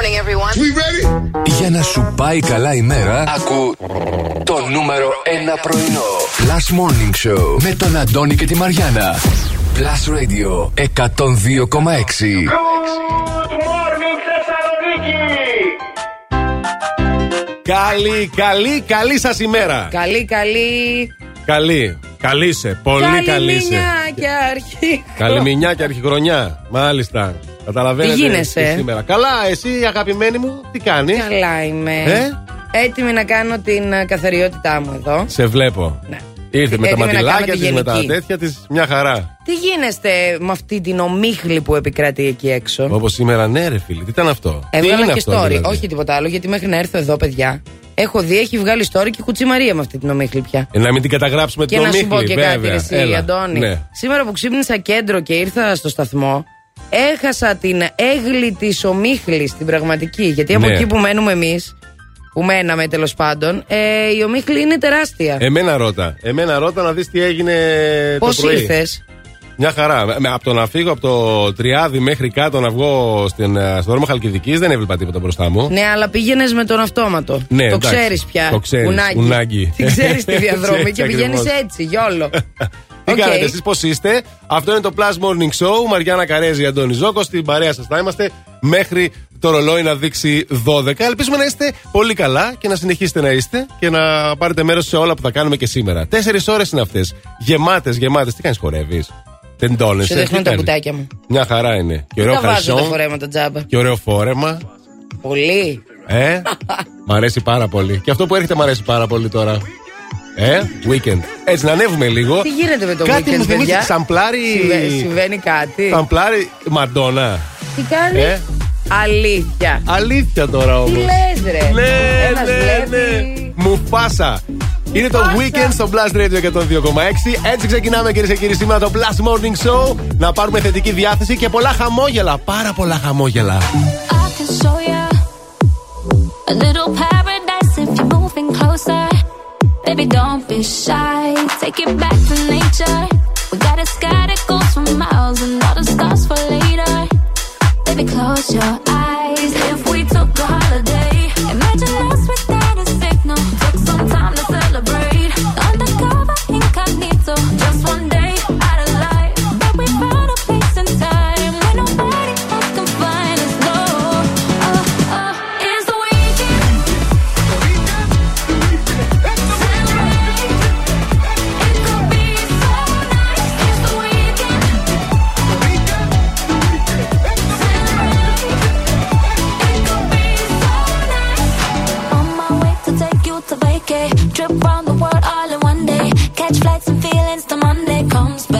morning, everyone. We ready? Για να σου πάει καλά η μέρα, ακού το νούμερο 1 πρωινό. Last Morning Show με τον Αντώνη και τη Μαριάνα. Plus Radio 102,6. Good morning, Θεσσαλονίκη! Καλή, καλή, καλή σας ημέρα. Καλή, καλή. Καλή. Καλή είσαι. Πολύ καλή είσαι. Καλημινιά και αρχή. Καλημινιά και αρχιχρονιά. Μάλιστα. Καταλαβαίνετε. Τι γίνεσαι; τι Σήμερα. Καλά, εσύ αγαπημένη μου, τι κάνεις; Καλά είμαι. Ε; Έτοιμη να κάνω την ε, καθαριότητά μου εδώ. Σε βλέπω. Ναι. Ήρθε με τα Έτοιμη να κάνω ματιλάκια τη της, με τα γενική. τέτοια της, μια χαρά. Τι γίνεστε με αυτή την ομίχλη που επικρατεί εκεί έξω; Όπως σήμερα, ναι, ρε φίλε, τι ήταν αυτό; τι Έβγαλα είναι και αυτό, story. δηλαδή; Όχι τίποτα άλλο, γιατί μέχρι να έρθω εδώ, παιδιά, έχω δει, έχει βγάλει story και κουτσιμαρία με αυτή την ομίχλη πια. Ε, να μην την καταγράψουμε Και την να σου πω ομίχλη, και κάτι, βέβαια. ρε, εσύ, Έλα. Αντώνη. Ναι. Σήμερα που ξύπνησα κέντρο και ήρθα στο σταθμό, έχασα την έγλη της ομίχλης στην πραγματική. Γιατί από Ναι. εκεί που μένουμε εμείς, που μέναμε τέλος πάντων, ε, η ομίχλη είναι τεράστια. Εμένα ρώτα. Εμένα ρώτα να δεις τι έγινε Πώς το πρωί. ήρθες; Μια χαρά. Με- Από το να φύγω από το Τριάδι μέχρι κάτω να βγω στην, ε, στο δρόμο Χαλκιδικής δεν έβλεπα τίποτα μπροστά μου. Ναι, αλλά πήγαινες με τον αυτόματο. Ναι, το εντάξει. ξέρεις πια. Το ξέρεις, Ουνάκι. ουνάκι. Την ξέρεις τη διαδρομή Έτσι και πηγαίνεις ακριβώς. έτσι, γιόλο. Τι Οκ. κάνετε, εσείς πώς είστε; Αυτό είναι το Plus Morning Show. Μαριάννα Καρέζη, Αντώνη Ζώκος. Στην παρέα σας θα είμαστε μέχρι το ρολόι να δείξει 12. Ελπίζουμε να είστε πολύ καλά και να συνεχίσετε να είστε και να πάρετε μέρος σε όλα που θα κάνουμε και σήμερα. Τέσσερις ώρες είναι αυτές. Γεμάτες, γεμάτες. Τι κάνεις, χορεύεις; Δεν τόλεσαι; Σε δείχνω τι τα κάνεις; κουτάκια μου. Μια χαρά είναι. Και ωραίο Τα βάζω τα χαρσόν. φορέματα τζάμπα. Και ωραίο φόρεμα. Πολύ. Ε, μ' αρέσει πάρα πολύ. Και αυτό που έρχεται μ' αρέσει πάρα πολύ τώρα. Ε, weekend. Έτσι, να ανέβουμε λίγο. Τι γίνεται με το Κάτι weekend, μου θυμίζει παιδιά; ξαμπλάρι. Συμβα- Συμβαίνει κάτι; Ξαμπλάρι Μαντόνα. Τι κάνει; Ε, Αλήθεια. αλήθεια τώρα όμως. Τι λες, ρε; Ναι, Ένας ναι, βλέπει. ναι. Μουφάσα. Είναι το weekend στο Blast Radio 102,6. Έτσι ξεκινάμε κυρίες και κύριοι σήμερα το Blast Morning Show. Να πάρουμε θετική διάθεση και πολλά χαμόγελα. Πάρα πολλά χαμόγελα. I can show ya a little paradise Baby, don't be shy. Take it back to nature. We got a sky that goes for miles and all the stars for later. Baby, close your eyes. If we took a holiday, imagine us without a signal. Took some time to celebrate. Undercover, incognito. Just one day Catch flights and feelings till Monday comes back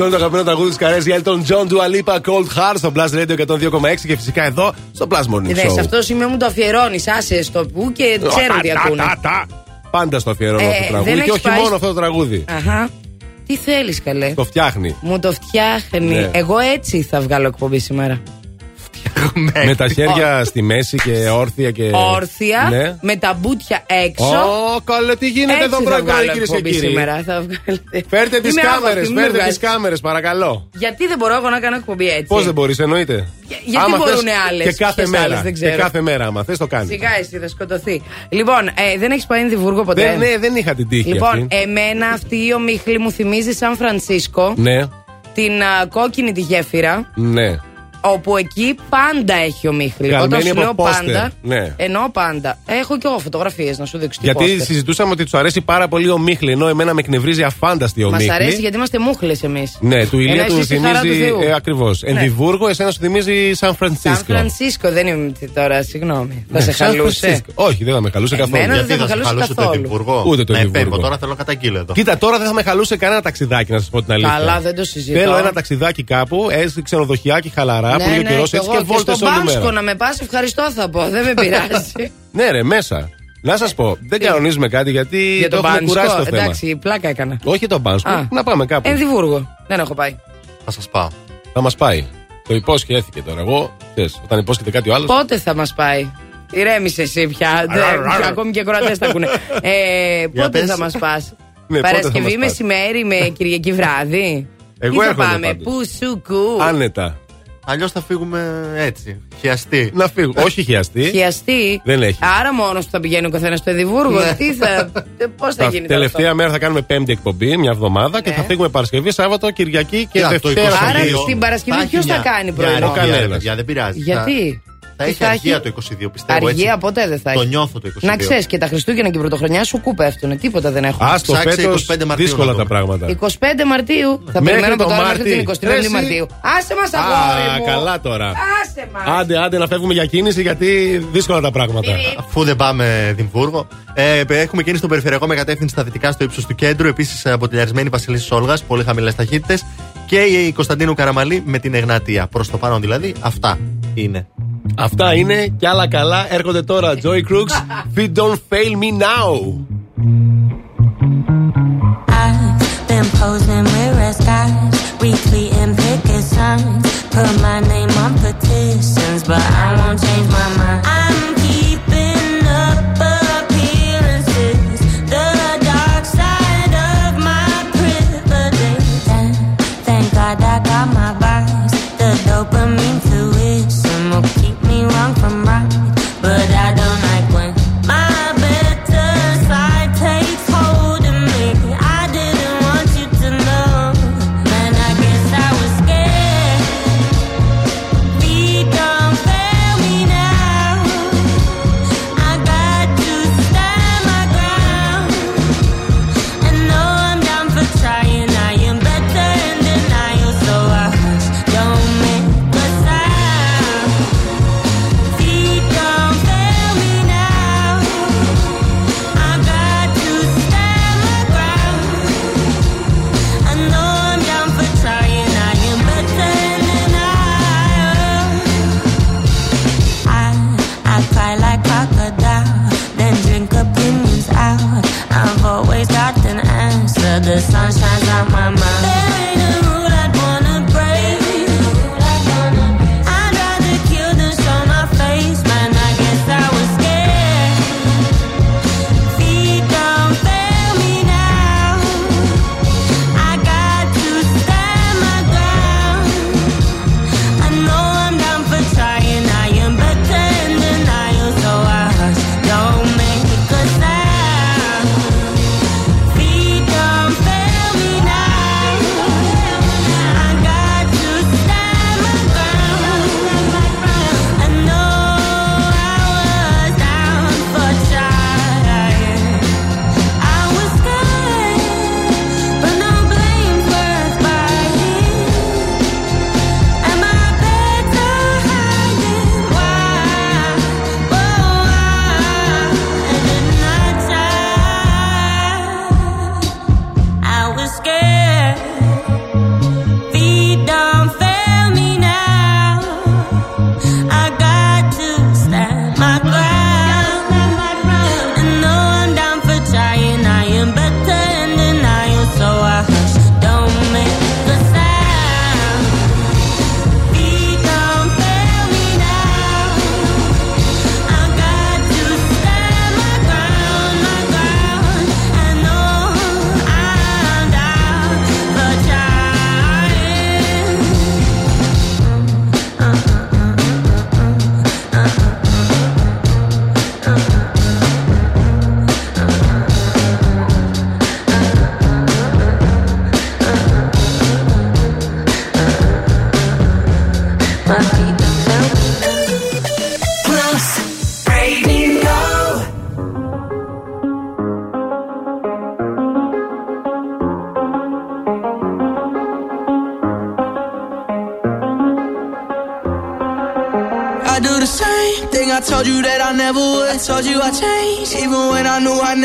Αυτό είναι το αγαπημένο τραγούδι της Καρέζη Elton John του Alipa Cold Heart στο Blast Radio 102,6 και φυσικά εδώ στο Blast Morning Δε, Show. σε αυτό το σημείο μου το αφιερώνεις. Άσε στο που και Τα, ξέρουν τι τα, ακούνε. τα, τα. Πάντα στο αφιερώνω Ε, αυτό το δεν τραγούδι και έχεις όχι πάει μόνο στο- αυτό το τραγούδι. Αχα. Τι θέλεις, καλέ. Το φτιάχνει. Μου το φτιάχνει. Ναι. Εγώ έτσι θα βγάλω εκπομπή σήμερα. Με τα χέρια στη μέση και όρθια και. Όρθια, Ναι. με τα μπουτια έξω. Ω, καλέ, τι γίνεται έτσι εδώ θα πρωί βγάλω κυρίες και εκπομπή κύριοι. σήμερα. Θα βγάλετε. Φέρτε τις Είμαι κάμερες, άβολη, μην φέρτε βγάζεις. τις κάμερες, παρακαλώ. Γιατί δεν μπορώ εγώ να κάνω εκπομπή έτσι; Πώς δεν μπορείς, εννοείται. γιατί Άμα θες μπορουνε άλλες, Και κάθε ποιες μέρα. άλλες, δεν και ξέρω. κάθε μέρα, άμα θες το κάνεις. Σιγά εσύ θα σκοτωθεί. Λοιπόν, ε, δεν έχεις πάει Ενδιβούργο ποτέ; Δεν, ναι, δεν είχα την τύχη Λοιπόν, αυτή. εμένα αυτή η ομίχλη μου θυμίζει Σαν Φρανσίσκο. Ναι, Την α, κόκκινη τη γέφυρα. ναι. Όπου εκεί πάντα έχει ομίχλη. Γραμμένη Όταν σου από λέω πόστερ, πάντα. ναι. Εννοώ πάντα. Έχω και εγώ φωτογραφίες να σου δείξω. τι Γιατί πόστερ. συζητούσαμε ότι τους αρέσει πάρα πολύ ο Μίχλη, ενώ εμένα με εκνευρίζει αφάνταστη ο Μας Μίχλη. αρέσει γιατί είμαστε μούχλες εμείς. Ναι, του Ηλία Ενώ του εσύ στη χαρά του θυμίζει. Θεού. Ε, Ακριβώς. Ναι. Ενδιβούργο, εσένα σου θυμίζει Σαν Φρανσίσκο. Σαν Φρανσίσκο δεν είμαι τι τώρα, συγγνώμη. Θα Ναι, σε Σαν χαλούσε. Φρανσίσκο. Όχι, δεν θα με χαλούσε Εμένα καθόλου. δεν Γιατί θα θα με σε χαλούσε χαλούσε το καθόλου. Εδιμβούργο. Ούτε το Να Εδιμβούργο. επέμβω, τώρα θέλω να καταγγείλω εδώ. Κοίτα, τώρα δεν θα με χαλούσε κανένα ταξιδάκι, να σας πω την αλήθεια. Καλά, δεν το συζητώ. Θέλω ένα ταξιδάκι κάπου, έτσι ξενοδοχιάκι χαλαρά, που λέει ο καιρός κι έτσι εγώ και βόλτες στο όλη Μπάμσκο μέρα. να με πας, ευχαριστώ θα πω. Δεν με πειράζει. Ναι, ρε, μέσα. Να σας πω, δεν κανονίζουμε κάτι γιατί Για το τον έχουμε κουράσει το Μπάνσκο. θέμα. Εντάξει, πλάκα έκανα. Όχι τον Μπάνσκο, Α. να πάμε κάπου. Ενδιβούργο. Δεν έχω πάει. Θα σας πάω. Θα μας πάει. Το υπόσχέθηκε τώρα. Εγώ, θες, όταν υπόσχεται κάτι ο άλλο. Πότε θα μας πάει; Ηρέμησε εσύ πια. Δεν- Ακόμη και κορατέ τα ακούνε. Ε, πότε πες. θα μας πας; Ναι, πότε θα Παρασκευή μας πας. μεσημέρι με Κυριακή βράδυ; Εγώ Ή θα έρχομαι πάμε; πάντως. Πού σου κου; Άνετα. Αλλιώς θα φύγουμε έτσι. Χιαστή. Να φύγω. Όχι χιαστή. Χιαστή. Δεν έχει. Άρα μόνος που θα πηγαίνει ο καθένας στο Εδιμβούργο. Ναι. Τι θα. Πώς θα Τα γίνει τώρα τελευταία αυτό; μέρα θα κάνουμε πέμπτη εκπομπή, μια εβδομάδα και Ναι. θα φύγουμε Παρασκευή, Σάββατο, Κυριακή και Κοίτα, το Δευτέρα. 22. θα Άρα φύγω. στην Παρασκευή Θα ποιος έχει θα μια- κάνει μια πρωινό; αργία, κανένας. ρε παιδιά, δεν πειράζει. Γιατί; Θα, θα Τι έχει αργία το 22, πιστεύω. Αργία έτσι. ποτέ δεν θα έχει. Το νιώθω το 22. Να ξέρεις και τα Χριστούγεννα και η Πρωτοχρονιά σου κού πέφτουνε. Τίποτα δεν έχουν. Άστο Ψάξε φέτος 25 Μαρτίου δύσκολα να τα δούμε. πράγματα. 25 Μαρτίου. Θα Μέχρι περιμένω από το τώρα Μάρτι. μέχρι την 23 Εσύ. Μαρτίου. Άσε μας, αγόρι Α, μου. καλά τώρα. Άσε μας. Άντε, άντε να φεύγουμε για κίνηση γιατί δύσκολα τα πράγματα. Αφού δεν πάμε Δημβούργο. Ε, έχουμε κίνηση στον περιφερειακό με κατεύθυνση στα δυτικά στο ύψος του κέντρου. Επίσης αποτελεσμένη Βασιλής Όλγα, πολύ χαμηλές ταχύτητες. Και η Κωνσταντίνου Καραμαλή με την Εγνατία. Προς το πάνω δηλαδή, αυτά είναι. Αυτά είναι και άλλα καλά έρχονται τώρα. Joy Crooks, Feet Don't Fail Me Now. I've been posing with red skies, retweeting picket signs, put my name on petitions, but I won't change my mind. I'm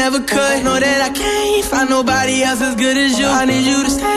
never could. Know that I can't find nobody else as good as you. I need you to stay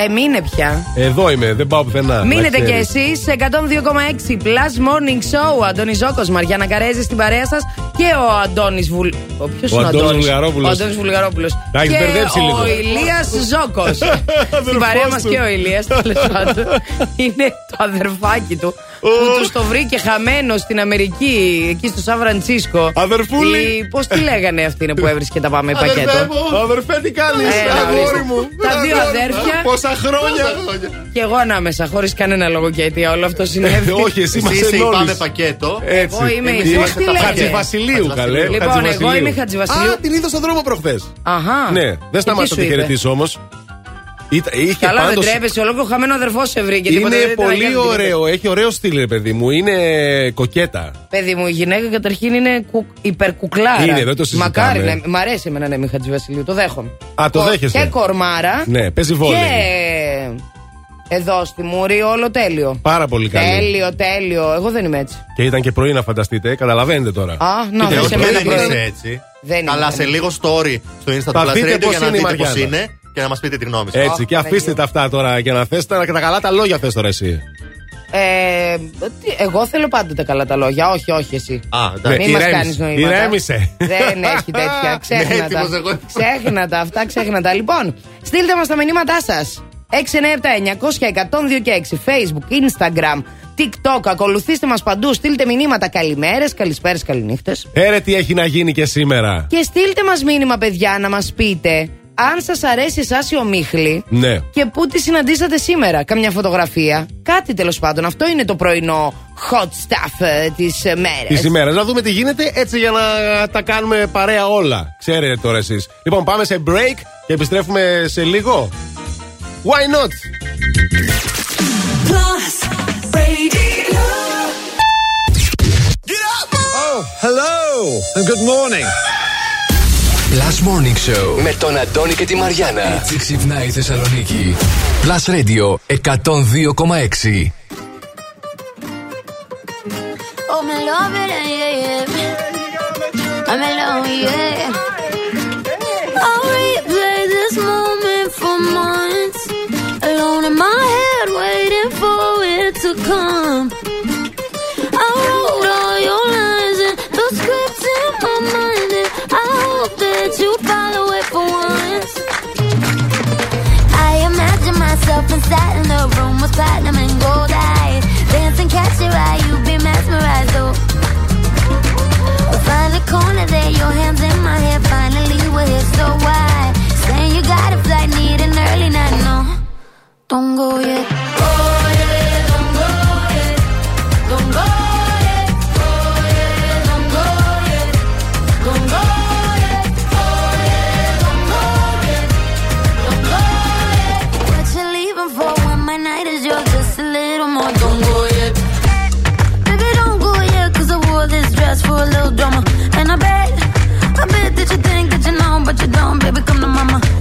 Ε, μείνε πια. Εδώ είμαι, δεν πάω πουθενά. Μείνετε κι εσείς. 102,6 Plus Morning Show. Αντώνης Ζώκος, Μαριάννα Καρέζη στην παρέα σας και ο Αντώνης Βουλ. Ο ποιος είναι ο Αντώνης Βουλγαρόπουλος. Ο Αντώνης Βουλγαρόπουλος. Τα έχει μπερδέψει λίγο. Ο Ηλίας Ζώκος. στην παρέα μας και ο Ηλίας, τέλος πάντων. Είναι το αδερφάκι του που τους το βρήκε χαμένος στην Αμερική, εκεί στο Σαν Φρανσίσκο. Αδερφούλη. Πώς τη λέγανε αυτή που έβρισκε τα πάμε πακέτο; Αδερφέ, τι κάνεις, ε, αγόρι μου. Τα δύο αδέρφια. Πόσα χρόνια. Και εγώ ανάμεσα, χωρίς κανένα λόγο και αιτία όλο αυτό συνέβη. Ε, όχι, εσύ μα είσαι πάμε πακέτο. Εγώ είμαι η Χατζηβασιλείου, καλέ. Λοιπόν, εγώ είμαι Χατζηβασιλείου. Α, την είδα στον δρόμο προχθές. Αχά. Ναι, δεν σταμάτησα να τη χαιρετήσω όμως. Ήτα- Είχε Καλά, πάντως- δεν τρέπεσαι. Ολόκληρο χαμένο αδερφό σε βρήκε. τίποτα Είναι δεν ήταν να πολύ κάνει τίποτα. ωραίο. Έχει ωραίο στυλ, ρε παιδί μου. Είναι κοκέτα. Παιδί μου, η γυναίκα καταρχήν είναι κου... υπερκουκλάρα. Είναι, δεν το συζητάμε. Μακάρι να. Μ' αρέσει εμένα να είμαι Χατζηβασιλείου, το δέχομαι. Α, το Κο- δέχεσαι. Και κορμάρα. Ναι, παίζει βόλεϊ. Και εδώ στη Μούρη όλο τέλειο. Πάρα πολύ καλή. Τέλειο, τέλειο. Εγώ δεν είμαι έτσι. Και ήταν και πρωί να φανταστείτε, καταλαβαίνετε τώρα. Α, να, Ε, δεν όχι, σε μένα δεν πρωί. είσαι έτσι. Δεν Καλά, είμαι. σε λίγο story στο Insta του Θα Plus δείτε Radio πώς για να είναι η δείτε πώς Μαριάννα. είναι και να μας πείτε τη γνώμη σας. Έτσι, και Αχ, αφήστε Παναγία. τα αυτά τώρα και να θε τα, τα καλά τα λόγια θες τώρα εσύ. Ε, τι- εγώ θέλω πάντοτε καλά τα λόγια. Όχι, όχι εσύ. Α, εντάξει. Μην μας ηρέμησε, κάνεις νοήματα. ηρέμησε. Δεν έχει τέτοια. Ξέχνα Ναι, τα. έτοιμος εγώ. Ξέχνα τα. Αυτά ξέχνα τα. Λοιπόν, στείλτε μας τα μηνύματά σας. 697-900-1026 και 6. Facebook, Instagram, TikTok. Ακολουθήστε μας παντού. Στείλτε μηνύματα. Καλημέρες, καλησπέρες, καληνύχτες. Έρε τι έχει να γίνει και σήμερα. Και στείλτε μας μήνυμα, παιδιά, να μας πείτε αν σας αρέσει εσά η ομίχλη Ναι. και πού τη συναντήσατε σήμερα. Καμιά φωτογραφία. Κάτι τέλος πάντων. Αυτό είναι το πρωινό hot stuff ε, της μέρα. Της ημέρας. Να δούμε τι γίνεται έτσι για να τα κάνουμε παρέα όλα. Ξέρετε τώρα εσείς. Λοιπόν, πάμε σε break και επιστρέφουμε σε λίγο. Why not? Plus Radio. Oh, hello and good morning. Plus Morning Show με τον Αντώνη και τη Μαριάνα. Έτσι ξυπνάει η Θεσσαλονίκη. Plus Radio 102,6. Oh, me love it, yeah, yeah. I'm alone, yeah. I'll replay this moment for months. Alone in my myself inside in the room with platinum and gold eyes. Dancing, catch your eye, you be mesmerized, oh. Find a corner there, your hands in my hair. Finally, we're here, so why? Saying you got a flight, need an early night, no. Don't go yet. Oh, baby, come to mama.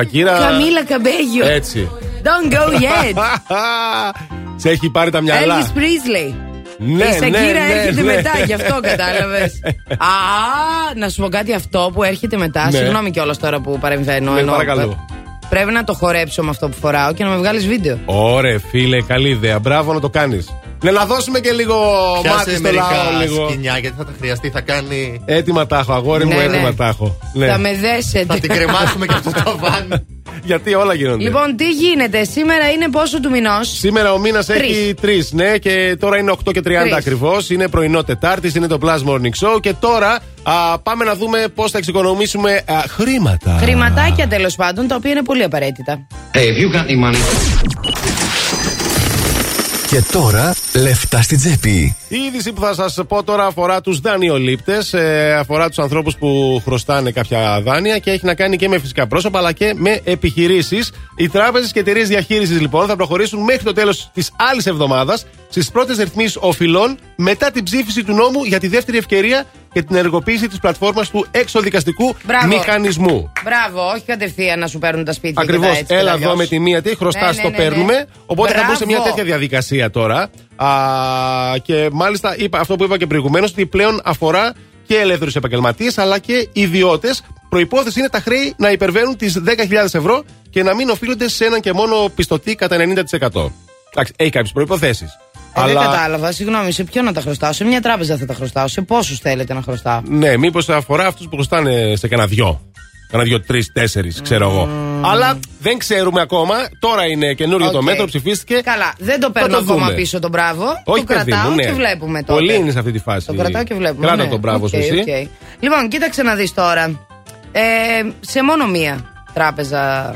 Σακύρα. Καμίλα Καμπέγιο. Έτσι. Don't go yet. Σε έχει πάρει τα μυαλά. Elvis Presley. Ναι, η Σακύρα ναι, ναι, έρχεται ναι. μετά, γι' αυτό κατάλαβες. Α, να σου πω κάτι αυτό που έρχεται μετά. Ναι. Συγγνώμη κιόλας τώρα που παρεμβαίνω. Ναι, ενώ- παρακαλώ. Πρέπει να το χορέψω με αυτό που φοράω και να με βγάλεις βίντεο. Ωρε φίλε, καλή ιδέα. Μπράβο να το κάνεις. Ναι, να δώσουμε και λίγο μάτι Πιάσε στο μερικά λαό. Λίγο. σκηνιά γιατί θα τα χρειαστεί, θα κάνει. Έτοιμα τα έχω, αγόρι μου, Ναι, έτοιμα ναι. τα έχω. Ναι. Θα με δέσετε. Θα την κρεμάσουμε και αυτό το βαν. Γιατί όλα γίνονται. Λοιπόν, τι γίνεται, σήμερα είναι πόσο του μηνός; Σήμερα ο μήνας έχει τρεις, ναι, και τώρα είναι 8 και 30 Τρεις. ακριβώς. Είναι πρωινό Τετάρτης, είναι το Plus Morning Show. Και τώρα α, πάμε να δούμε πώς θα εξοικονομήσουμε α, χρήματα. Χρηματάκια τέλος πάντων, τα οποία είναι πολύ απαραίτητα. Hey, if you got any money; Και τώρα λεφτά στην τσέπη. Η είδηση που θα σας πω τώρα αφορά τους δανειολήπτες, ε, αφορά τους ανθρώπους που χρωστάνε κάποια δάνεια και έχει να κάνει και με φυσικά πρόσωπα αλλά και με επιχειρήσεις. Οι τράπεζες και εταιρείες διαχείρισης λοιπόν θα προχωρήσουν μέχρι το τέλος της άλλης εβδομάδας στις πρώτες ρυθμίσεις οφειλών μετά την ψήφιση του νόμου για τη δεύτερη ευκαιρία και την ενεργοποίηση της πλατφόρμας του εξοδικαστικού Μπράβο. μηχανισμού. Μπράβο, όχι κατευθείαν να σου παίρνουν τα σπίτια. Ακριβώς. και τα έτσι και τα Έλα αλλιώς. εδώ με τη μία τι χρωστά, Ναι, ναι, το ναι, ναι. παίρνουμε. Οπότε θα μπουν σε μια Μπράβο. τέτοια διαδικασία τώρα. Α, και μάλιστα είπα αυτό που είπα και προηγουμένως, ότι πλέον αφορά και ελεύθερους επαγγελματίες αλλά και ιδιώτες. Προϋπόθεση είναι τα χρέη να υπερβαίνουν τις 10.000 ευρώ και να μην οφείλονται σε έναν και μόνο πιστωτή κατά 90%. Εντάξει, έχει κάποιες προϋποθέσεις. Ε, αλλά Δεν κατάλαβα, συγγνώμη, σε ποιον να τα χρωστάω, σε μια τράπεζα θα τα χρωστάω, σε πόσους θέλετε να χρωστάω; ναι, μήπως αφορά αυτούς που χρωστάνε σε κανένα δυο. Κανένα δυο, τρεις, τέσσερις, ξέρω εγώ. Αλλά δεν ξέρουμε ακόμα. Τώρα είναι καινούριο το ΟΚ. μέτρο, ψηφίστηκε. Καλά, δεν το Θα παίρνω το ακόμα δούμε. πίσω τον μπράβο. Όχι, το παιδί κρατάω μου, ναι. και βλέπουμε τότε. Πολύ είναι σε αυτή τη φάση. Το κρατάω και βλέπουμε. Κράτα ναι. τον μπράβο σου Οκ, εσύ. οκ. Λοιπόν, κοίταξε να δεις τώρα. Ε, σε μόνο μία τράπεζα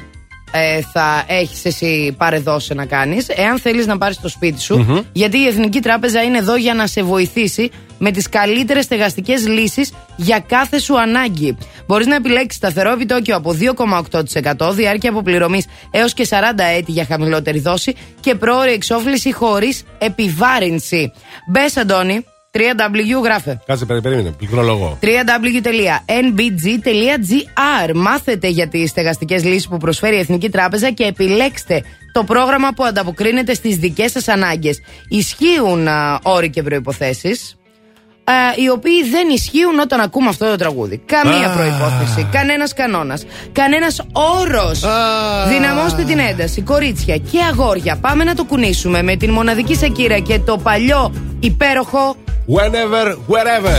ε, θα έχεις εσύ παρεδώσει να κάνεις, εάν θέλεις να πάρεις το σπίτι σου. Μμμ. Γιατί η Εθνική Τράπεζα είναι εδώ για να σε βοηθήσει με τις καλύτερες στεγαστικές λύσεις για κάθε σου ανάγκη. Μπορείς να επιλέξεις σταθερό επιτόκιο από 2,8%, διάρκεια αποπληρωμής έως και 40 έτη για χαμηλότερη δόση και πρόωρη εξόφληση χωρίς επιβάρυνση. Μπες, Αντώνη, 3W γράφε Κάτσε, περί- περίμενε. Πληκτρολογώ. www.nbg.gr Μάθετε για τις στεγαστικές λύσεις που προσφέρει η Εθνική Τράπεζα και επιλέξτε το πρόγραμμα που ανταποκρίνεται στις δικές σας ανάγκες. Ισχύουν α, όροι και προϋποθέσεις α, οι οποίοι δεν ισχύουν όταν ακούμε αυτό το τραγούδι. Καμία Α. προϋπόθεση, κανένας κανόνας, κανένας όρος. Δυναμώστε την ένταση, κορίτσια και αγόρια. Πάμε να το κουνήσουμε με την μοναδική Σακύρα και το παλιό υπέροχο Whenever, wherever.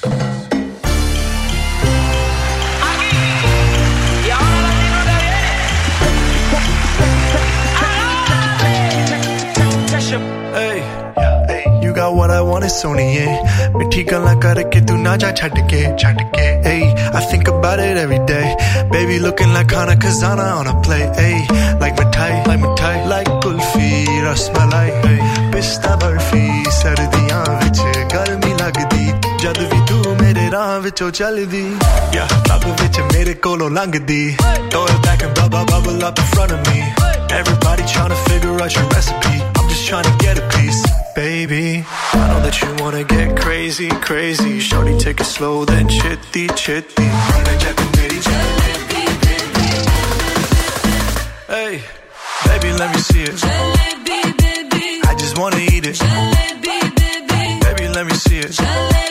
सोनिए मिठी गला करके तू ना जा छट के छट के hey I think about it every day baby looking like Hana Kazana on a play hey like मिठाई like मिठाई like कुल्फी रसमलाई hey पिस्ता बर्फ़ी सर्दियाँ विच गर्मी लगदी जद भी तू मेरे राह विचों चलदी या क्लब विच मेरे कोलों लंघदी throw it back and bubble bubble up in front of me everybody trying to figure out your recipe I'm just trying to get a piece baby I know that you wanna get crazy crazy shorty take it slow then chitty chitty Hey, baby, let me see it. I just wanna eat it. Baby, let me see it.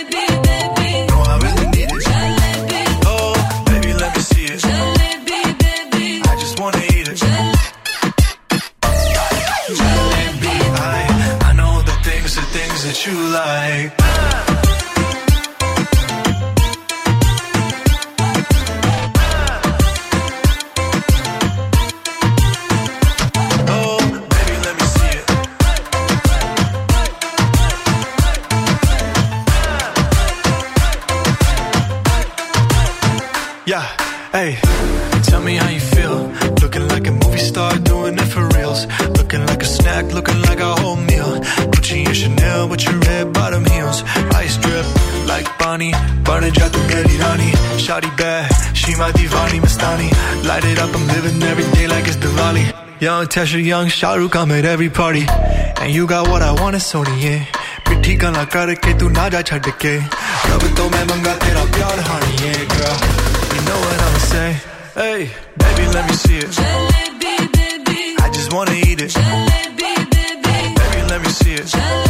Young Tasha, young Shah Rukh, I'm at every party. And you got what I want, it's Sony, yeah. ਪਿੱਠੀ ਗਾਲਾਂ ਕਰਕੇ ਤੂੰ ਨਾ ਜਾ ਛੱਡ ਕੇ ਰੱਬ ਤੋਂ ਮੈਂ ਮੰਗਾ ਤੇਰਾ ਪਿਆਰ ਹਾਣੀ ਏ girl. You know what i'm saying hey baby let me see it. Jalebi baby. I just wanna eat it. Jalebi baby. Baby let me see it.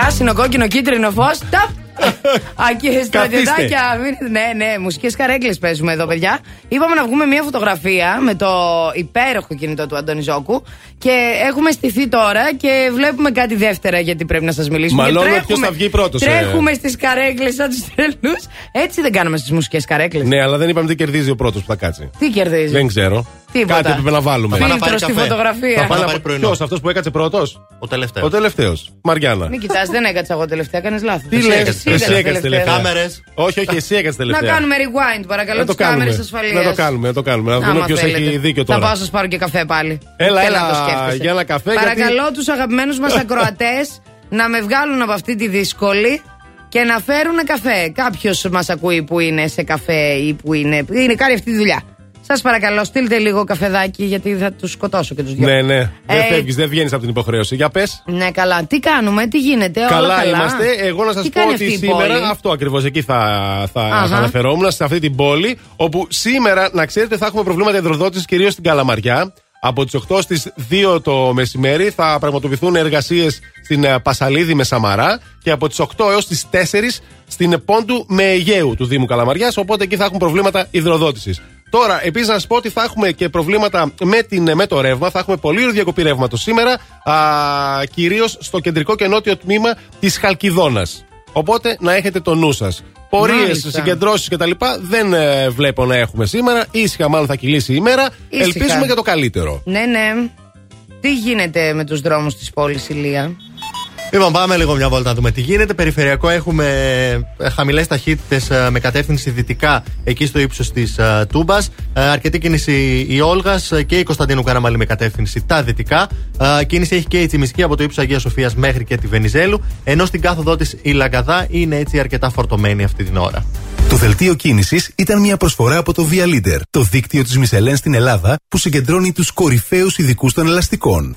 Πράσινο, κόκκινο, κίτρινο φως. Ταπ! Ακύρε στρατιωτάκια. Μην- Ναι, ναι, μουσικές καρέκλες παίζουμε εδώ, παιδιά. Είπαμε να βγούμε μια φωτογραφία με το υπέροχο κινητό του Αντώνη Ζώκου. Και έχουμε στηθεί τώρα και βλέπουμε κάτι δεύτερα γιατί πρέπει να σας μιλήσουμε. Μαλώνω Και ποιος τρέχουμε- θα βγει πρώτος, ε. Τρέχουμε στις καρέκλες σαν τους τρελούς. Έτσι δεν κάνουμε στις μουσικές καρέκλες. Ναι, αλλά δεν είπαμε τι κερδίζει ο πρώτος που θα κάτσει. Τι κερδίζει; Δεν ξέρω. Τίποτα. Κάτι έπρεπε να βάλουμε. Θα πάει να πάρει Φίλτρο στη καφέ. φωτογραφία. Θα πάει να πάρει πάρει πρωινό. Ποιος, αυτός που έκατσε πρώτος; Ο τελευταίος. Ο τελευταίος. Μαριάννα. Μην κοιτάς, δεν έκατσα εγώ τελευταία, κάνεις λάθος. Τι λες, εσύ έκατσε τελευταία. Κάμερες. Όχι, όχι, εσύ έκατσε Να τελευταία. κάνουμε rewind, παρακαλώ, Να το τις κάμερες κάνουμε. ασφαλείας. Να το κάνουμε, να το κάνουμε. Να δούμε ποιος έχει δίκιο Θα τώρα. πάω, σας πάρω και καφέ πάλι. Έλα, Θέλω έλα, να το σκέφτεσαι. για ένα καφέ, Παρακαλώ τους αγαπημένους μας ακροατές να με βγάλουν από αυτή τη δύσκολη και να φέρουν καφέ. Κάποιος μας ακούει που είναι σε καφέ ή που είναι. είναι κάνει αυτή τη δουλειά. Σας παρακαλώ, στείλτε λίγο καφεδάκι γιατί θα τους σκοτώσω και τους δυο. Ναι, ναι. Δεν Ε, φεύγεις, δεν βγαίνεις από την υποχρέωση. Για πες. Ναι, καλά. Τι κάνουμε, τι γίνεται, όλα Καλά, καλά; είμαστε. Εγώ να σας Τι πω κάνει ότι αυτή η σήμερα πόλη; αυτό ακριβώς εκεί θα, θα, Αχα. θα αναφερόμουν σε αυτή την πόλη. Όπου σήμερα, να ξέρετε, θα έχουμε προβλήματα υδροδότησης κυρίως στην Καλαμαριά. Από τις 8 στις 2 το μεσημέρι θα πραγματοποιηθούν εργασίες στην ε, Πασαλίδη με Σαμαρά και από τις 8 έως τις 4 στην Πόντου με Αιγαίου του Δήμου Καλαμαριάς. Οπότε εκεί θα έχουν προβλήματα υδροδότησης. Τώρα, επίσης να σας πω ότι θα έχουμε και προβλήματα με, την, με το ρεύμα. Θα έχουμε πολύ διακοπή ρεύματος σήμερα, κυρίως στο κεντρικό και νότιο τμήμα της Χαλκιδόνας. Οπότε να έχετε το νου σας. Πορείες, Μάλιστα. συγκεντρώσεις κτλ. δεν ε, βλέπω να έχουμε σήμερα. Ήσυχα, μάλλον θα κυλήσει η ημέρα. Ήσυχα. Ελπίζουμε για το καλύτερο. Ναι, ναι. Τι γίνεται με τους δρόμους της πόλης, Ηλία; Λοιπόν, πάμε λίγο μια βόλτα να δούμε τι γίνεται. Περιφερειακό έχουμε χαμηλές ταχύτητες με κατεύθυνση δυτικά εκεί στο ύψος της Τούμπας. Αρκετή κίνηση η Όλγας και η Κωνσταντίνου Καραμαλή με κατεύθυνση τα δυτικά. Ε, Κίνηση έχει και η Τσιμισκή από το ύψος Αγίας Σοφίας μέχρι και τη Βενιζέλου. Ενώ στην κάθοδό της η Λαγκαδά είναι έτσι αρκετά φορτωμένη αυτή την ώρα. Το δελτίο κίνησης ήταν μια προσφορά από το Via Leader, το δίκτυο της Μισελέν στην Ελλάδα που συγκεντρώνει τους κορυφαίους ειδικούς των ελαστικών.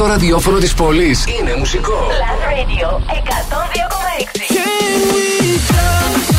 Πρώτο ραδιόφωνο της πόλης είναι μουσικό. Plus Radio 102,6.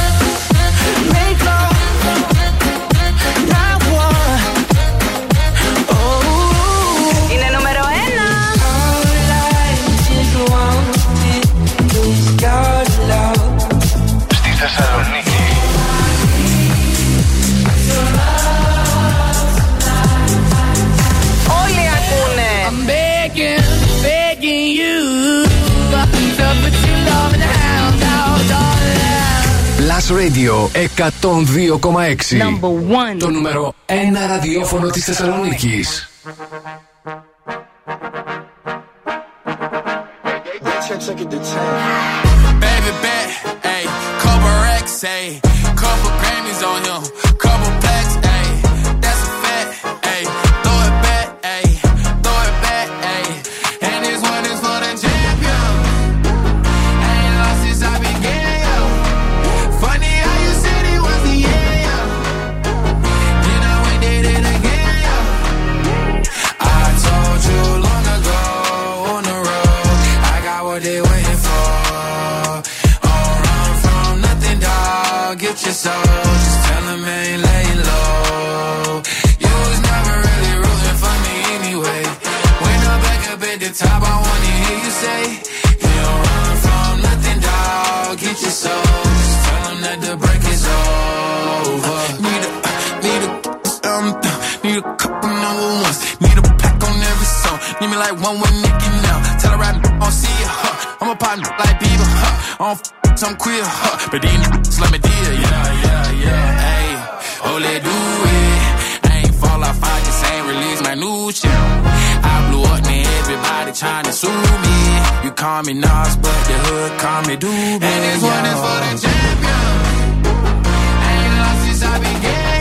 Radio 102,6 Το νούμερο ένα ραδιόφωνο της Θεσσαλονίκης. F- some queer, huh. But these niggas let me deal, yeah, yeah, yeah. Hey, oh, let do it. I ain't fall off, I just ain't release my new shit. I blew up, man, everybody trying to sue me. You call me Nas, but the hood call me Doobie. And this one is for the champion. Ain't lost since I began,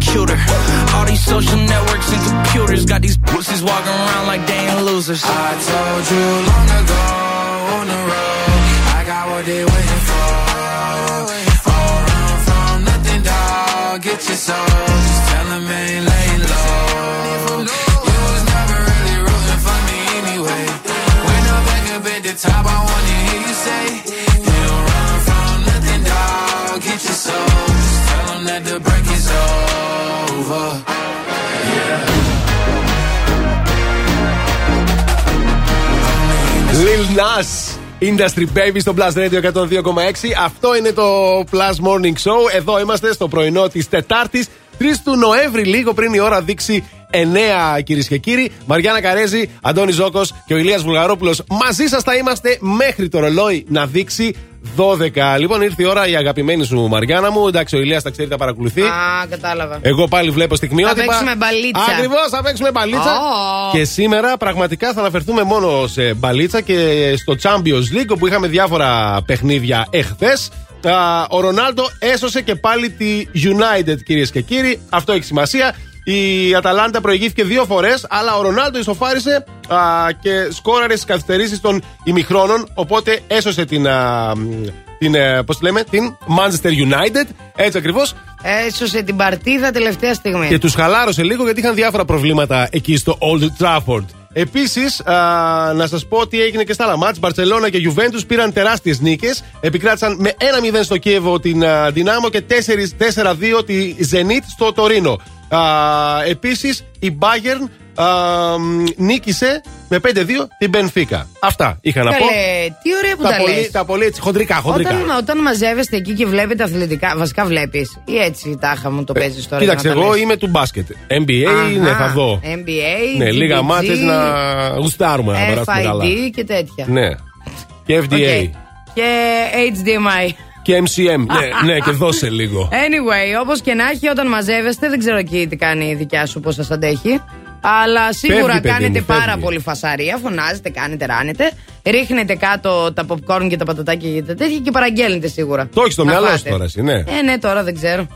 cuter. All these social networks and computers got these pussies walking around like they ain't losers. I told you long ago on the road, I got what they waiting for. Don't run from nothing, dog. Get your soul. Just tell them ain't laying low. You was never really rooting for me anyway. When I'm back up at the top, I wanna hear you say, You don't run from nothing, dog. Get your soul. Just tell them that the break is over. Lil Nas. Industry Baby στο Plus Radio 102,6. Αυτό είναι το Plus Morning Show. Εδώ είμαστε στο πρωινό της Τετάρτης, 3 του Νοέμβρη, λίγο πριν η ώρα δείξει 9 κυρίες και κύριοι. Μαριάννα Καρέζη, Αντώνης Ζώκος και ο Ηλίας Βουλγαρόπουλος. Μαζί σας θα είμαστε μέχρι το ρολόι να δείξει 12. Λοιπόν, ήρθε η ώρα η αγαπημένη σου Μαριάννα μου. Εντάξει, ο Ηλίας τα ξέρει, τα παρακολουθεί. Α, κατάλαβα. Εγώ πάλι βλέπω στιγμιότυπα. Θα παίξουμε μπαλίτσα. Ακριβώς, θα παίξουμε μπαλίτσα. Ω. Και σήμερα πραγματικά θα αναφερθούμε μόνο σε μπαλίτσα και στο Champions League όπου είχαμε διάφορα παιχνίδια εχθές. Ο Ρονάλντο έσωσε και πάλι τη United, κυρίες και κύριοι. Αυτό έχει σημασία. Η Αταλάντα προηγήθηκε δύο φορές, αλλά ο Ρονάλντο ισοφάρισε α, και σκόραρε στις καθυστερήσεις των ημιχρόνων. Οπότε έσωσε την. Α, την, ε, πώς τη λέμε, την Manchester United, έτσι ακριβώς. Έσωσε την παρτίδα τελευταία στιγμή. Και τους χαλάρωσε λίγο γιατί είχαν διάφορα προβλήματα εκεί στο Old Trafford. Επίσης, να σας πω ότι έγινε και στα άλλα μάτς. Μπαρσελόνα και Juventus πήραν τεράστιες νίκες. Επικράτησαν με 1-0 στο Κίεβο την α, Δυνάμο και 4-2 τη Zenit στο Τωρίνο. Επίσης, η Bayern α, νίκησε με 5-2 την Μπενφίκα. Αυτά είχα να πω. Καλέ, τι ωραία που τα, τα, πολύ, λες. τα πολύ έτσι, χοντρικά, χοντρικά. Όταν, όταν μαζεύεστε εκεί και βλέπετε αθλητικά, βασικά βλέπεις. Ή έτσι τάχα μου το παίζεις τώρα. Ε, Κοίταξε, για να τα εγώ λες. είμαι του μπάσκετ. NBA, Αχα, ναι, θα δω. NBA, Ναι, λίγα GPG, μάτσε να γουστάρουμε να περάσουμε καλά. FID και τέτοια. Ναι. Και FDA. Οκ. Και HDMI. Και MCM. ναι, ναι, και δώσε λίγο. Anyway, όπως και να έχει, όταν μαζεύεστε, δεν ξέρω εκεί τι κάνει η δικιά σου, πώς σας αντέχει. Αλλά σίγουρα Φεύγει, παιδί κάνετε μου, πάρα φεύγει. πολύ φασαρία. Φωνάζετε, κάνετε, ράνετε. Ρίχνετε κάτω τα popcorn και τα πατατάκια και τα τέτοια και παραγγέλνετε σίγουρα. Το έχεις στο Να μυαλό φάτε. σου τώρα, εσύ, ναι. Ε, ναι, τώρα δεν ξέρω.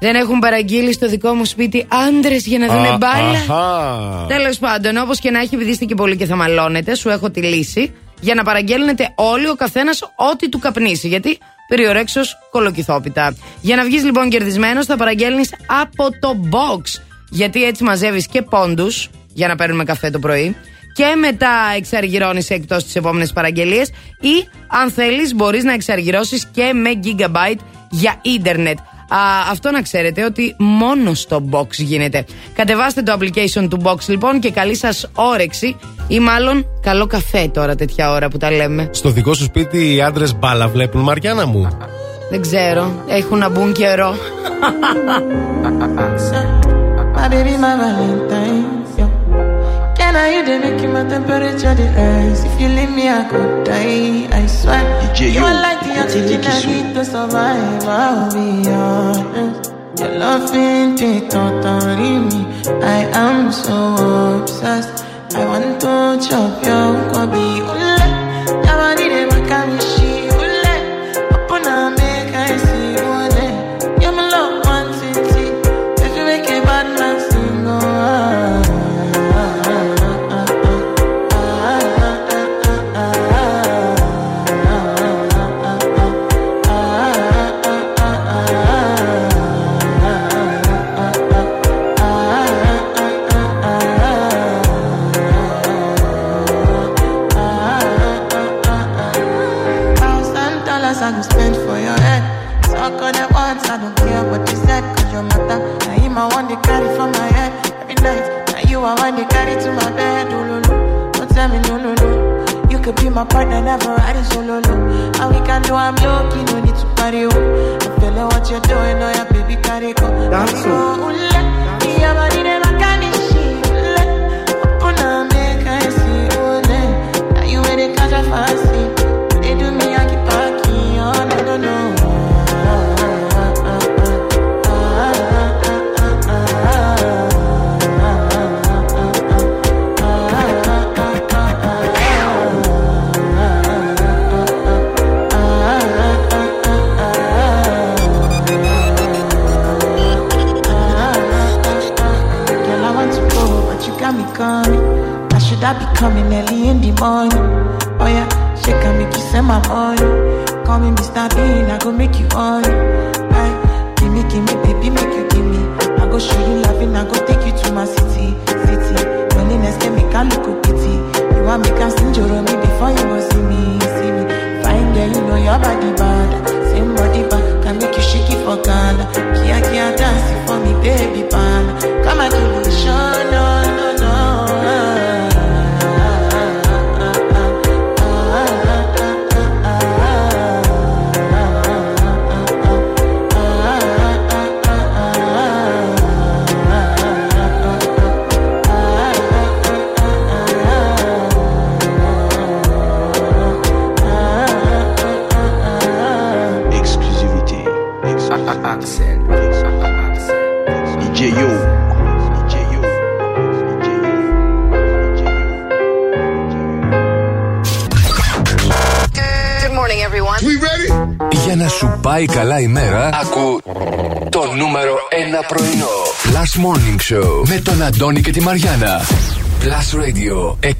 Δεν έχουν παραγγείλει στο δικό μου σπίτι άντρες για να δουν Α, μπάλα; αχα. Τέλος πάντων, όπως και να έχει, επειδή είστε και πολύ και θα μαλώνετε, σου έχω τη λύση για να παραγγέλνετε όλοι ο καθένας ό,τι του καπνίσει. Γιατί περιορέξως κολοκυθόπιτα. Για να βγεις λοιπόν κερδισμένος, θα παραγγέλνεις από το box. Γιατί έτσι μαζεύεις και πόντους για να παίρνουμε καφέ το πρωί. Και μετά εξαργυρώνεις εκτός τις επόμενες παραγγελίες. Ή αν θέλεις, μπορείς να εξαργυρώσεις και με gigabyte για ίντερνετ. Α, αυτό να ξέρετε ότι μόνος στο box γίνεται. Κατεβάστε το application του box λοιπόν και καλή σας όρεξη ή μάλλον καλό καφέ τώρα τέτοια ώρα που τα λέμε. Στο δικό σου σπίτι οι άντρες μπάλα βλέπουν, Μαριάννα μου. Δεν ξέρω, έχουν να μπουν καιρό. Can I you the make my temperature the rise? If you leave me, I could die. I swear. you are like the oxygen I need to survive. I'll be honest. Your loving take totally me. I am so obsessed. I want to chop your kwabi. Ule, yabadi de my partner never riding solo low. And we can do I'm lucky, no need to party up. I feel like what you're doing, oh yeah, baby, carry go. Dance oh. Oh, oh, Now you ready, cause I find coming early in the morning? Oh yeah, shake and make you send my money. Call me Mr. Bean, I go make you on. Aye, give me, give me, baby, make you give me. I go show you loving, I go take you to my city, city. Loneliness can make a look pity. You want me can sing me before you go see me, see me. Fine girl, you know your body bad. Same body bad, can make you shake it for Ghana. Kia kia dance for me, baby pan. Come and give me the show, no, no. Πάει καλά η μέρα, ακού το νούμερο 1 πρωινό. Last Morning Show με τον Αντώνη και τη Μαριάνα. Plus Radio 102,6.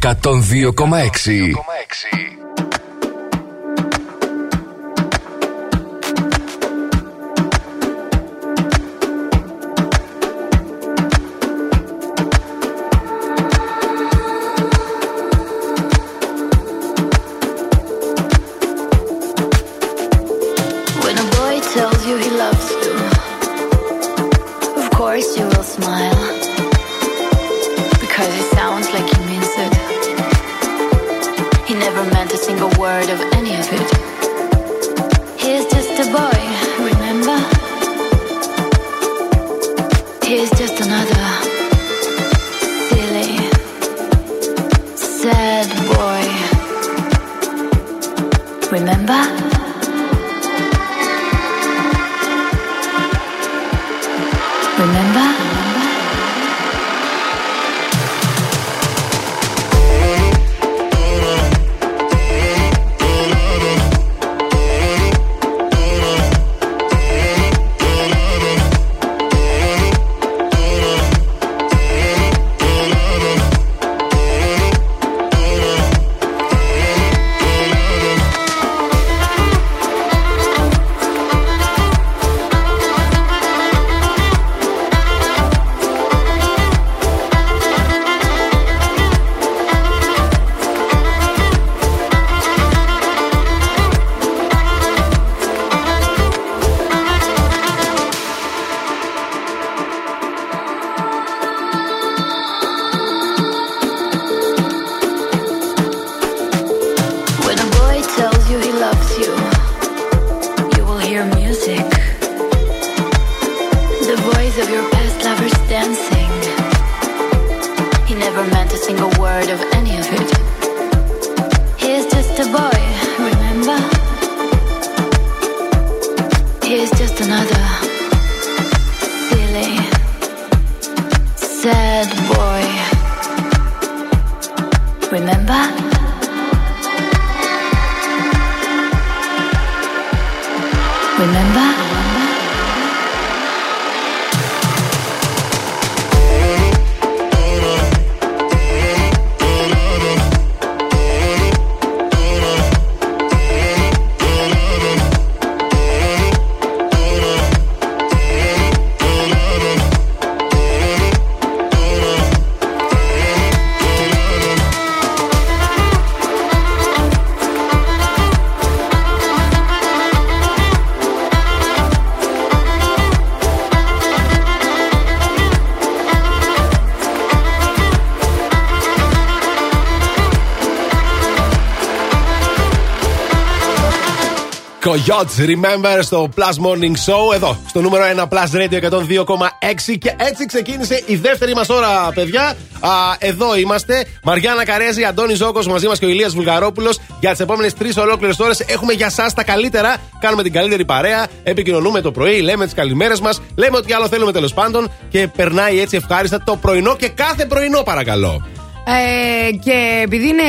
Coyotes, remember στο Plus Morning Show εδώ, στο νούμερο 1 Plus Radio 102,6 και έτσι ξεκίνησε η δεύτερη μας ώρα, παιδιά. Α, εδώ είμαστε. Μαριάννα Καρέζη, Αντώνη Ζώκος μαζί μας και ο Ηλίας Βουλγαρόπουλος. Για τις επόμενες τρεις ολόκληρες ώρες έχουμε για εσά τα καλύτερα. Κάνουμε την καλύτερη παρέα. Επικοινωνούμε το πρωί, λέμε τις καλημέρες μας. Λέμε ό,τι άλλο θέλουμε τέλος πάντων. Και περνάει έτσι ευχάριστα το πρωινό και κάθε πρωινό, παρακαλώ. Ε, και επειδή είναι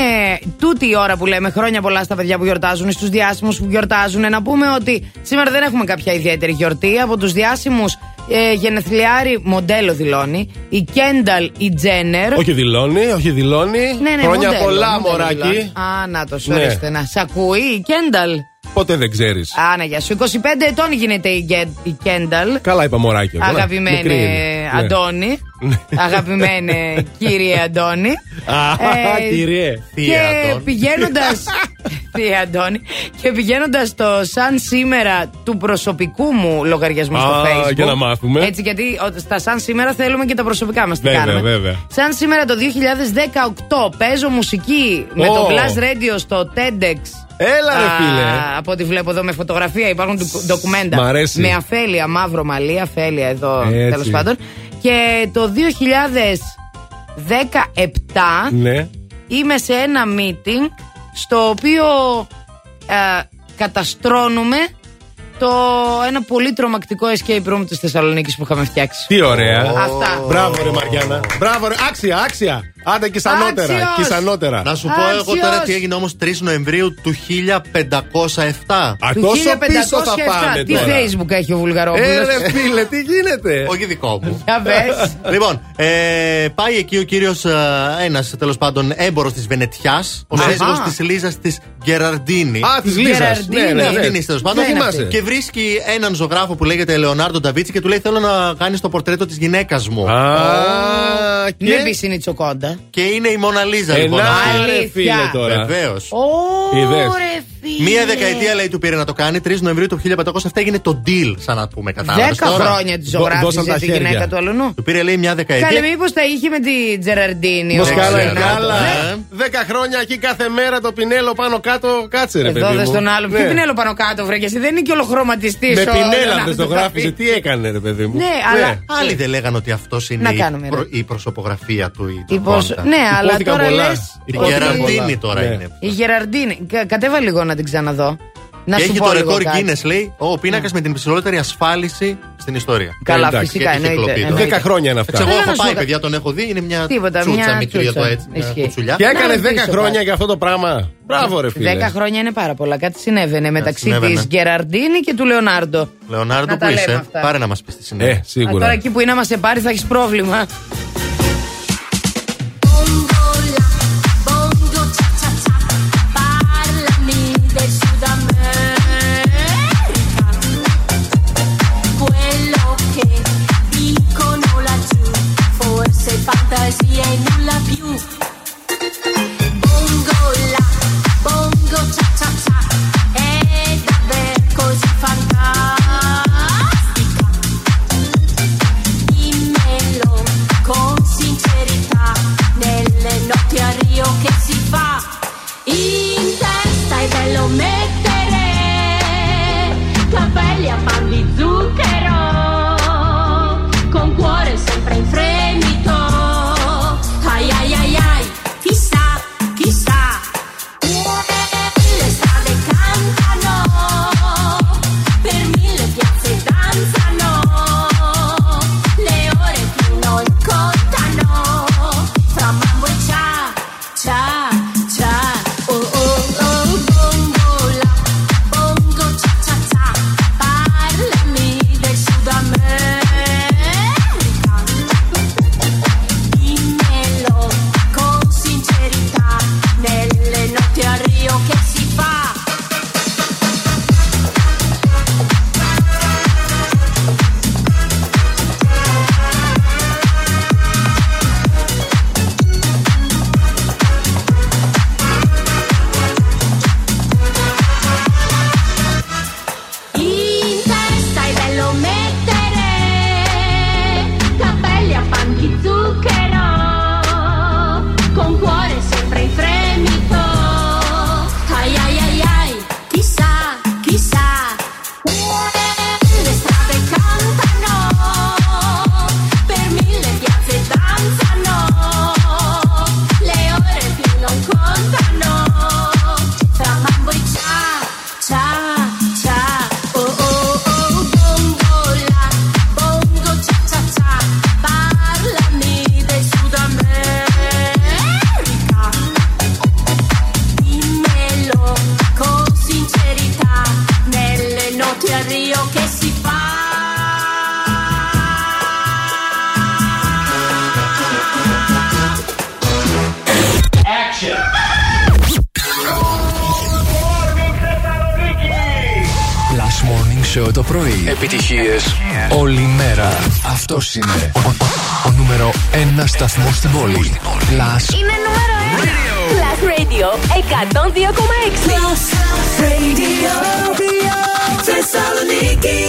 τούτη η ώρα που λέμε χρόνια πολλά στα παιδιά που γιορτάζουν, στους διάσημους που γιορτάζουν, να πούμε ότι σήμερα δεν έχουμε κάποια ιδιαίτερη γιορτή. Από τους διάσημους ε, γενεθλιάρη μοντέλο δηλώνει. Η Κένταλ, η Τζένερ. Όχι δηλώνει, όχι δηλώνει. Ναι, ναι, Χρόνια μοντέλο, πολλά, μοντέλο μωράκι. δηλώνει. Α, να το σου Ναι. ορίστε, να. Σ' ακούει η Κένταλ. Ποτέ δεν ξέρεις. Α, ναι, γεια σου. 25 ετών γίνεται η, Γκε- η Κένταλ. Καλά είπα μωράκι. εγώ, ναι. Αγαπημένε Μικρή είναι. Ναι. Αντώνη. Αγαπημένε κύριε Αντώνη. Α, Ε, κύριε. Και πηγαίνοντας. Θεία Αντώνη. Και πηγαίνοντας στο σαν σήμερα του προσωπικού μου λογαριασμού στο Α, Facebook. για να μάθουμε. Έτσι, γιατί ο- στα σαν σήμερα θέλουμε και τα προσωπικά μας τι Βέβαια, κάνουμε. βέβαια. Σαν σήμερα το 2018 παίζω μουσική με Ω. το Blast Radio στο TEDx. Έλα, ρε, Α, φίλε. Από ό,τι βλέπω εδώ με φωτογραφία υπάρχουν ντοκου- ντοκουμέντα. Μ' αρέσει. Με αφέλεια, μαύρο μαλλί, αφέλεια εδώ Έτσι. τέλος πάντων. Και το 2017 Ναι. είμαι σε ένα meeting στο οποίο ε, καταστρώνουμε το ένα πολύ τρομακτικό escape room της Θεσσαλονίκης που είχαμε φτιάξει. Τι ωραία. Αυτά. Μπράβο, ρε Μαριάννα. Μπράβο, ρε. Άξια, άξια. Άντε και σανότερα. Άξιος. Και σανότερα. Να σου πω εγώ Άξιος. τώρα τι έγινε όμως 3 Νοεμβρίου του 1507. Α, Του τόσο πίσω 1507. θα πάμε Τι τώρα. facebook έχει ο Βουλγαρόπουλος; Ε, ρε φίλε, τι γίνεται; Όχι δικό μου. Για πες. λοιπόν, ε, πάει εκεί ο κύριος, ένας τέλος πάντων έμπορος της Βενετιάς, ο Ναι. σύζυγο Α. της Λίζας της Γκεραρντίνη. Α, της Λίζας. Γεραρντίνη. Ναι, ναι, Ναι, ναι. αυτήν είστε τέλος πάντων. Δεν είναι αυτή. Και βρίσκει έναν ζωγράφο που λέγεται Λεωνάρντο Νταβίτσι και του λέει: Θέλω να κάνεις το πορτρέτο της γυναίκας μου. Α, Μην και. πεις είναι η τσοκόντα. Και είναι η Μόνα Λίζα, Ε, λοιπόν. να, αυτή. ρε Αλήθεια. φίλε τώρα. Βεβαίως. Είδες. Ωρε φίλε. Μία δεκαετία λέει του πήρε να το κάνει. 3 Νοεμβρίου του 1507 έγινε το deal, σαν να πούμε. Κατάλαβες. Δέκα χρόνια της Δώσαν ζωγράφησε τα τη χέρια. γυναίκα του αλουνού. Του πήρε λέει μια δεκαετία. Καλέ, μήπως τα είχε με τη Τζεραρντίνη. Μος ο καλά, Λεωνάρντο. καλά. ε. Δέκα χρόνια εκεί κάθε μέρα το πινέλο πάνω κάτω. Κάτσε ρε παιδί Εδώ μου. δε στον άλλο. Ναι. Ποιο πινέλο πάνω κάτω, βρε και εσύ δεν είναι και ολοχρωματιστής. Με πινέλα δεν το γράφησε. Τι έκανε ρε παιδί μου. Ναι, αλλά. Άλλοι δεν λέγανε ότι αυτός είναι Να η, κάνουμε, ρε. προ- η προσωπογραφία του. ή του Η προσ- Κόντα. Ναι, αλλά Υπόθηκαν τώρα πολλά. λε. Η Υπόθηκαν Γεραρντίνη πολλά. τώρα Ναι. είναι. Η Γεραρντίνη. Κα- Κατέβα λίγο να να την ξαναδώ. Να και σου έχει πω το λίγο ρεκόρ κάτι. Guinness, λέει, ο πίνακας με την υψηλότερη ασφάλιση στην ιστορία. Καλά, Εντάξει, φυσικά, και έχει εννοείται, κυκλοθεί τώρα. εννοείται. 10 χρόνια είναι αυτά. Εντάξει, Εγώ Θέλω έχω να σου πάει, πω- παιδιά, τον έχω δει. Είναι μια Τίποτα, τσούτσα μια μικρή τσούτσα. εδώ έτσι. Μια Ισχύει. κουτσουλιά. Και έκανε Να 10 ρωτήσω χρόνια κάτι. για αυτό το πράγμα. Μπράβο, ρε φίλε. 10 χρόνια είναι πάρα πολλά. Κάτι συνέβαινε μεταξύ συνέβαινε. της Γκεραρντίνη και του Λεωνάρντο. Λεωνάρντο, Να που τα λέμε είσαι. αυτά. Πάρε να μας πεις τι συνέβη. Ε, Α, σίγουρα. τώρα εκεί που είναι να μα σε πάρει θα έχεις πρόβλημα. see ain't 1 σταθμός στην πόλη. Last Είναι νούμερο 1. Plus Radio 102,6. Plus Radio. Θεσσαλονίκη.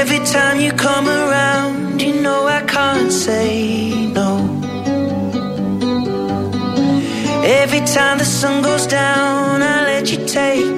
Every time you come around, you know I can't say no. Every time the sun goes down, I let you take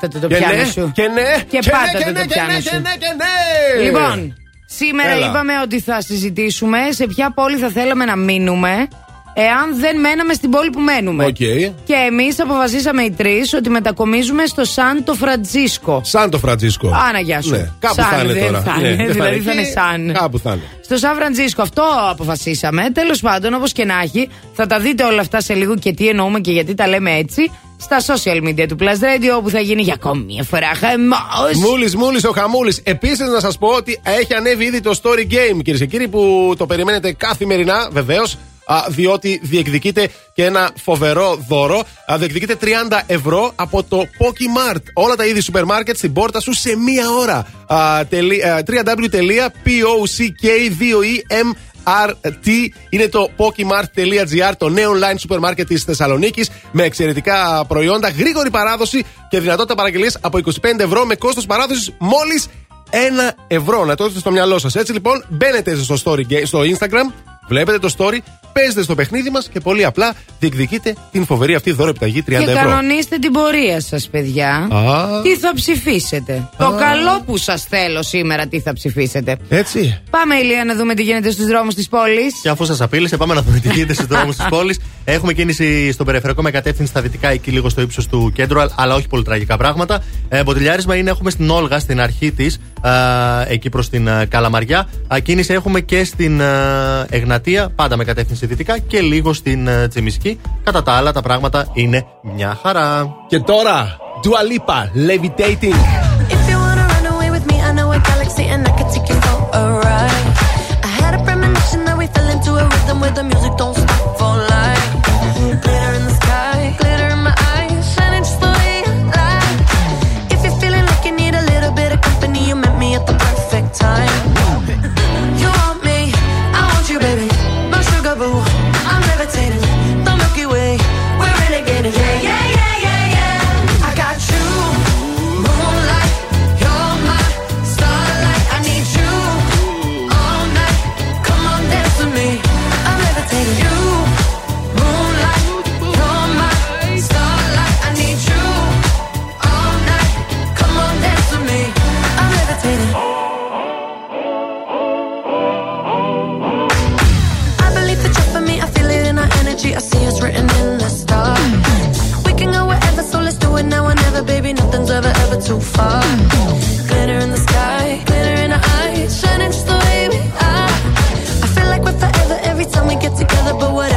Πάτα το το Και πιάνο ναι, σου. και ναι, Και και πάτα ναι, το και το ναι, και πιάνο ναι, σου. και ναι, και ναι. Λοιπόν, σήμερα Έλα. είπαμε ότι θα συζητήσουμε σε ποια πόλη θα θέλαμε να μείνουμε εάν δεν μέναμε στην πόλη που μένουμε. Οκ. Και εμείς αποφασίσαμε οι τρεις ότι μετακομίζουμε στο Σάντο Φραντζίσκο. Σαν το Φραντζίσκο. Άνα, γεια σου. Ναι, κάπου Σαν, θα είναι δεν τώρα. θα Ναι, είναι, δεν δηλαδή είναι. θα είναι Και σαν. Κάπου θα είναι. Στο Σαν Φραντζίσκο, αυτό αποφασίσαμε. Τέλος πάντων, όπως και να έχει, θα τα δείτε όλα αυτά σε λίγο και τι εννοούμε και γιατί τα λέμε έτσι. Στα social media του Plus Radio, όπου θα γίνει για ακόμη μια φορά χαμός. Μούλης, μούλης ο χαμούλης. Επίσης, να σας πω ότι έχει ανέβει ήδη το story game, κυρίε και κύριοι, που το περιμένετε καθημερινά, βεβαίως. Διότι διεκδικείτε και ένα φοβερό δώρο. Α, Διεκδικείτε 30 ευρώ από το Pokimart. Όλα τα είδη σούπερ μάρκετ στην πόρτα σου σε μία ώρα. Α, τελει- α, www.pock2emrt είναι το pokimart.gr, το νέο online σούπερ μάρκετ της Θεσσαλονίκης με εξαιρετικά προϊόντα, γρήγορη παράδοση και δυνατότητα παραγγελίας από 25 ευρώ με κόστος παράδοσης μόλις 1 ευρώ. Να το έχετε στο μυαλό σας. Έτσι λοιπόν, μπαίνετε στο, story, ga- στο Instagram, βλέπετε το story, παίζετε στο παιχνίδι μας και πολύ απλά διεκδικείτε την φοβερή αυτή δώρο επιταγή 30 Και ευρώ. κανονίστε την πορεία σας, παιδιά. Α. Τι θα ψηφίσετε. Το καλό που σας θέλω σήμερα, τι θα ψηφίσετε. Έτσι. Πάμε, Ηλία, να δούμε τι γίνεται στους δρόμους της πόλης. Και αφού σας απείλησε, πάμε να δούμε τι γίνεται στους δρόμους της πόλης. Έχουμε κίνηση στον περιφερειακό με κατεύθυνση στα δυτικά, εκεί λίγο στο ύψος του κέντρου, α- αλλά όχι πολύ τραγικά πράγματα. Ε, μποτιλιάρισμα είναι, έχουμε στην Όλγα, στην αρχή της, εκεί προς την ε, Καλαμαριά. Α, κίνηση έχουμε και στην ε, Εγνατία, πάντα με κατεύθυνση δυτικά, και λίγο στην ε, Τσιμισκή. Κατά τα άλλα, τα πράγματα είναι μια χαρά. Και τώρα, Dua Lipa, Levitating. If you wanna run away with me, I know a galaxy and I can take you for a ride. I had a premonition that we fell into a rhythm where the music don't time. together, but what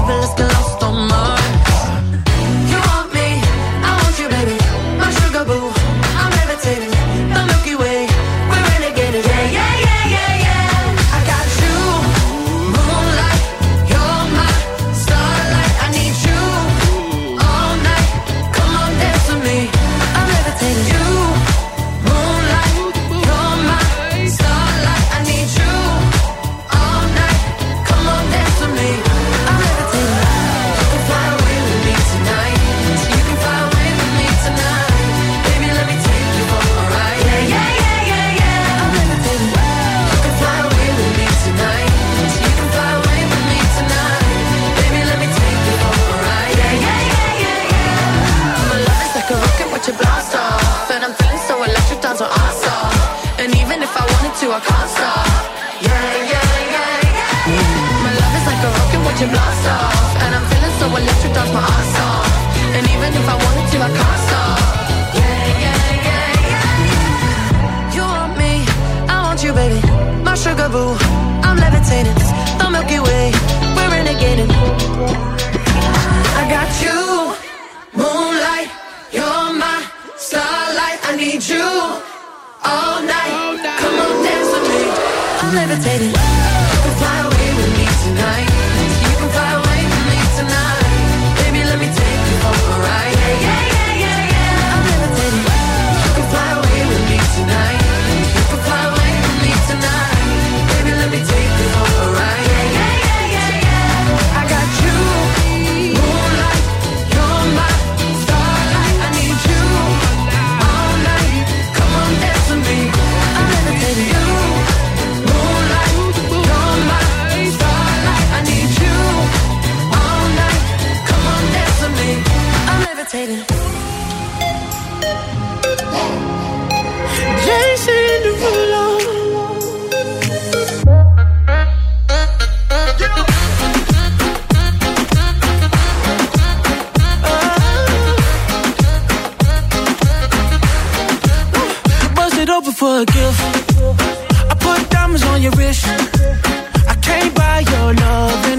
Yeah, yeah, yeah, yeah. You want me, I want you, baby. My sugar boo, I'm levitating. The Milky Way, we're renegading. I got you, moonlight. You're my starlight. I need you all night. Come on, dance with me. I'm levitating. I put diamonds on your wrist. I can't buy your loving.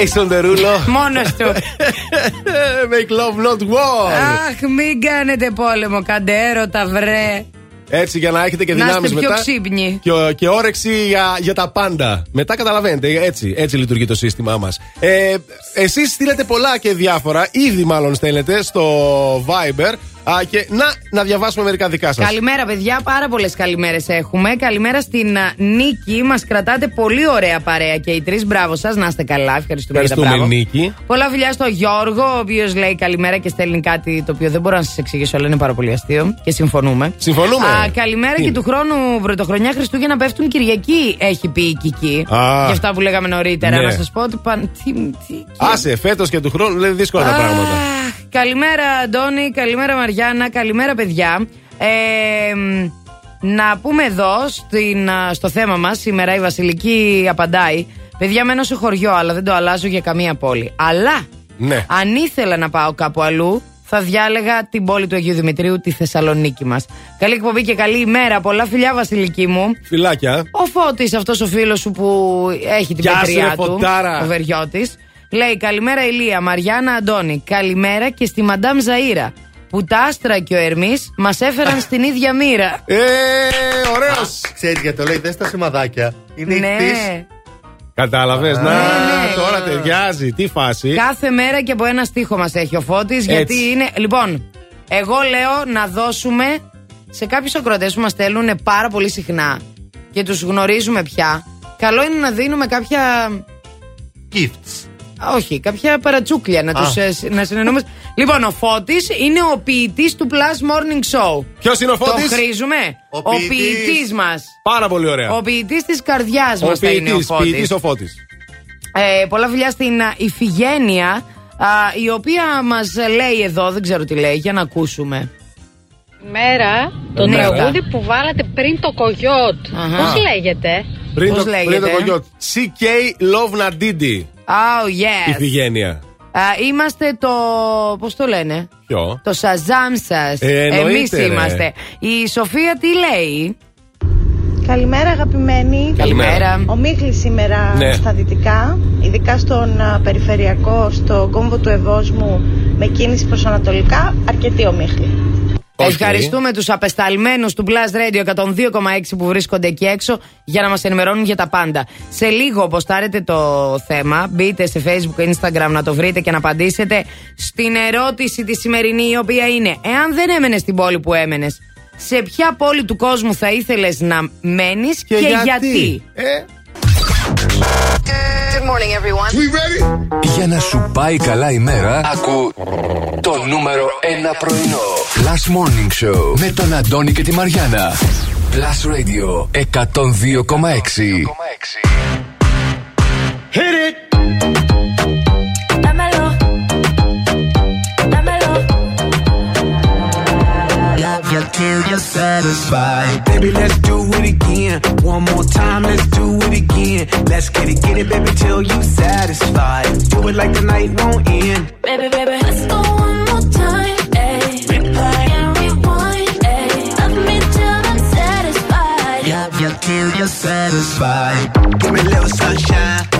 Jason Derulo. Μόνος του. Make love not war. Αχ, μην κάνετε πόλεμο, κάντε έρωτα, βρε. Έτσι για να έχετε και Να δυνάμεις είστε πιο μετά. ξύπνοι. Και, και όρεξη για, για τα πάντα. Μετά καταλαβαίνετε. Έτσι, έτσι λειτουργεί το σύστημά μας. Ε, Εσείς στείλετε πολλά και διάφορα. Ήδη μάλλον στέλνετε στο Viber Α, και να, να διαβάσουμε μερικά δικά σας. Καλημέρα, παιδιά. Πάρα πολλές καλημέρες έχουμε. Καλημέρα στην α, Νίκη. Μας κρατάτε πολύ ωραία παρέα και οι τρεις. Μπράβο σας. Να είστε καλά. Ευχαριστούμε, για τα Ευχαριστούμε, μπράβο. Νίκη. Πολλά φιλιά στο Γιώργο, ο οποίος λέει καλημέρα και στέλνει κάτι το οποίο δεν μπορώ να σας εξηγήσω, αλλά είναι πάρα πολύ αστείο και συμφωνούμε. Συμφωνούμε. Α, καλημέρα Τι και είναι; του χρόνου Πρωτοχρονιά Χριστούγεννα πέφτουν Κυριακή, έχει πει η Κική. Α. Για αυτά που λέγαμε νωρίτερα. Ναι. Να σας πω ότι. παν- Τι, τι, Άσε, φέτος και του χρόνου λέει δύσκολα τα Αχ, πράγματα. Καλημέρα, Αντώνη. Καλημέρα, Μαριάννα. Καλημέρα, παιδιά. Ε, μ, να πούμε εδώ στην, α, στο θέμα μας σήμερα η Βασιλική απαντάει. Παιδιά, μένω σε χωριό, αλλά δεν το αλλάζω για καμία πόλη. Αλλά Ναι. αν ήθελα να πάω κάπου αλλού, θα διάλεγα την πόλη του Αγίου Δημητρίου, τη Θεσσαλονίκη μας. Καλή εκπομπή και καλή ημέρα. Πολλά φιλιά, Βασιλική μου. Φιλάκια. Ο Φώτης, αυτός ο φίλος σου που έχει την Γεια σου, πετριά ρε, του. Φωτάρα. Ο Βεριώτης. Λέει καλημέρα Ηλία, Μαριάννα Αντώνη. Καλημέρα και στη Μαντάμ Ζαΐρα. Που τα άστρα και ο Ερμής μας έφεραν στην ίδια μοίρα. Ε, ωραίος. Ξέρεις γιατί το λέει, δες στα σημαδάκια. Είναι ναι. ηχθής. Κατάλαβες. Να, ναι. τώρα ταιριάζει. Τι φάση. Κάθε μέρα και από ένα στίχο μας έχει ο Φώτης. Γιατί είναι. Λοιπόν, εγώ λέω να δώσουμε σε κάποιους ακροατές που μας στέλνουν πάρα πολύ συχνά και τους γνωρίζουμε πια. Καλό είναι να δίνουμε κάποια. Gifts. Όχι, κάποια παρατσούκλια να, Α. τους, ε, να συνεννοούμε. λοιπόν, ο Φώτης είναι ο ποιητής του Plus Morning Show. Ποιος είναι ο Φώτης; Το χρήζουμε. Ο Ο ποιητής. ποιητής μας. Πάρα πολύ ωραία. Ο ποιητής της καρδιάς Ο μας θα είναι ο ποιητής, Φώτης. ποιητής ο Φώτης. Ε, πολλά φιλιά στην α, Ιφηγένεια, α, η οποία μας λέει εδώ, δεν ξέρω τι λέει, για να ακούσουμε. Μέρα, το Ναι. τραγούδι που βάλατε πριν το κογιότ. Αχα. Πώς λέγεται; Πριν Πώς το, λέγεται; πριν το κογιότ. CK Love Nadidi. Oh, yes. Ιφηγένεια. Α, είμαστε το. Πώς το λένε, Ποιο; Το Σαζάμ σας. Ε, εννοείται, Εμείς ρε. είμαστε. Η Σοφία τι λέει; Καλημέρα αγαπημένοι. Καλημέρα. Ο Μίχλης σήμερα Ναι. στα δυτικά, ειδικά στον α, περιφερειακό, στο κόμβο του Ευόσμου με κίνηση προς Ανατολικά, αρκετή ο Μίχλη. Ευχαριστούμε τους απεσταλμένους του Blast Radio 102,6 που βρίσκονται εκεί έξω για να μας ενημερώνουν για τα πάντα. Σε λίγο, ποστάρετε το θέμα, μπείτε σε Facebook και Instagram να το βρείτε και να απαντήσετε στην ερώτηση τη σημερινή, η οποία είναι: Εάν δεν έμενες στην πόλη που έμενες, σε ποια πόλη του κόσμου θα ήθελες να μένεις και, γιατί; Ε, Good morning, everyone. We ready? Για να σου πάει καλά η μέρα, ακού το νούμερο 1 πρωινό. Last Morning Show με τον Αντώνη και τη Μαριάνα. Plus Radio 102,6. Hit it. Till you're satisfied. Baby, let's do it again. One more time, let's do it again. Let's get it, get it, baby, till you satisfied. Do it like the night won't end. Baby, baby, let's go one more time. Ayy. Replay and rewind. Ayy. Love me till I'm satisfied. Love you till you're satisfied. Give me a little sunshine.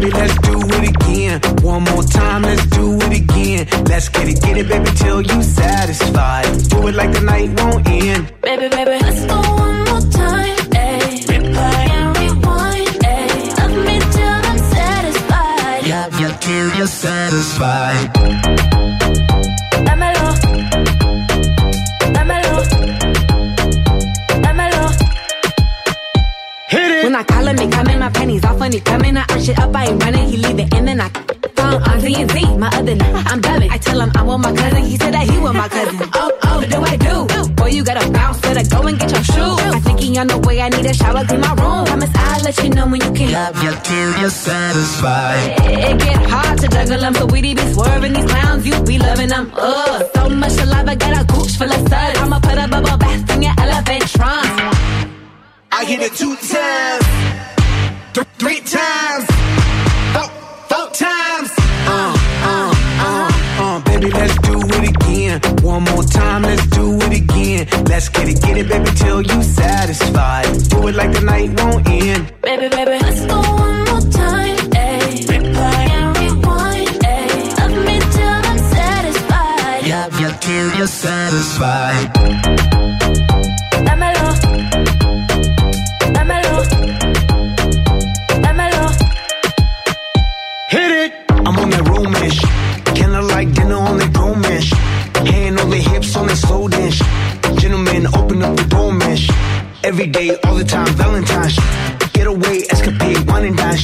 baby, let's do it again. One more time, let's do it again. Let's get it, get it, baby, till you satisfied. Do it like the night won't end. Baby, baby, let's go one more time. Ayy. Replay and rewind. Ayy. Love me till I'm satisfied. Love you till you're satisfied. When I call him, he coming, my pennies off when he coming. I arch it up, I ain't running, he leave it in, then I phone on Z and Z. My other night, I'm dubbing. I tell him I'm with my cousin, he said that he with my cousin. Oh, oh, what do I do? Boy, you gotta bounce, better go and get your shoes. I think he on the way, I need a shower, clean my room. Promise I'll let you know when you can. Love you till you're satisfied. It get hard to juggle them, so we be swerving these clowns, you be loving them. Ugh, so much alive, I got a gooch full of suds. I'ma put a bubble bath in your elephant trunk. I hit it two times, th- three times, four, four times. Uh, uh, uh, uh, baby, let's do it again. One more time, let's do it again. Let's get it, get it, baby, till you satisfied. Do it like the night won't end. Baby, baby, let's go one more time. Ayy. Replay and rewind. Ayy. Love me till I'm satisfied. Yeah, yeah, till you're satisfied. On the hips on that slow dance. Gentlemen, open up the door mesh. Every day, all the time, Valentine's. Get away, escapade, wine and dine.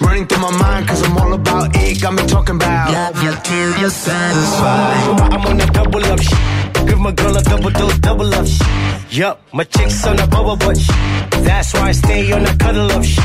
Running through my mind, cause I'm all about it. Got me talking about love you till you're satisfied. I'm on that double up shit. Give my girl a double dose, double up shit. Yup, my chick's on a bubble butt. That's why I stay on that cuddle up shit.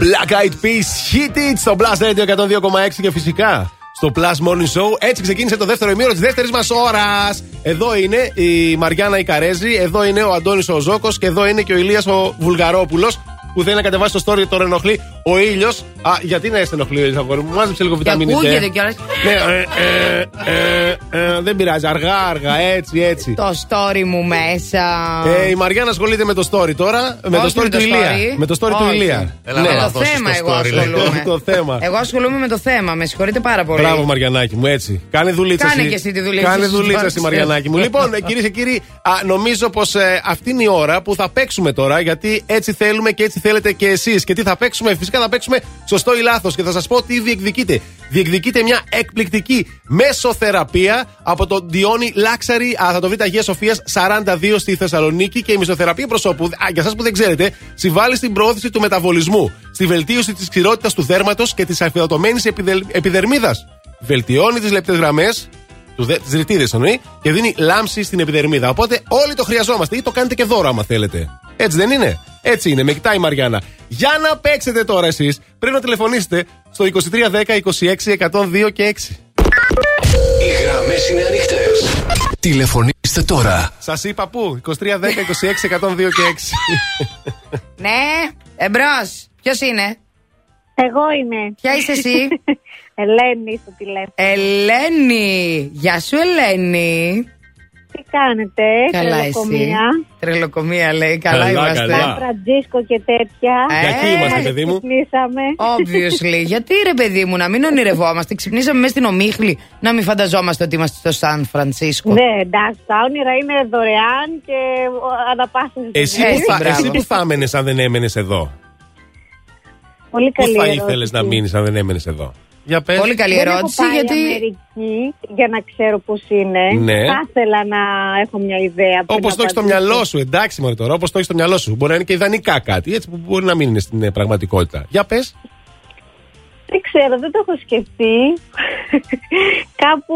Black Eyed Peas Hit It στο Blast Radio 102,6 και φυσικά στο Plus Morning Show. Έτσι ξεκίνησε το δεύτερο ημίρο της δεύτερης μας ώρας. Εδώ είναι η Μαριάννα Ικαρέζη, εδώ είναι ο Αντώνης ο Ζώκο και εδώ είναι και ο Ηλίας ο Βουλγαρόπουλος που θέλει να κατεβάσει το story τώρα ενοχλεί ο ήλιος. Α, γιατί να σε ενοχλεί ο ήλιος, αγόρι μου, μάζεψε λίγο Και βιταμίνη. ακούγεται D. κιόλας. Ναι, ε, ε, ε, ε, δεν πειράζει, αργά, αργά, έτσι, έτσι. Το story μου μέσα. Ε, η Μαριάννα ασχολείται με το story τώρα. Με το Όχι story με του το Ηλία. story. Με το story του Όχι. Ηλία. Έλα, Ναι. να Με το δώσεις θέμα το εγώ story, λέει. ασχολούμαι. Το θέμα. Εγώ ασχολούμαι με το θέμα. Με συγχωρείτε πάρα πολύ. Μπράβο, Μαριανάκη μου, έτσι. Κάνε δουλίτσα. Κάνε εσύ. και εσύ τη δουλίτσα Κάνε σου, δουλίτσα, Γιώργο. εσύ, Μαριανάκη μου. λοιπόν, κυρίες και κύριοι, α, νομίζω πως αυτή είναι η ώρα που θα παίξουμε τώρα, γιατί έτσι θέλουμε και έτσι θέλετε και εσείς. Και τι θα παίξουμε, φυσικά θα παίξουμε σωστό ή λάθος. Και θα σας πω τι διεκδικείτε. Διεκδικείτε μια εκπληκτική μεσοθεραπεία από το Διόνι Λάξαρη, α, θα το βρείτε Αγία Σοφίας 42 στη Θεσσαλονίκη. Και η μεσοθεραπεία προσώπου, α, για εσά που δεν ξέρετε, συμβάλλει στην προώθηση του μεταβολισμού, στη βελτίωση της ξηρότητας του θέρματος και της αφιδατωμένη επιδερμίδας. Βελτιώνει τις λεπτές γραμμές, τι ρητίδε εννοεί, και δίνει λάμψη στην επιδερμίδα. Οπότε όλοι το χρειαζόμαστε ή το κάνετε και δώρο άμα θέλετε. Έτσι δεν είναι; Έτσι είναι, με κοιτάει η Μαριάννα. Για να παίξετε τώρα εσείς, πρέπει να τηλεφωνήσετε στο 2310 26 102 και 6. Οι γραμμές είναι ανοιχτές. Τηλεφωνήστε τώρα. Σας είπα πού, 2310 26 102 και 6. Ναι, εμπρός. Ποιος είναι; Εγώ είμαι. Ποια είσαι εσύ; Ελένη στο τηλέφωνο. Ελένη. Γεια σου, Ελένη. Τι κάνετε, Καλά, τρελοκομεία. εσύ. Τρελοκομεία; Λέει. Καλά, Καλά, είμαστε. καλά. Σαν Φραντζίσκο και τέτοια. Ε, Για εκεί είμαστε, παιδί μου. Ξυπνήσαμε. Obviously. Γιατί ρε παιδί μου, να μην ονειρευόμαστε. Ξυπνήσαμε μέσα στην ομίχλη να μην φανταζόμαστε ότι είμαστε στο Σαν Φρανσίσκο. Ναι, εντάξει, τα όνειρα είναι δωρεάν και ανα πάσα στιγμή. Εσύ, Έτσι, που θα, μπράβο. εσύ που θα έμενες αν δεν έμενες εδώ; Πολύ Πού καλή θα ερώτηση. ήθελες να μείνεις αν δεν έμενες εδώ; Για πες. Πολύ καλή Δεν έχω ερώτηση πάει γιατί. Αμερική για να ξέρω πώς είναι. Ναι. Θα ήθελα να έχω μια ιδέα. πριν Όπως το έχεις στο απαντήσω. μυαλό σου, εντάξει μωρέ τώρα, όπως το έχεις στο μυαλό σου. Μπορεί να είναι και ιδανικά κάτι, έτσι που μπορεί να μην είναι στην ε, πραγματικότητα. Για πες. Δεν ξέρω, δεν το έχω σκεφτεί. Κάπου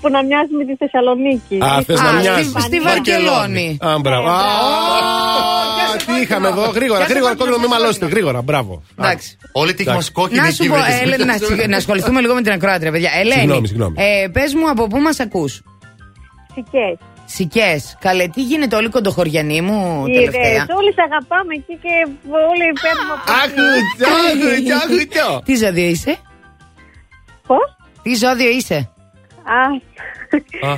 που να μοιάζει με τη Θεσσαλονίκη. Α, θε να Α, μοιάζει. στη- στη Βαρκελόνη. Α, μπράβο. Α, Τι είχαμε εδώ, γρήγορα, γρήγορα, κόκκινο, μην μαλώσετε, γρήγορα, μπράβο. Εντάξει. Όλη τη μα Εντάξει. κόκκινη Να εκεί σου πω, βρήκες. Έλενα, να, ασχολη- να ασχοληθούμε λίγο με την ακροάτρια, παιδιά. Ελένη, Συγγνώμη, συγγνώμη. Ε, πε μου από πού μα ακού. Φυσικές. Σικές. Καλέ, τι γίνεται όλοι οι κοντοχωριανοί μου τελευταία; Είδες, όλοι σε αγαπάμε εκεί και όλοι παίρνουμε από Αχουτζό, αχουτζό, αχουτζό. Τι ζώδιο είσαι, Πώ; Τι ζώδιο είσαι; Α, Α.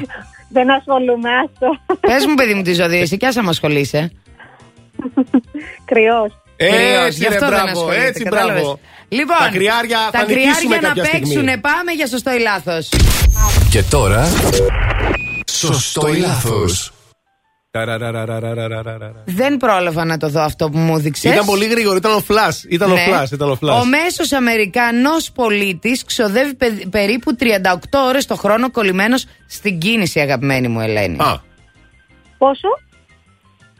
δεν ασχολούμαι, άστο. Πες μου, παιδί μου, τι ζώδιο είσαι και άσα με ασχολείσαι. Κρυός. Κρυός, Έτσι, γι' ρε, αυτό δεν μπράβο, ασχολείται, έτσι, κατάλαβες. μπράβο. Λοιπόν, Τα κρυάρια τα θα νικήσουμε κρυάρια να κάποια στιγμή. παίξουν. Πάμε για σωστό ή λάθος. Και τώρα. Σωστό ή λάθος. Δεν πρόλαβα να το δω αυτό που μου δείξε. Ήταν πολύ γρήγορο, ήταν ο φλα. Ήταν ο Ναι. φλα, ήταν ο Ο φλα. μέσο Αμερικανό πολίτη ξοδεύει πε- περίπου 38 ώρε το χρόνο κολλημένο στην κίνηση, αγαπημένη μου Ελένη. Α, Πόσο;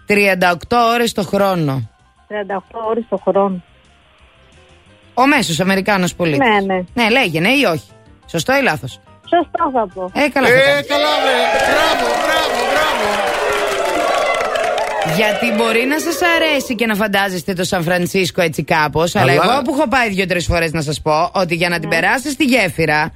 38 ώρε το χρόνο. 38 ώρες το χρόνο. Ο μέσο Αμερικάνο πολίτη. Ναι, ναι. Ναι, λέγε, ναι ή όχι. Σωστό ή λάθο. Σωστά θα πω. Ε, καλά. θα Ε, κάνεις. καλά, βρε. Μπράβο, μπράβο, μπράβο. Γιατί μπορεί να σας αρέσει και να φαντάζεστε το Σαν Φρανσίσκο έτσι κάπως, αλλά... Αλλά- εγώ που έχω πάει δύο-τρεις φορές να σας πω ότι για να την περάσεις τη γέφυρα.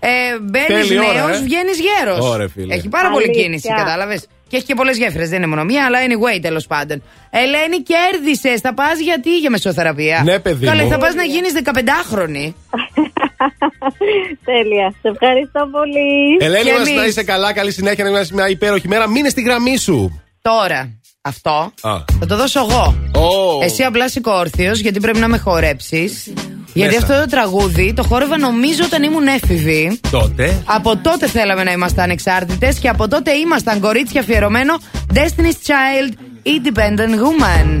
Ε, Μπαίνεις Θέλει ώρα, νέο, ε. βγαίνεις γέρος. Ωραία, φίλε. Έχει πάρα πολύ Αλήθεια. κίνηση, κατάλαβες. Και έχει και πολλές γέφυρες, δεν είναι μόνο μία, αλλά anyway, τέλος πάντων. Ελένη, κέρδισες. Θα πας γιατί για μεσοθεραπεία; Ναι, παιδί Καλέ, μου. θα πας να γίνεις 15χρονη. Τέλεια. Σε ευχαριστώ πολύ. Ελένη Και μας, εμείς. να είσαι καλά, καλή συνέχεια, να είσαι μια υπέροχη μέρα. Μείνε στη γραμμή σου. Τώρα, αυτό Α. θα το δώσω εγώ. Ω. Εσύ απλά σηκώ όρθιος, γιατί πρέπει να με χορέψεις. Γιατί Μέσα. αυτό το τραγούδι το χόρευα νομίζω όταν ήμουν έφηβη. Τότε. Από τότε θέλαμε να είμαστε ανεξάρτητες και από τότε ήμασταν κορίτσια αφιερωμένο Destiny's Child Independent Woman.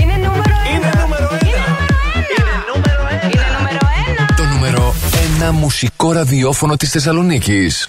Είναι νούμερο ένα. Είναι νούμερο ένα. Είναι νούμερο ένα. Το νούμερο 1 μουσικό ραδιόφωνο της Θεσσαλονίκης.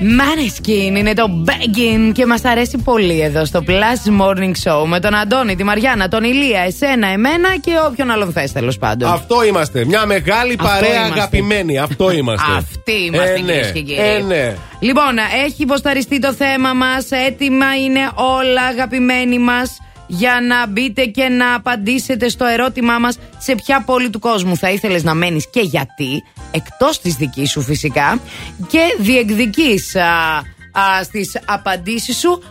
Maneskin είναι το Begging και μας αρέσει πολύ εδώ στο Plus Morning Show με τον Αντώνη, τη Μαριάννα, τον Ηλία, εσένα, εμένα και όποιον άλλον θες τέλος πάντων. Αυτό είμαστε. Μια μεγάλη Αυτό παρέα είμαστε. αγαπημένη. Αυτό είμαστε. Αυτοί είμαστε, Ε, ναι. κυρίες και κύριοι. Ε, ναι. Λοιπόν, έχει υποσταριστεί το θέμα μας, έτοιμα είναι όλα αγαπημένοι μας για να μπείτε και να απαντήσετε στο ερώτημά μας σε ποια πόλη του κόσμου θα ήθελες να μένεις και γιατί, εκτός της δικής σου φυσικά, και διεκδικείς α, α, στις απαντήσεις σου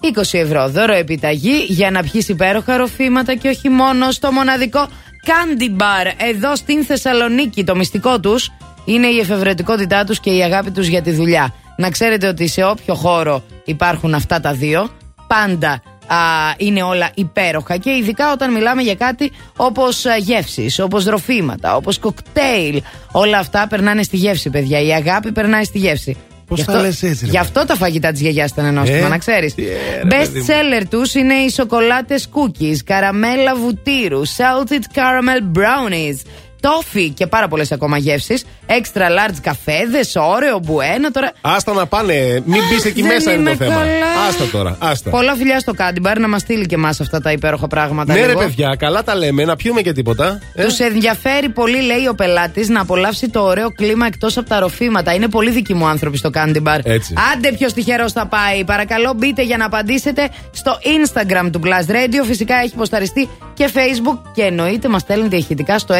20 ευρώ δώρο επιταγή για να πιεις υπέροχα ροφήματα και όχι μόνο στο μοναδικό Candy Bar εδώ στην Θεσσαλονίκη. Το μυστικό τους είναι η εφευρετικότητά τους και η αγάπη τους για τη δουλειά. Να ξέρετε ότι σε όποιο χώρο υπάρχουν αυτά τα δύο, πάντα α, είναι όλα υπέροχα και ειδικά όταν μιλάμε για κάτι όπως α, γεύσεις, όπως ροφήματα, όπως κοκτέιλ. Όλα αυτά περνάνε στη γεύση, παιδιά. Η αγάπη περνάει στη γεύση. Πώς Γι' τα αυτό- λες έτσι, ρε Γι' αυτό τα φαγητά της γιαγιάς ήταν ενόστιμα, Ε, να ξέρεις. τι, ε, ρε, Best παιδί μου. seller τους είναι οι σοκολάτες cookies, καραμέλα βουτύρου, salted caramel brownies, toffee και πάρα πολλές ακόμα γεύσεις. Extra large καφέδε, όρεο, μπουένα. Τώρα. Άστα να πάνε. Μην μπεις εκεί δεν μέσα είναι είμαι το θέμα. καλά. Άστα τώρα. Άστα. Πολλά φιλιά στο Candy Bar να μας στείλει και εμάς αυτά τα υπέροχα πράγματα. Ναι, ρε λίγο. παιδιά, καλά τα λέμε. Να πιούμε και τίποτα. Ε, Τους ενδιαφέρει πολύ, λέει ο πελάτης, να απολαύσει το ωραίο κλίμα εκτός από τα ροφήματα. Είναι πολύ δικοί μου άνθρωποι στο Candy Bar. Έτσι. Άντε, ποιος τυχερός θα πάει. Παρακαλώ, μπείτε για να απαντήσετε στο Instagram του Blast Radio. Φυσικά έχει ποσταριστεί και Facebook και εννοείται μας στέλνετε ηχητικά στο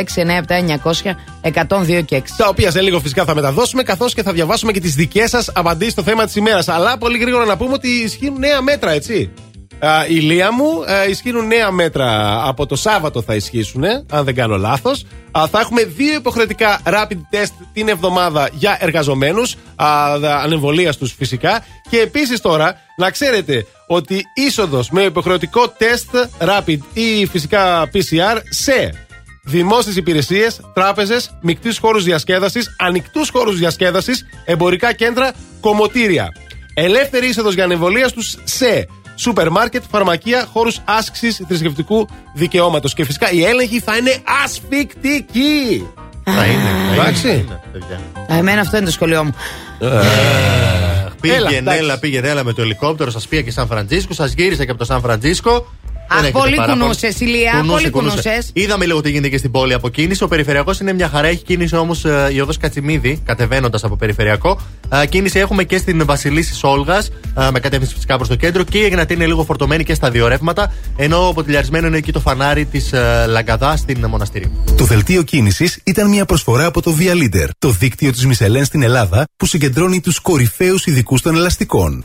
697-900-102 και 6. Τα οποία σε λίγο φυσικά θα μεταδώσουμε, καθώ και θα διαβάσουμε και τι δικέ σα απαντήσει στο θέμα τη ημέρα. Αλλά πολύ γρήγορα να πούμε ότι ισχύουν νέα μέτρα, έτσι. Α, ηλία μου, ε, ισχύουν νέα μέτρα από το Σάββατο θα ισχύσουν, αν δεν κάνω λάθο. Θα έχουμε δύο υποχρεωτικά rapid test την εβδομάδα για εργαζομένου, ανεμβολία του φυσικά. Και επίση τώρα να ξέρετε ότι είσοδο με υποχρεωτικό τεστ rapid ή φυσικά PCR σε Δημόσιες υπηρεσίες, τράπεζες, μεικτού χώρους διασκέδασης, ανοιχτούς χώρους διασκέδασης, εμπορικά κέντρα, κομμωτήρια. Ελεύθερη είσοδος για ανεμβολία του σε σούπερ μάρκετ, φαρμακεία, χώρους άσκησης θρησκευτικού δικαιώματος. Και φυσικά η έλεγχη θα είναι ασφικτική. Θα είναι. θα είναι, Εντάξει. θα είναι, παιδιά. Α, Εμένα αυτό είναι το σχολείο μου. Πήγαινε, εντάξει. έλα, πήγαινε, έλα με το ελικόπτερο, σας πήγε και Σαν Φραντζίσκο, σας γύρισε και από το Σαν Φραντζίσκο. Αχ, Δεν έχετε πολύ παράπονο. κουνούσες, Ηλία, Κουνούσε, πολύ κουνούσε. κουνούσες. Είδαμε λίγο τι γίνεται και στην πόλη από κίνηση. Ο περιφερειακός είναι μια χαρά. Έχει κίνηση όμως η οδό Κατσιμίδη, κατεβαίνοντας από περιφερειακό. Α, Κίνηση έχουμε και στην Βασιλίση Όλγα, με κατεύθυνση φυσικά προς το κέντρο. Και η Εγνατή είναι λίγο φορτωμένη και στα δύο ρεύματα. Ενώ αποτελιαρισμένο είναι εκεί το φανάρι της Λαγκαδά στην Μοναστηρίου. Το δελτίο κίνησης ήταν μια προσφορά από το Via Leader, το δίκτυο της Μισελέν στην Ελλάδα που συγκεντρώνει τους κορυφαίους ειδικούς των ελαστικών.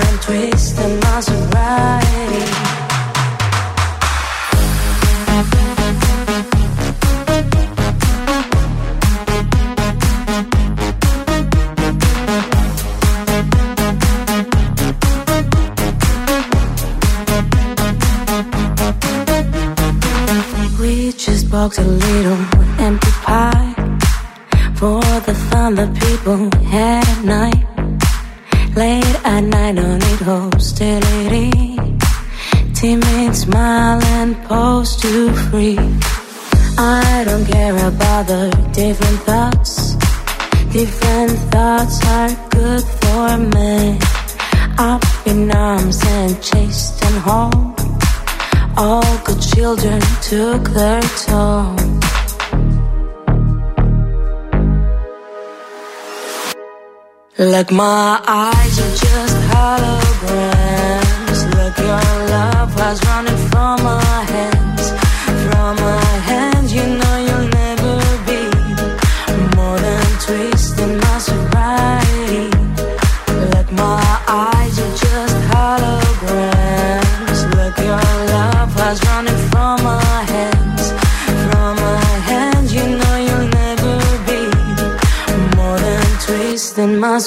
sobriety. We just box a little empty pie for the fun that people had at night. Late at night, don't need hostility. Timid smile and pose too free. I don't care about the different thoughts. Different thoughts are good for me. Up in arms and chased and home. All good children took their toll. Like my eyes are just holograms. Like your love has running from my hands,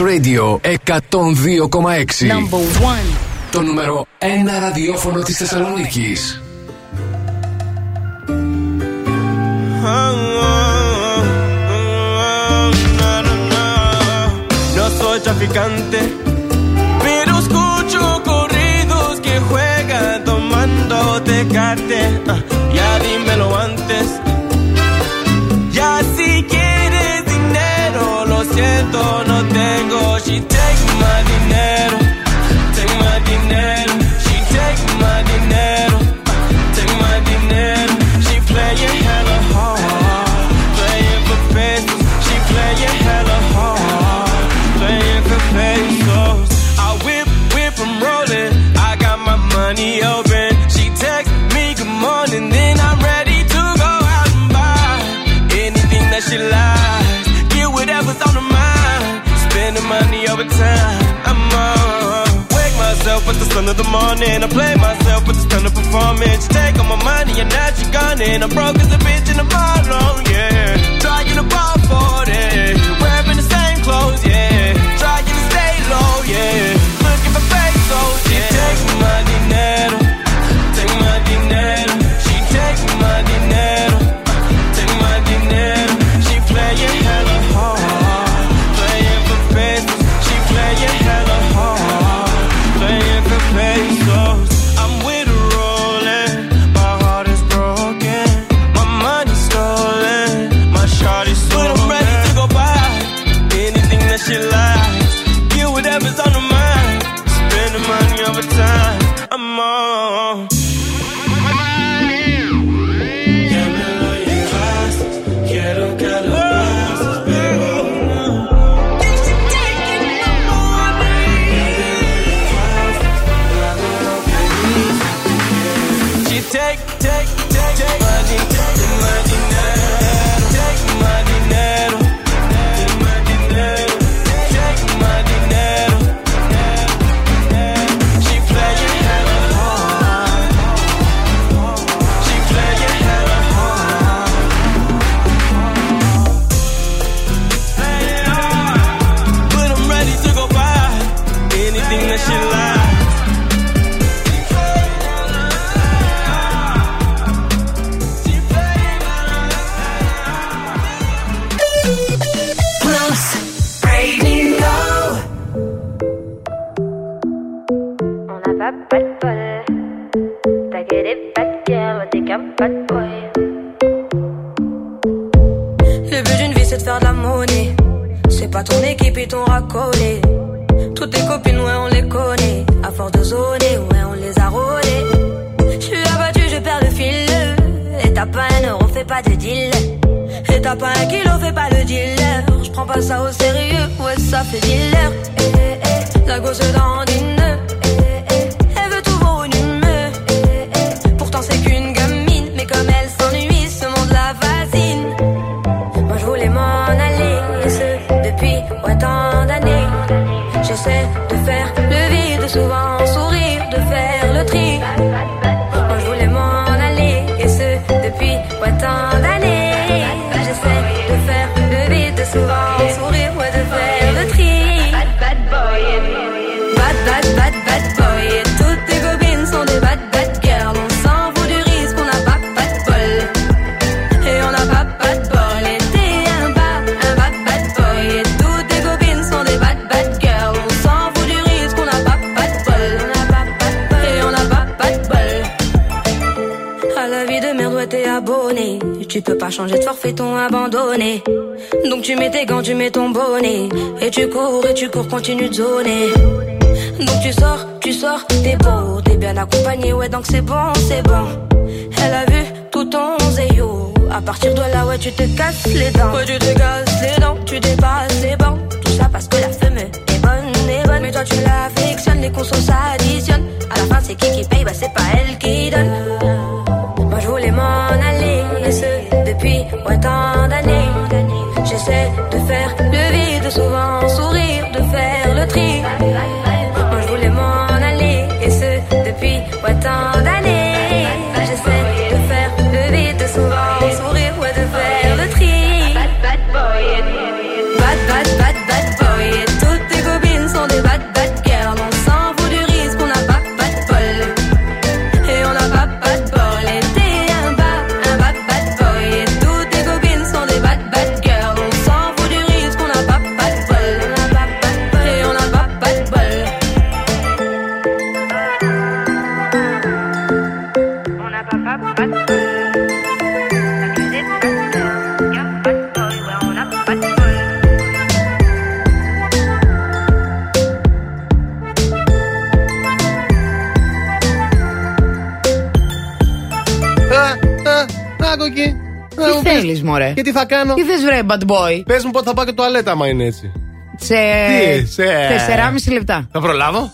Radio 102,6. Number one. Το νούμερο 1 ραδιόφωνο της Θεσσαλονίκης. No soy traficante, pero escucho corridos que juegan tomando tecate. day. the morning. I play myself, but it's done the performance. You take all my money and now you're gone. And I'm broke as a bitch in the bottom, oh, yeah. Trying to ball 继续走。Τι θέλεις, Μωρέ; Και τι θα κάνω; Τι θες, βρε, bad boy; Πες μου πότε θα πάω και το αλέτα μα είναι έτσι. Σε. Τι, σε. 4,5 λεπτά. Θα προλάβω;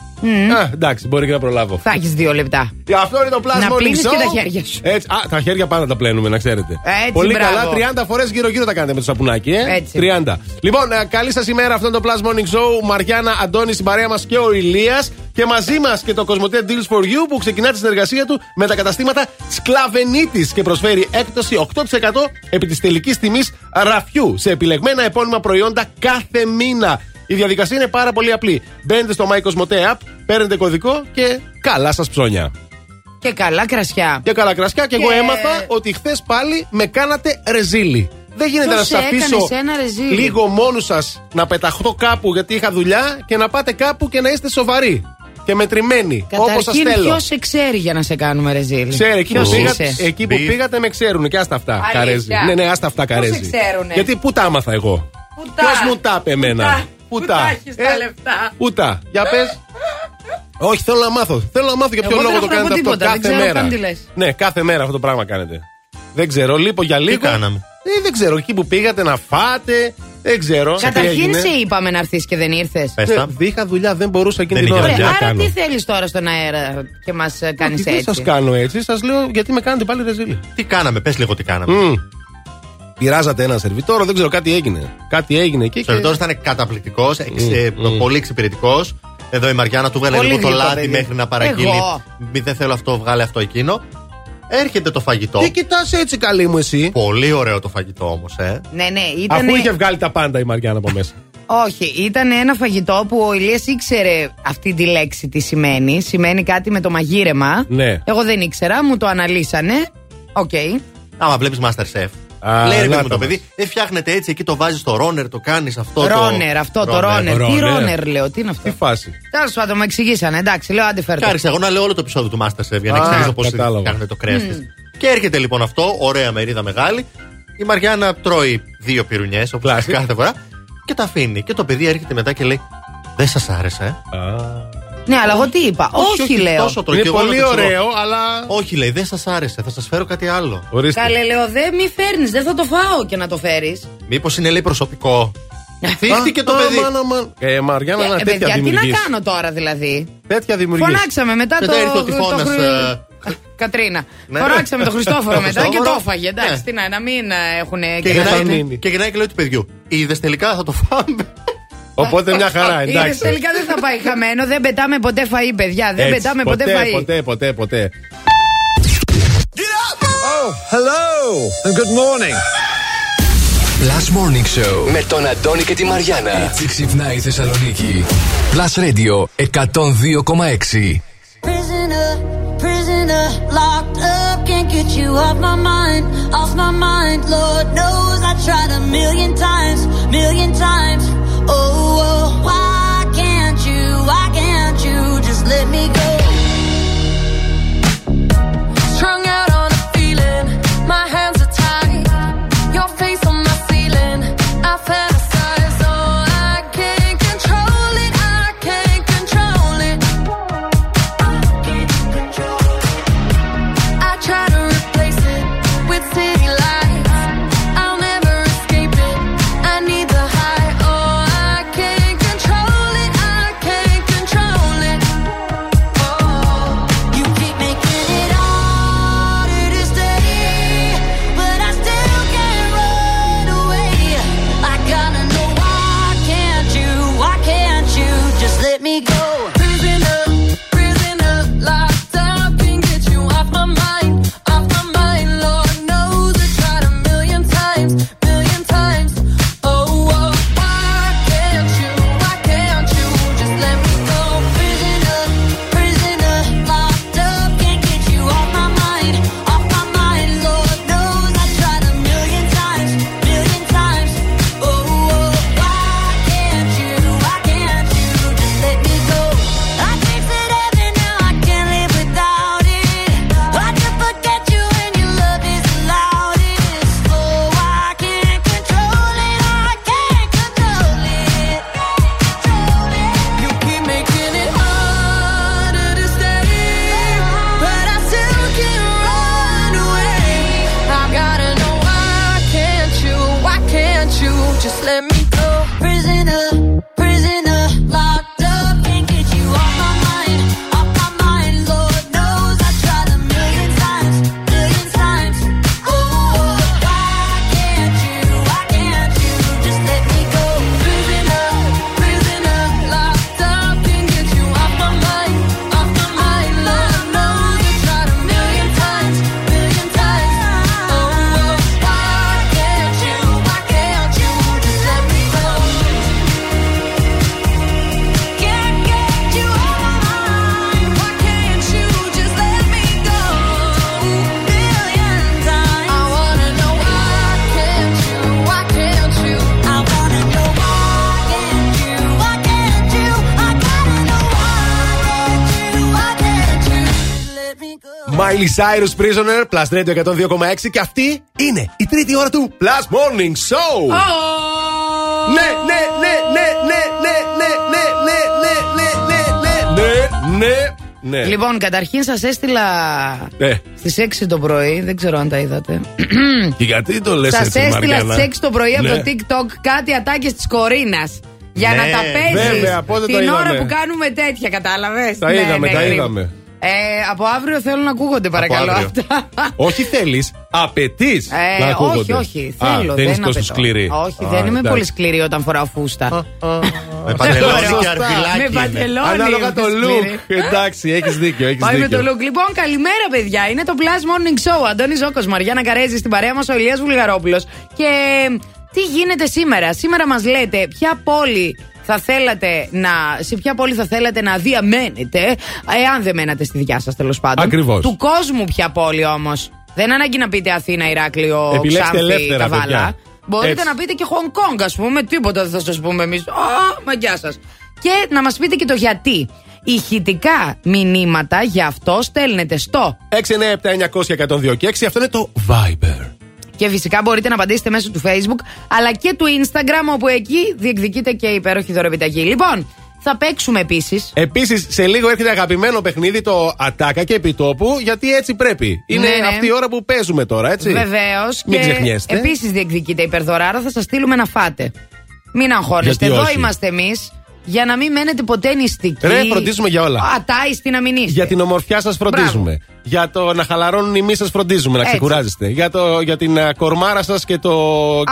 Α, εντάξει, μπορεί και να προλάβω. Θα έχεις δύο λεπτά. Και Αυτό είναι το Plus Να Morning πλύνεις Show. και τα χέρια σου. Έτσι, α, τα χέρια πάντα τα πλένουμε, να ξέρετε. Έτσι, Πολύ μπράβο. καλά, 30 φορές γύρω-γύρω τα κάνετε με το σαπουνάκι, ε. Έτσι. 30. Λοιπόν, ε, καλή σας ημέρα. Αυτό είναι το Plus Morning Show. Μαριάννα, Αντώνη, στην παρέα μας και ο Ηλίας. Και μαζί μας και το Κοσμοτέ Deals for You που ξεκινά τη συνεργασία του με τα καταστήματα Σκλαβενίτης και προσφέρει έκπτωση 8% επί της τελικής τιμής ραφιού σε επιλεγμένα επώνυμα προϊόντα κάθε μήνα. Η διαδικασία είναι πάρα πολύ απλή. Μπαίνετε στο My Cosmote App, παίρνετε κωδικό και καλά σας ψώνια. Και καλά κρασιά. Και καλά κρασιά. Και, εγώ Και- έμαθα ότι χθες πάλι με κάνατε ρεζίλι. Δεν γίνεται Πώς να σας έκανες αφήσω ένα ρεζίλι; λίγο μόνος σας να πεταχτώ κάπου γιατί είχα δουλειά και να πάτε κάπου και να είστε σοβαροί και μετρημένοι. Όπως σας Καταρχήν, θέλω. ποιος σε ξέρει για να σε κάνουμε ρεζίλ. Ξέρει, εκεί, που Ποιος πήγατε, είσαι; εκεί που πήγατε με ξέρουν και άστα αυτά. Αλήθεια. Καρέζι. Ναι, ναι, άστα αυτά Πώς καρέζι. σε ξέρουνε; Γιατί πού τα άμαθα εγώ; Πού τα- Ποιο μου τα είπε εμένα; Πού τα έχεις τα λεφτά. Πού τα. Για πες. Όχι, θέλω να μάθω. Θέλω να μάθω για ποιο Εγώ δεν λόγο το έχω να πω κάνετε αυτό τίποτα, δεν κάθε ξέρω μέρα. καν τι λες. Ναι, κάθε μέρα αυτό το πράγμα κάνετε. Δεν ξέρω, λείπω για λίγο. κάναμε; Ε, δεν ξέρω, εκεί που πήγατε να φάτε. Δεν ξέρω. τι Καταρχήν έγινε; σε είπαμε να έρθεις και δεν ήρθες. Ναι, είχα δουλειά, δεν μπορούσα εκείνη Δεν την ώρα. είχε Τι να Άρα κάνω. τι θέλεις τώρα στον αέρα και μας κάνεις Όχι, Δεν έτσι; σας κάνω έτσι, σας λέω γιατί με κάνετε πάλι ρεζίλι. Τι κάναμε, πες λίγο τι κάναμε. Μμ. Πειράζατε ένα σερβιτόρο, δεν ξέρω, κάτι έγινε. Κάτι έγινε εκεί. Ο και- σερβιτόρο ήταν καταπληκτικός, πολύ εξυπηρετικός. Εδώ η Μαριάννα του βγάλε Πολύ λίγο το γλυκό λάδι παιδί. μέχρι να παραγγείλει. Εγώ. Μη δεν θέλω αυτό, βγάλε αυτό εκείνο. Έρχεται το φαγητό. Τι κοιτάς έτσι καλή μου εσύ. Πολύ ωραίο το φαγητό όμως, ε. Ναι, ναι, ήταν. Αφού είχε βγάλει τα πάντα η Μαριάννα από μέσα. Όχι, ήταν ένα φαγητό που ο Ηλίας ήξερε αυτή τη λέξη τι σημαίνει. Σημαίνει κάτι με το μαγείρεμα. Ναι. Εγώ δεν ήξερα, μου το αναλύσανε. Οκ. Άμα βλέπεις Masterchef. Α, Λέει ρε να παιδί μου το το μας. παιδί, δεν φτιάχνεται έτσι, εκεί το βάζεις στο ρόνερ, το κάνεις αυτό. Ρόνερ, αυτό το ρόνερ. Τι ρόνερ. ρόνερ λέω, τι είναι αυτό; Τι φάση; Τέλος πάντων, με εξηγήσανε. Εντάξει, λέω άντε φέρτε. Κάρισα εγώ να λέω όλο το επεισόδιο του Masterchef για να Α, εξηγήσω πώ κατάλαβα. φτιάχνεται το κρέας της. Και έρχεται λοιπόν αυτό, ωραία μερίδα μεγάλη. Η Μαριάννα τρώει δύο πυρουνιές όπως Classic. κάθε φορά και τα αφήνει. Και το παιδί έρχεται μετά και λέει: Δεν σας άρεσε. ε;» Ναι, αλλά εγώ τι είπα. Όχι, λέω. Τόσο τρώει. Είναι Και εγώ πολύ να το ξέρω. ωραίο, αλλά. Όχι, λέει, δεν σας άρεσε. Θα σας φέρω κάτι άλλο. Ορίστε. Καλέ, λέω, δεν μη φέρνεις, δεν θα το φάω και να το φέρεις. Μήπως είναι, λέει, προσωπικό. Θύχτηκε το Α, παιδί. αμάν, αμάν. Ε, Μαριάννα, να Ε, τέτοια παιδιά, τι να δημιουργείς. κάνω τώρα δηλαδή; Τέτοια δημιουργείς. Φωνάξαμε μετά, Μετά το. ήρθε ο το τυφώνας, χρυ- ε, Κατρίνα. Ναι. Φωνάξαμε τον Χριστόφορο Το μετά και Χριστόφορο. το έφαγε. Εντάξει, Ναι. τι να, να μην έχουν. Και να γυρνάει, φάνε. και γυρνάει και λέει του παιδιού: Είδες τελικά θα το φάμε. Οπότε μια χαρά, Είδες, εντάξει. τελικά δεν θα πάει χαμένο. Δεν πετάμε ποτέ φαΐ, παιδιά. Δεν Έτσι, πετάμε ποτέ, φαΐ. Ποτέ, ποτέ, ποτέ. Hello and good morning. Plus Morning Show με τον Αντώνη και τη Μαριάνα. Έτσι ξυπνάει η Θεσσαλονίκη. Plus Radio 102,6. Prisoner, locked up, can't get you off my mind, off my mind. Lord knows I tried a million times, million times. Oh, oh, why Miley Cyrus Prisoner, Plus Radio 102,6 και αυτή είναι η τρίτη ώρα του Plus Morning Show. Ναι, ναι, ναι, ναι, ναι, ναι, ναι, ναι, ναι, ναι, ναι, ναι, ναι, ναι, ναι. Λοιπόν, καταρχήν σα έστειλα Ναι. στι 6 το πρωί, δεν ξέρω αν τα είδατε. Και γιατί το λες Σα έτσι, έστειλα Μαριάννα? στι 6 το πρωί από Ναι. το TikTok κάτι ατάκε τη Κορίνα. Για Ναι, να τα παίζει βέβαια, πότε το την ώρα είδαμε. που κάνουμε τέτοια, κατάλαβε. Τα είδαμε, τα είδαμε. Ε, από αύριο θέλω να ακούγονται, παρακαλώ αύριο. αυτά. Όχι θέλεις, απαιτείς Ε, να ακούγονται. όχι, όχι. Α, Θέλω. δεν είσαι τόσο απαιτώ. σκληρή. Όχι, Α, δεν είμαι εντάξει. πολύ σκληρή όταν φοράω φούστα. Με παντελόνι και Σωστά. αρβιλάκι. Με είναι. παντελόνι. Ανάλογα είμαι το σκληρή. look. Εντάξει, έχεις δίκιο. Έχεις Πάει με δίκιο. το look. Λοιπόν, καλημέρα, παιδιά. Είναι το Plus Morning Show. Αντώνης Ζώκο, Μαριάννα Καρέζη, στην παρέα μας ο Ηλίας Βουλγαρόπουλος. Και τι γίνεται σήμερα; Σήμερα μας λέτε ποια πόλη θα θέλατε να, σε ποια πόλη θα θέλατε να διαμένετε, εάν δεν μένατε στη δικιά σας τέλος πάντων. Ακριβώς. Του κόσμου ποια πόλη όμως. Δεν ανάγκη να πείτε Αθήνα, Ηράκλειο, Επιλέξτε Ξάνθη, ελεύθερα, Καβάλα. παιδιά. Μπορείτε Έτσι. να πείτε και Χονγκ Κόνγκ, ας πούμε. Τίποτα δεν θα σας πούμε εμείς. Α, μαγκιά σας. Και να μας πείτε και το γιατί. Ηχητικά μηνύματα γι' αυτό στέλνετε στο 697-900-102 και 6. Αυτό είναι το Viber. Και φυσικά μπορείτε να απαντήσετε μέσω του Facebook αλλά και του Instagram, όπου εκεί διεκδικείται και η υπέροχη δωρεπιταγή. Λοιπόν, θα παίξουμε επίσης. Επίσης, σε λίγο έρχεται αγαπημένο παιχνίδι το Ατάκα και Επιτόπου, γιατί έτσι πρέπει. Είναι Ναι, ναι. αυτή η ώρα που παίζουμε τώρα, έτσι. Βεβαίως. Μην ξεχνιέστε. Επίσης διεκδικείται υπερδωράρα, θα σας στείλουμε να φάτε. Μην αγχώνεστε. Γιατί Εδώ όχι; είμαστε εμείς για να μην μένετε ποτέ νηστικοί. Ρε, φροντίζουμε για όλα. Ατάιστοι να μην είστε. Για την ομορφιά σας φροντίζουμε. Για το να χαλαρώνουν οι μυ σας φροντίζουμε, να Έτσι. ξεκουράζεστε. Για, το, για την α, κορμάρα σας και το,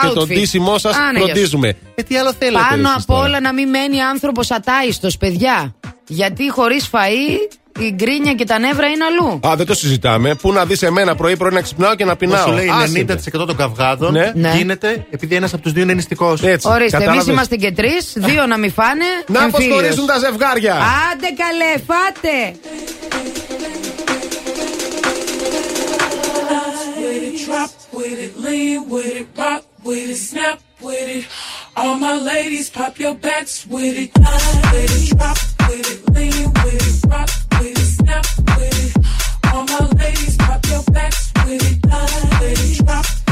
και το Outfit. ντύσιμό σας Άνα, φροντίζουμε. Ε, τι άλλο θέλετε. Πάνω εσείς απ' τώρα; όλα να μην μένει άνθρωπος ατάιστος, παιδιά. Γιατί χωρίς φαΐ η γκρίνια και τα νεύρα είναι αλλού. Α, δεν το συζητάμε. Πού να δεις εμένα πρωί-πρωί να ξυπνάω και να Πώς πεινάω. σου λέει Άσε με. 90% των καυγάδων Ναι. Ναι. γίνεται επειδή ένας από τους δύο είναι νηστικός. Έτσι. Ορίστε, εμείς κατάλαβες. είμαστε και τρεις, δύο να μην φάνε. Να εμφύλιος. αποσχωρήσουν τα ζευγάρια. Άντε καλέ, φάτε! with it, drop with it, lean with it, rock with it, snap with it. All my ladies, pop your backs with it, with it, drop with it, lean with it, rock drop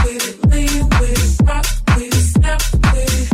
with it, lean with it, rock with it, snap with it.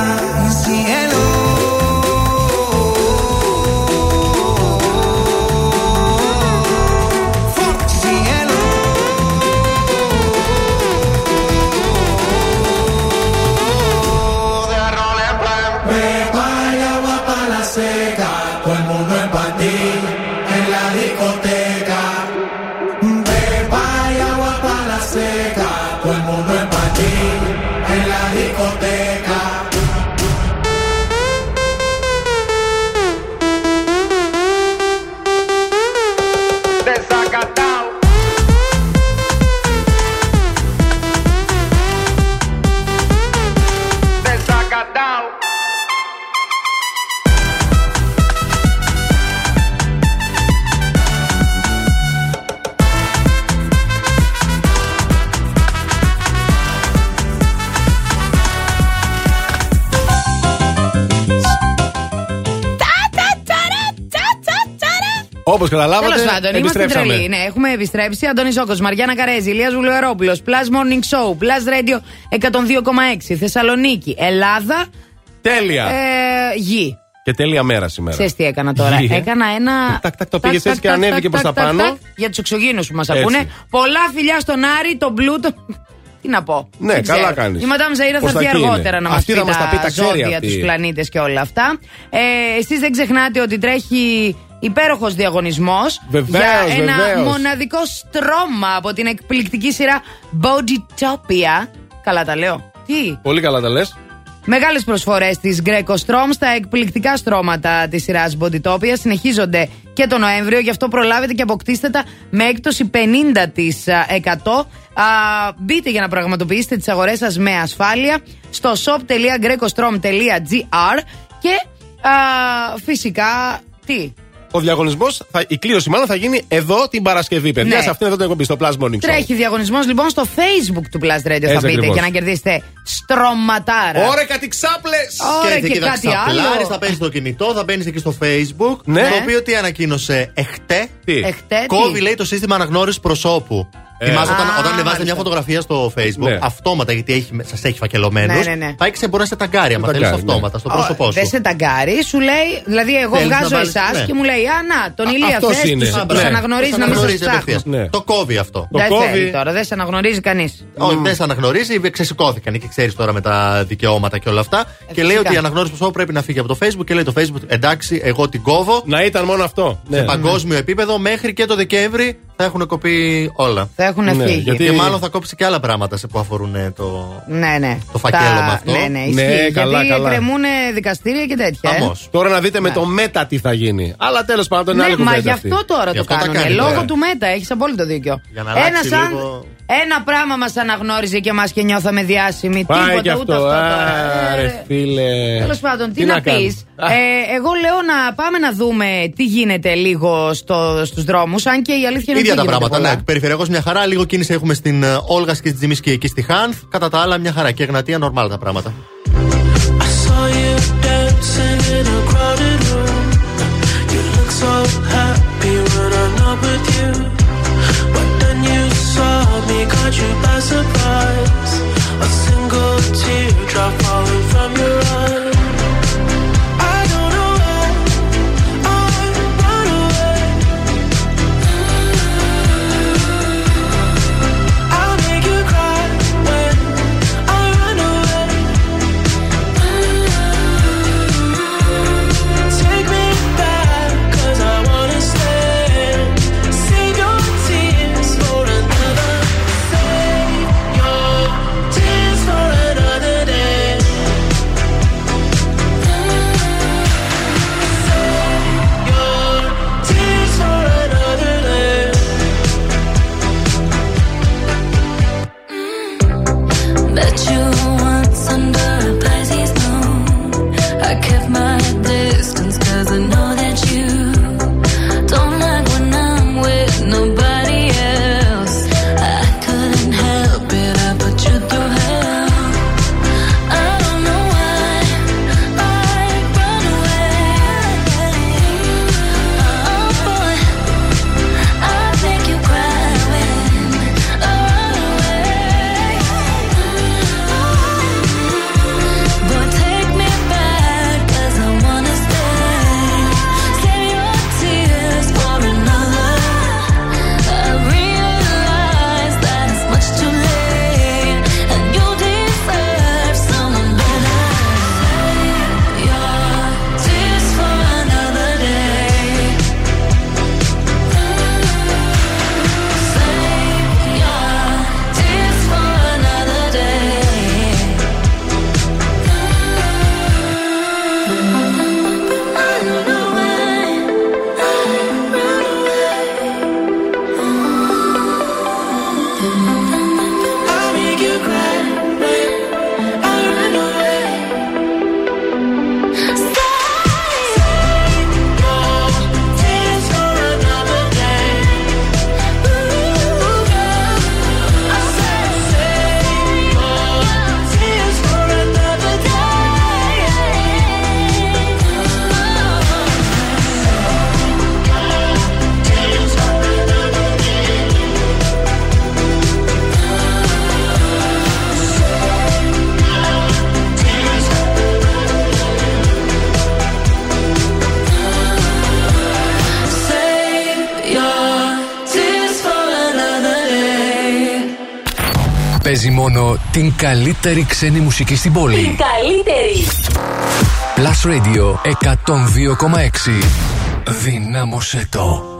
Όπως καταλάβατε, Τέλος πάντων, είμαστε επιστρέψαμε. τρελοί. Ναι, έχουμε επιστρέψει. Αντώνης Ζόκο, Μαριάννα Καρέζη, Ηλίας Βουλουερόπουλο, Plus Morning Show, Plus Radio 102,6, Θεσσαλονίκη, Ελλάδα, Τέλεια. ε, γη. Και τέλεια μέρα σήμερα. Ξέρεις τι έκανα τώρα. Γη, ε. Έκανα ένα. Τακ, τακ, το πήγες τακ, έτσι και τακ, ανέβηκε τακ, προς τα τακ, πάνω. τακ, Για τους εξωγήνους που μας Έτσι. ακούνε. Πολλά φιλιά στον Άρη, τον Πλούτο. Τι να πω. Ναι, Δεν καλά ξέρω. κάνεις. Η Μαντάμ Ζαΐρα Πώς θα έρθει θα εκεί αργότερα είναι. να μας Αυτή πει θα μας τα πει, τα ξέρει ζώδια, αυτή. τους πλανήτες και όλα αυτά. Ε, Εσείς δεν ξεχνάτε ότι τρέχει υπέροχος διαγωνισμός Βεβαίως, για ένα βεβαίως. μοναδικό στρώμα από την εκπληκτική σειρά Bodytopia. Καλά τα λέω. Τι; Πολύ καλά τα λες. Μεγάλες προσφορές της Greco Strom στα εκπληκτικά στρώματα της σειράς Bodytopia συνεχίζονται και το Νοέμβριο, γι' αυτό προλάβετε και αποκτήστε τα με έκπτωση 50%. Α, μπείτε για να πραγματοποιήσετε τις αγορές σας με ασφάλεια στο shop.grecostrom.gr και α, φυσικά τι; Ο διαγωνισμός, η κλήρωση μάλλον θα γίνει εδώ την Παρασκευή, παιδιά. Ναι. Σε αυτήν εδώ την εκπομπή, στο Plus Morning Show. Τρέχει διαγωνισμός λοιπόν στο Facebook του Plus Radio. θα μπείτε ακριβώς. για να κερδίσετε στρωματάρα. Ωραία, κάτι ξάπλες! Ωραία, και, και εκεί θα κάτι ξαπλάρεις, άλλο. θα παίρνει το κινητό, θα μπαίνεις εκεί στο Facebook. Ναι. Το οποίο τι ανακοίνωσε εχτέ. Εχτέ, τι; Κόβει, λέει, το σύστημα αναγνώρισης προσώπου. Θυμάσαι όταν, Α, όταν ανεβάζετε μάλιστα. μια φωτογραφία στο Facebook, Ναι. αυτόματα γιατί έχει, σας έχει φακελωμένο. Ναι, ναι, ναι. Πάει και σε μπορεί να σε ταγκάρει, άμα θέλεις ταγκάρει, ναι. αυτόματα, στο πρόσωπό σου. Δεν σε ταγκάρει, σου λέει, δηλαδή εγώ Θέλεις να βγάζω βάλεις- εσάς ναι. και μου λέει Α, να, τον Ηλία αυτός θες, είναι. τους- Α, τους ναι. αναγνωρίζει Τους να μην σας αναγνωρίζει ψάχνω. απευθείας. Ναι. Το κόβει αυτό. Το Δεν κόβει. θέλει τώρα, δεν σε αναγνωρίζει κανείς. Όχι, δεν σε αναγνωρίζει, ξεσηκώθηκαν και ξέρεις τώρα με τα δικαιώματα και όλα αυτά. και λέει φυσικά. ότι η αναγνώριση προσώπου πρέπει να φύγει από το Facebook και λέει το Facebook εντάξει, εγώ την κόβω. Να ήταν μόνο αυτό. Σε Ναι. παγκόσμιο επίπεδο μέχρι και το Δεκέμβρη θα έχουν κοπεί όλα. Θα έχουν Ναι, φύγει. γιατί- Και μάλλον θα κόψει και άλλα πράγματα σε που αφορούν ε, το. Ναι, ναι. Το φακέλωμα Τα- αυτό. Ναι, ναι, ισχύει. Ναι, καλά, γιατί καλά. εκκρεμούν δικαστήρια και τέτοια. ε. Χαμός. Τώρα να δείτε με Ναι. το μετά τι θα γίνει. Αλλά τέλος πάντων είναι Ναι, άλλη μα κουβέντα γι' αυτή. αυτό τώρα Γι' το αυτό τα κάνουν. κάνει, Λόγω ναι. του ΜΕΤΑ, έχεις απόλυτο δίκιο. Για να αλλάξει Ένας αν- λίγο- Ένα πράγμα μας αναγνώριζε και μα και νιώθαμε διάσημοι. Πάει Τίποτα, και ούτε αυτό. αυτό τώρα. Α, Ε, ρε φίλε. Τέλος πάντων, τι, να να, κάνουμε; πεις. Ε, εγώ λέω να πάμε να δούμε τι γίνεται λίγο στο, στους δρόμους. Αν και η αλήθεια είναι ίδια τα ότι δεν πράγματα. γίνεται Ναι, περιφερειακός μια χαρά. Λίγο κίνηση έχουμε στην ε, Όλγας και στη Τζιμίσκη και εκεί στη Χάνθ. Κατά τα άλλα, μια χαρά. Και Εγνατία, νορμάλ τα πράγματα. I saw caught you by surprise. A single teardrop falling Παίζει μόνο την καλύτερη ξένη μουσική στην πόλη. καλύτερη. Plus Radio 102,6. Δυνάμωσέ το.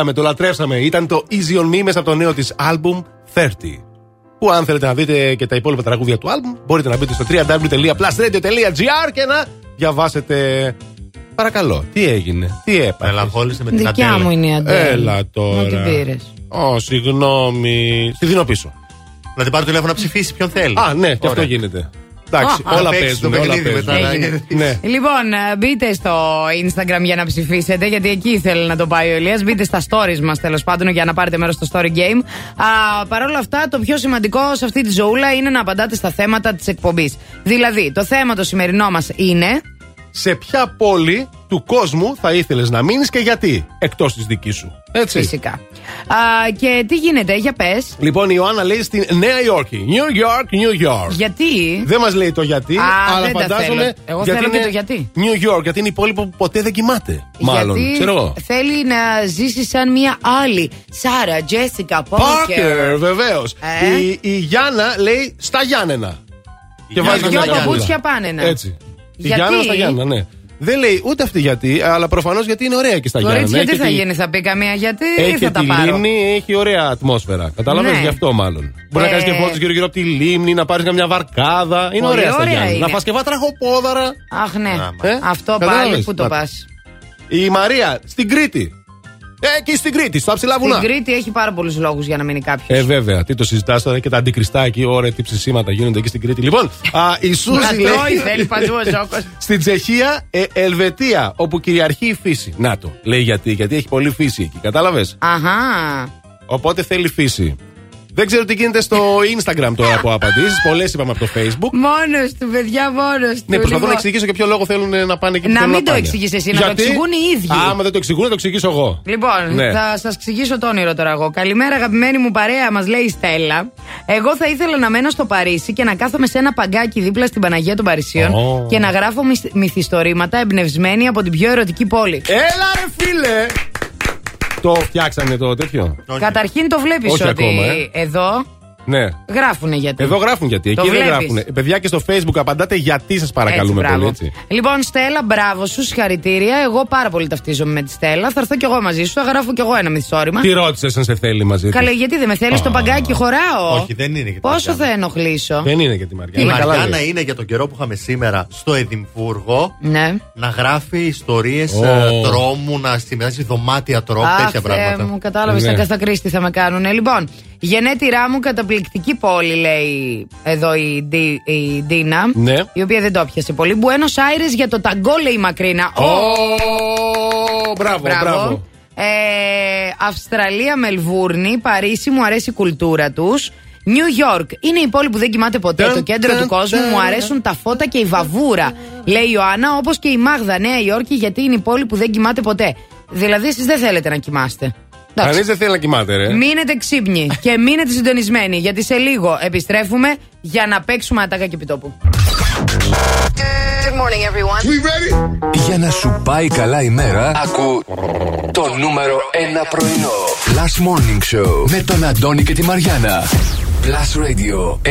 Αγαπήσαμε, το λατρεύσαμε. Ήταν το Easy on Me μέσα από το νέο της album 30. Που αν θέλετε να δείτε και τα υπόλοιπα τραγούδια του album, μπορείτε να μπείτε στο www.plusradio.gr και να διαβάσετε. Παρακαλώ, τι έγινε, τι έπαθες; Μελαγχόλησε με την Δικιά Αντέλ. μου είναι η Αντέλ. Έλα Μου τώρα. την πήρες. Ω, συγγνώμη. Στη δίνω πίσω. Να την πάρει τηλέφωνο να ψηφίσει ποιον θέλει. Α, ναι, και αυτό Ωραία. γίνεται. Εντάξει, Α, όλα να παίξει παίζουν. το Όλα παιχνίδι παίζουν. μετά, Έγινε. Ναι. Λοιπόν, ε, μπείτε στο Instagram για να ψηφίσετε, γιατί εκεί ήθελε να το πάει ο Ηλίας. Μπείτε στα stories μας τέλος πάντων για να πάρετε μέρος στο story game. Α, Παρ' όλα αυτά, το πιο σημαντικό σε αυτή τη ζωούλα είναι να απαντάτε στα θέματα της εκπομπής. Δηλαδή, το θέμα το σημερινό μας είναι. Σε ποια πόλη του κόσμου θα ήθελες να μείνεις και γιατί, εκτός της δικής σου. Έτσι. Φυσικά. Α, και τι γίνεται, για πες. Λοιπόν, η Ιωάννα λέει στην Νέα Υόρκη. New York, New York. Γιατί; Δεν μας λέει το γιατί, Α, αλλά δεν τα φαντάζομαι. θέλω. Εγώ θέλω και το γιατί. New York, γιατί είναι η πόλη που ποτέ δεν κοιμάται. Μάλλον. γιατί Ξέρω εγώ. θέλει να ζήσει σαν μια άλλη. Σάρα, Τζέσικα, Πάρκερ, Πόκερ. βεβαίως. Ε; Η, η Γιάννα λέει στα Γιάννενα. Και Γιάννα βάζει δυο μια καρδούλα. παπούτσια πάνενα. Έτσι. Η Γιατί; Γιάννα στα Γιάννα, ναι. Δεν λέει ούτε αυτή γιατί, αλλά προφανώς γιατί είναι ωραία και στα Γιάννα. Κορίτσια, τι Έχει θα τη- γίνεις, θα πει καμία γιατί Έχει ή και θα τα τη πάρω. λίμνη, έχει ωραία ατμόσφαιρα. Κατάλαβε Ναι. γι' αυτό μάλλον. Μπορεί να Ε. κάνεις και φώτες γύρω-γύρω από τη λίμνη, να πάρεις καμιά βαρκάδα. Είναι Πολύ ωραία στα ωραία Γιάννα. είναι. Να φας και βατραχοπόδαρα. Αχ, ναι. Ε, Αυτό κατάλαβες. πάλι που το Να- πας. Η Μαρία στην Κρήτη. Ε, εκεί στην Κρήτη, στα ψηλά βουνά. Στην Κρήτη έχει πάρα πολλούς λόγους για να μείνει κάποιος. Ε, βέβαια. Τι το συζητάς τώρα και τα αντικριστά εκεί, ωραία, τι ψησίματα γίνονται εκεί στην Κρήτη. Λοιπόν, α, η Σούζη Να λέει. τρώει, θέλει παντού ο Ζώκος. Στην Τσεχία, ε, Ελβετία, όπου κυριαρχεί η φύση. Να το. Λέει γιατί, γιατί έχει πολύ φύση εκεί. Κατάλαβες; Αχά. Οπότε θέλει φύση. Δεν ξέρω τι γίνεται στο Instagram τώρα από απαντήσει. Πολλές είπαμε από το Facebook. Μόνος του, παιδιά, μόνος του. Ναι, προσπαθώ να εξηγήσω και ποιο λόγο θέλουν να πάνε εκεί που Να θέλουν μην το πάνε. εξηγείς εσύ, να το Γιατί; εξηγούν οι ίδιοι. Άμα δεν το εξηγούν, να το εξηγήσω εγώ. Λοιπόν, Ναι. θα σας εξηγήσω το όνειρο τώρα εγώ. Καλημέρα, αγαπημένη μου παρέα, μας λέει η Στέλλα. Εγώ θα ήθελα να μένω στο Παρίσι και να κάθομαι σε ένα παγκάκι δίπλα στην Παναγία των Παρισίων Ω. και να γράφω μυθ- μυθιστορήματα εμπνευσμένη από την πιο ερωτική πόλη. Έλα, ρε φίλε! Το φτιάξανε το τέτοιο. Καταρχήν το βλέπεις Όχι ότι ακόμα, ε. εδώ Ναι. γράφουνε γιατί. Εδώ γράφουν γιατί. Το Εκεί δεν βλέπεις. γράφουν. Ε, Παιδιά και στο Facebook απαντάτε γιατί σας παρακαλούμε Έτσι, πολύ. μπράβο. Έτσι. Λοιπόν, Στέλλα, μπράβο σου, συγχαρητήρια. Εγώ πάρα πολύ ταυτίζομαι με τη Στέλλα. Θα έρθω κι εγώ μαζί σου, θα γράφω κι εγώ ένα μυθιστόρημα. Τι ρώτησες αν σε θέλει μαζί του; Καλέ, γιατί δεν με θέλεις, το παγκάκι χωράω. Όχι, δεν είναι για την Πόσο θα ενοχλήσω; Δεν είναι για τη Μαριά. Η Είναι καλά, Μαριάννα λέει. είναι για τον καιρό που είχαμε σήμερα στο Εδιμβούργο Ναι. να γράφει ιστορίες Ω. τρόμου, να συμμετάσχει δωμάτια τρόμου, Αχ, τέτοια Θεέ πράγματα. μου, κατάλαβες Ναι. τα Καστακρίστη θα με κάνουν. Λοιπόν, γενέτειρά μου καταπληκτική πόλη, λέει εδώ η, Ντι- η Ντίνα. Ναι. Η οποία δεν το πιασε πολύ. Μπουένο Άιρε για το ταγκό, λέει η Μακρίνα. Ω, μπράβο, μπράβο. Ε, Αυστραλία, Μελβούρνη, Παρίσι, μου αρέσει η κουλτούρα τους. Νιου Γιόρκ είναι η πόλη που δεν κοιμάται ποτέ. Ταν, το κέντρο ταν, του κόσμου ταν. μου αρέσουν τα φώτα και η βαβούρα. Λέει η Ιωάννα, όπως και η Μάγδα, Νέα Υόρκη, γιατί είναι η πόλη που δεν κοιμάται ποτέ. Δηλαδή, εσείς δεν θέλετε να κοιμάστε. Εντάξει. Κανεί δεν θέλει να κοιμάται, ρε. Μείνετε ξύπνοι και μείνετε συντονισμένοι, γιατί σε λίγο επιστρέφουμε για να παίξουμε ατάκα και επιτόπου. Good morning, everyone. Για να σου πάει καλά η μέρα, ακού το νούμερο 1 πρωινό. Last Morning Show με τον Αντώνη και τη Μαριάνα. Plus Radio 102,6.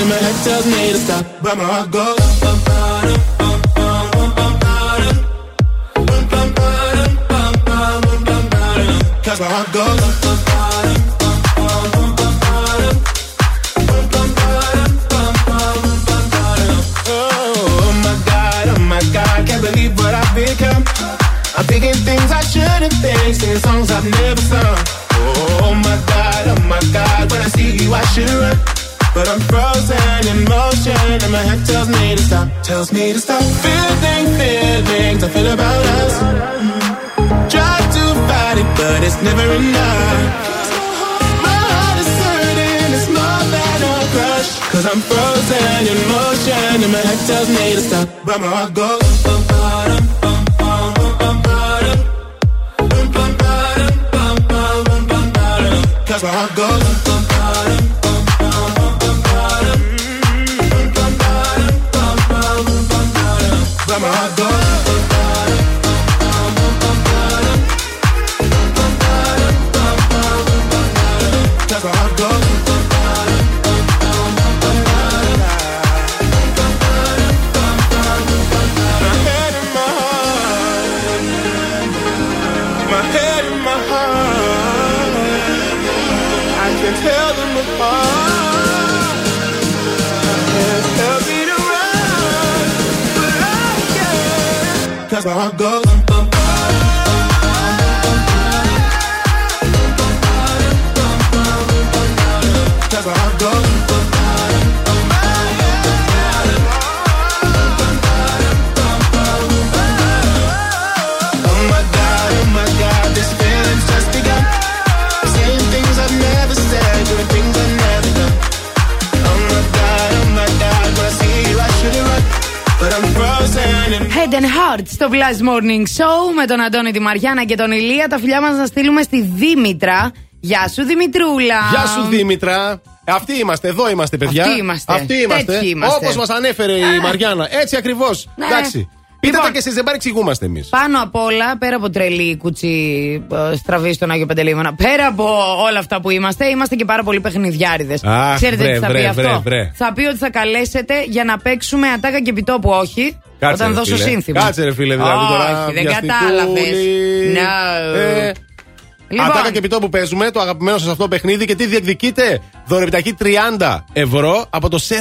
and my head tells me to stop, but my heart goes. Heart goes. Oh, oh my god, oh my god, can't believe what I've become. I'm thinking things I shouldn't think, singing songs I've never sung. Oh, oh my god, oh my god, when I see you I should run. But I'm frozen in motion and my head tells me to stop Tells me to stop. Feeling feelings I feel about us. Try to fight it but it's never enough. My heart is hurting, it's more than a crush. Cause I'm frozen in motion and my head tells me to stop. But my heart goes. Bum, bottom, bum, bum, bum, bum, bottom Bum, bum, bottom, bum, bum, bum, bottom Cause my heart goes. bum, bottom time I go. And Heart στο Blast Morning Show με τον Αντώνη, τη Μαριάννα και τον Ηλία. Τα φιλιά μας να στείλουμε στη Δήμητρα. Γεια σου Δημητρούλα. Γεια σου Δήμητρα. Αυτοί είμαστε, εδώ είμαστε, παιδιά. Αυτοί είμαστε. Αυτοί είμαστε. Τέτοιοι είμαστε. Όπως μας ανέφερε η Μαριάννα. Έτσι ακριβώς. Ναι. Εντάξει. Πείτε Λοιπόν. τα και εσείς, δεν παρεξηγούμαστε εμείς. Πάνω απ' όλα, πέρα από τρελή κουτσί ε, στραβή στον Άγιο Παντελήμωνα, πέρα από όλα αυτά που είμαστε, είμαστε και πάρα πολύ παιχνιδιάριδες. Αχ, Ξέρετε βρε, τι θα βρε, πει βρε, αυτό. βρε. Θα πει ότι θα καλέσετε για να παίξουμε ατάκα και επιτόπου, όχι. Κάτσε, όταν ρε, δώσω φίλε. σύνθημα. Κάτσε, ρε, φίλε, δηλαδή, τώρα, Όχι, δεν βιαστικούλη. κατάλαβες. No. Ε, Λοιπόν. Ατάκα και επιτό που παίζουμε, το αγαπημένο σας αυτό παιχνίδι και τι διεκδικείτε. Δωρεπιταχή 30 ευρώ από το Surf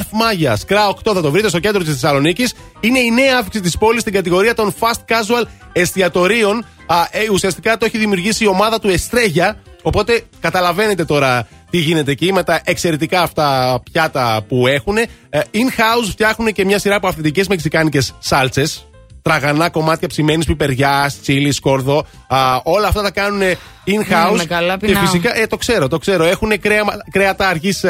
Maya. Σκρά 8 θα το βρείτε στο κέντρο της Θεσσαλονίκης. Είναι η νέα αύξηση της πόλης στην κατηγορία των fast casual εστιατορίων. Α, ε, ουσιαστικά το έχει δημιουργήσει η ομάδα του Εστρέγια. Οπότε καταλαβαίνετε τώρα τι γίνεται εκεί με τα εξαιρετικά αυτά πιάτα που έχουν. Ε, In-house φτιάχνουν και μια σειρά από αυθεντικές μεξικάνικες σάλτσες. Τραγανά κομμάτια ψημένης πιπεριάς, τσίλι, σκόρδο. Α, όλα αυτά τα κάνουν in-house. Ναι, με καλά και πεινάω. φυσικά, ε, το ξέρω, το ξέρω. Έχουν κρέα, κρέατα αργής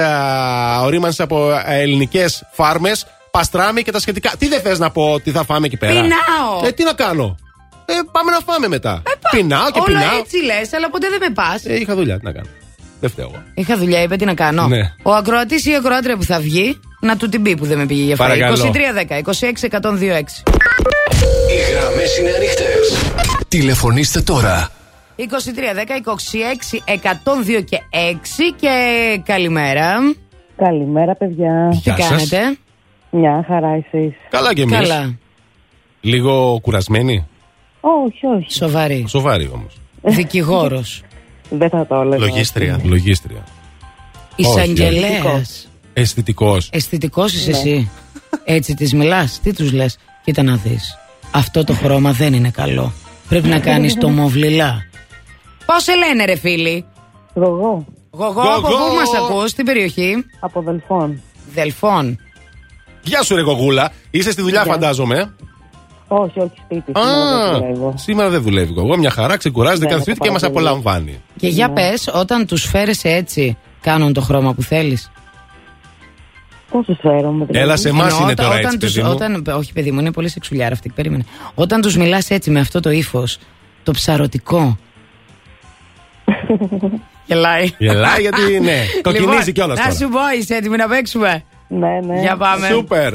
ορίμανσης από ελληνικές φάρμες, παστράμι και τα σχετικά. Τι δεν θες να πω ότι θα φάμε εκεί πέρα; Πεινάω. Ε, τι να κάνω; Ε, πάμε να φάμε μετά. πεινάω και Όλα πεινάω. έτσι λες, αλλά ποτέ δεν με πας. Ε, είχα δουλειά, τι να κάνω. Δεν φταίω εγώ. Είχα δουλειά, είπε τι να κάνω. Ναι. Ο ακροατής ή η ακροάτρια που θα βγει, να του την πει που δεν με πήγε για αυτά. Παρακαλώ. 2310 26 126. Οι γραμμές είναι ανοιχτές. Τηλεφωνήστε τώρα. 2310 26 102 και 6 και καλημέρα. Καλημέρα, παιδιά. Τι κάνετε; Μια χαρά εσείς. Καλά και εμείς. Καλά. Λίγο κουρασμένοι; Όχι, όχι. Σοβαρή. Σοβαροί όμως. Δικηγόρος. Δεν θα το έλεγα. Λογίστρια. Λογίστρια. Εισαγγελέα. Αισθητικός. Αισθητικός είσαι Ναι. εσύ. Έτσι τη μιλάς. Τι τους λες. Κοίτα να δεις. Αυτό το χρώμα δεν είναι καλό. Πρέπει να κάνεις το μοβλιλά. Πώς σε λένε, ρε φίλοι; Γογό. Γογό, από Γογό. πού μας ακούς, στην περιοχή; Από Δελφών. Δελφών. Γεια σου, ρε Γογούλα. Είσαι στη δουλειά, Γεια. φαντάζομαι. Όχι, όχι σπίτι. Α, σήμερα δεν δουλεύω. σήμερα δεν δουλεύει. Εγώ μια χαρά ξεκουράζεται Ναι, κάθε με σπίτι το και μας παραδείγμα. απολαμβάνει. Και για πες, όταν τους φέρεσαι έτσι, κάνουν το χρώμα που θέλεις. Πώς τους φέρομαι. δηλαδή; Έλα σε εμάς Εννοώ, είναι όταν- τώρα όταν έτσι, τους- παιδί μου. όταν, όχι, παιδί μου, είναι πολύ σεξουλιάρα αυτή. Περίμενε. Όταν τους μιλάς έτσι με αυτό το ύφος, το ψαρωτικό. Γελάει. Γελάει γιατί, ναι, κοκκινίζει Λοιπόν, κιόλας Να τώρα. σου πω, είσαι έτοιμη να παίξουμε; Ναι, ναι. Για πάμε. Σούπερ.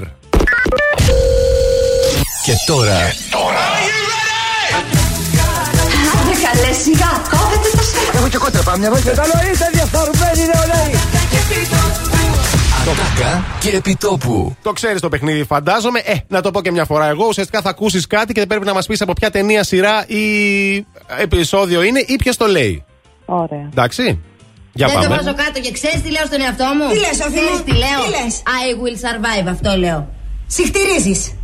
Και τώρα Άντε καλέ σιγά, κόβεται το σέκα. Έχω και κότρα πάμε, μια Κατανοείτε διαφορμένοι νεολαίοι. Ατάκα και επιτόπου. Το ξέρεις το παιχνίδι, φαντάζομαι. Ε, να το πω και μια φορά εγώ. Ουσιαστικά θα ακούσεις κάτι και πρέπει να μας πεις από ποια ταινία, σειρά ή επεισόδιο είναι ή ποιος το λέει. Ωραία. Εντάξει. Για Δεν το πάμε. βάζω κάτω και ξέρεις τι λέω στον εαυτό μου; Τι λες, Σοφή μου; Ξέρεις τι λέω; Τι λες; I will survive, αυτό λέω. Συχτηρίζεις.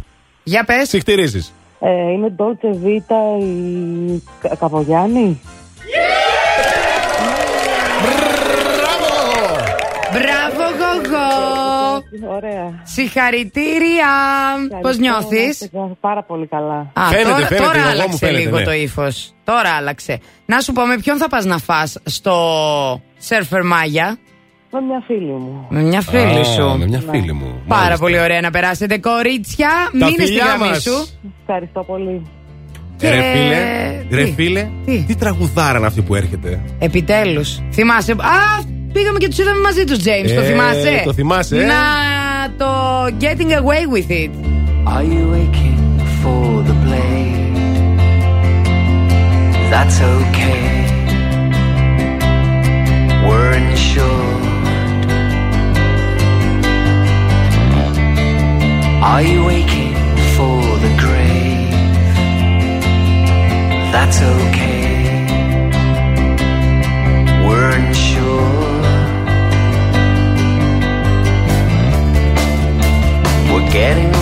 Για πες. Συχτηρίζει. Ε, είναι Dolce Vita η Κα- Καπογιάννη. Μπράβο, γογό. Ωραία. Συγχαρητήρια. Πώς νιώθεις; Ευχαριστώ, Πάρα πολύ καλά. Α, Φαίνεται, τώρα, φαίνεται, τώρα εγώ μου άλλαξε φαίνεται, λίγο ναι. το ύφος. Τώρα άλλαξε. Να σου πω, με ποιον θα πας να φας στο Surfer Maya; Με μια φίλη μου. Με μια φίλη σου. Μια φίλη μου. Πάρα πολύ ωραία να περάσετε, κορίτσια. Τα μείνε στη γραμμή σου. Ευχαριστώ πολύ. Και... Ρε τι, τραγουδάρα είναι αυτή που έρχεται; Επιτέλους. Θυμάσαι. Α, πήγαμε και τους είδαμε μαζί τους, James. Το ε, θυμάσαι; Το θυμάσαι. Ε? Να το Getting Away with It. Are you waking for the play? That's okay. Weren't sure. Are you waking for the grave? That's okay. We're unsure. We're getting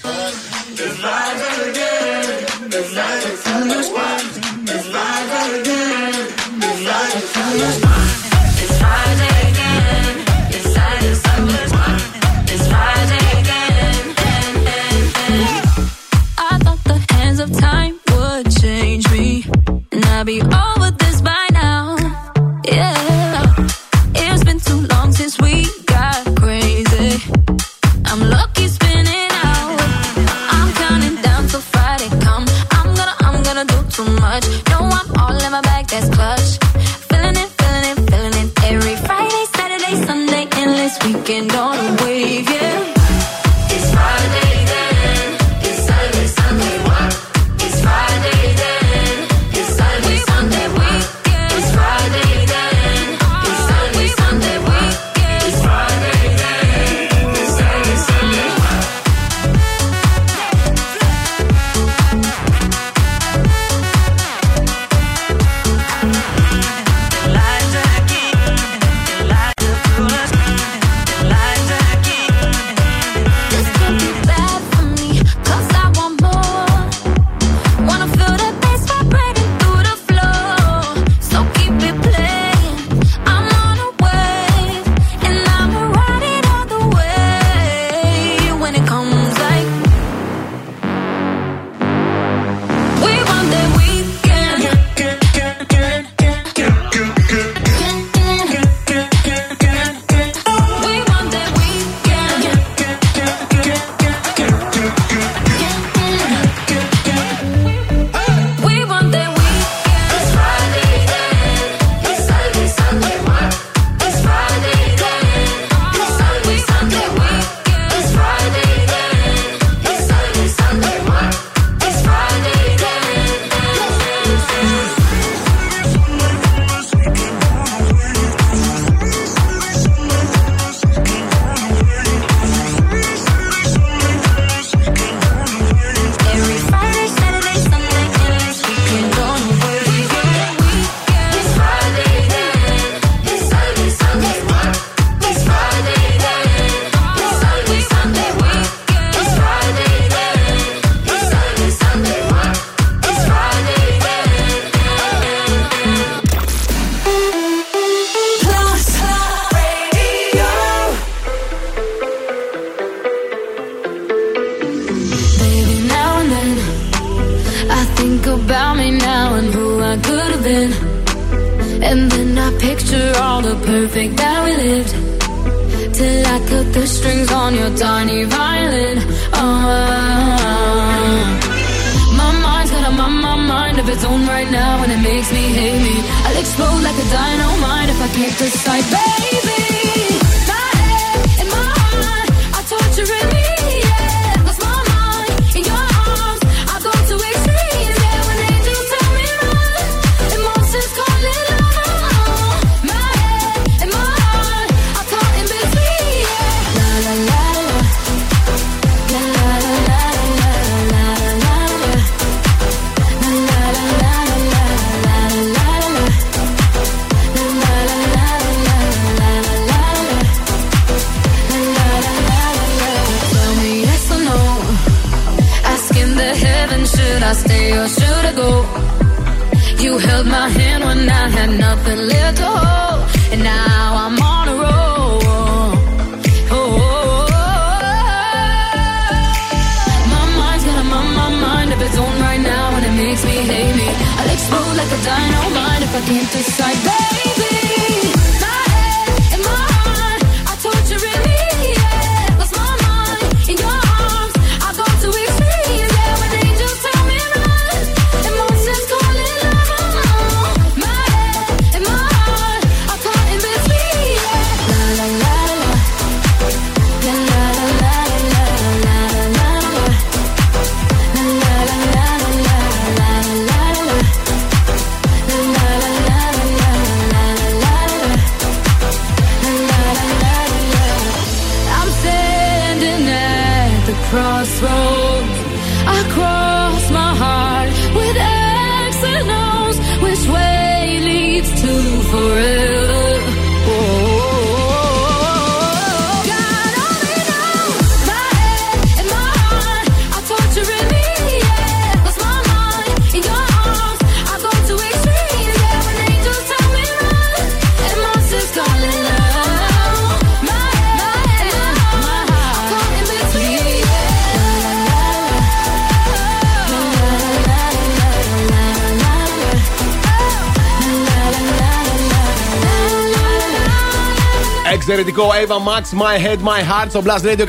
Εξαιρετικό Ava Max, My Head, My Heart στο Blast Radio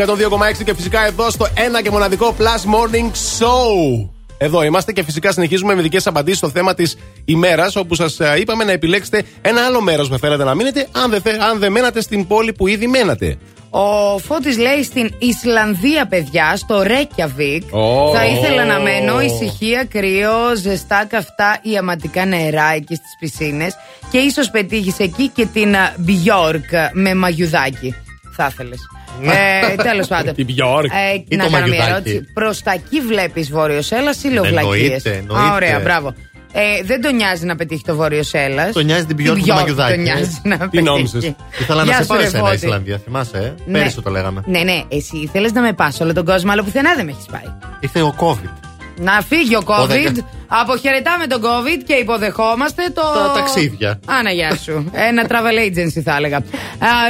102,6 και φυσικά εδώ στο ένα και μοναδικό Plus Morning Show. Εδώ είμαστε και φυσικά συνεχίζουμε με δικές απαντήσεις στο θέμα της ημέρας, όπου σας είπαμε να επιλέξετε ένα άλλο μέρος που θέλετε να μείνετε, αν δεν, θε- αν δεν μένατε στην πόλη που ήδη μένατε. Ο Φώτης λέει στην Ισλανδία, παιδιά, στο Reykjavik. Ω. Θα ήθελα να μένω ησυχία, κρύο, ζεστά καυτά ιαματικά νερά εκεί στις πισίνες και ίσως πετύχεις εκεί και την α, Bjork με μαγιουδάκι. Θα ήθελες. Ε, Τέλος πάντων. Την Bjork. Ε, Ή να το κάνω μια μαγιουδάκι. ερώτηση. Προς τα εκεί βλέπεις Βόρειο Έλλα ή λεωβλακίε. Εννοείται, εννοείται. Ωραία, μπράβο. Ε, δεν τον νοιάζει να πετύχει το Βόρειο Έλλα. Τον νοιάζει την Bjork του μαγιουδάκι. Τον νοιάζει να Τι πετύχει. νόμιζες. Ήθελα να Γεια σε σου, πάω ρε εσένα Φώτη. Ισλανδία, θυμάσαι, ε; Ναι. Πέρυσι το λέγαμε. Ναι, ναι, εσύ ήθελες να με πας όλο τον κόσμο, αλλά πουθενά δεν με έχεις πάει. Ήρθε ο COVID. Να φύγει ο COVID. Οδεκα- Αποχαιρετάμε τον COVID και υποδεχόμαστε το. Τα ταξίδια. Άνα, γεια σου. Ένα travel agency θα έλεγα. Α,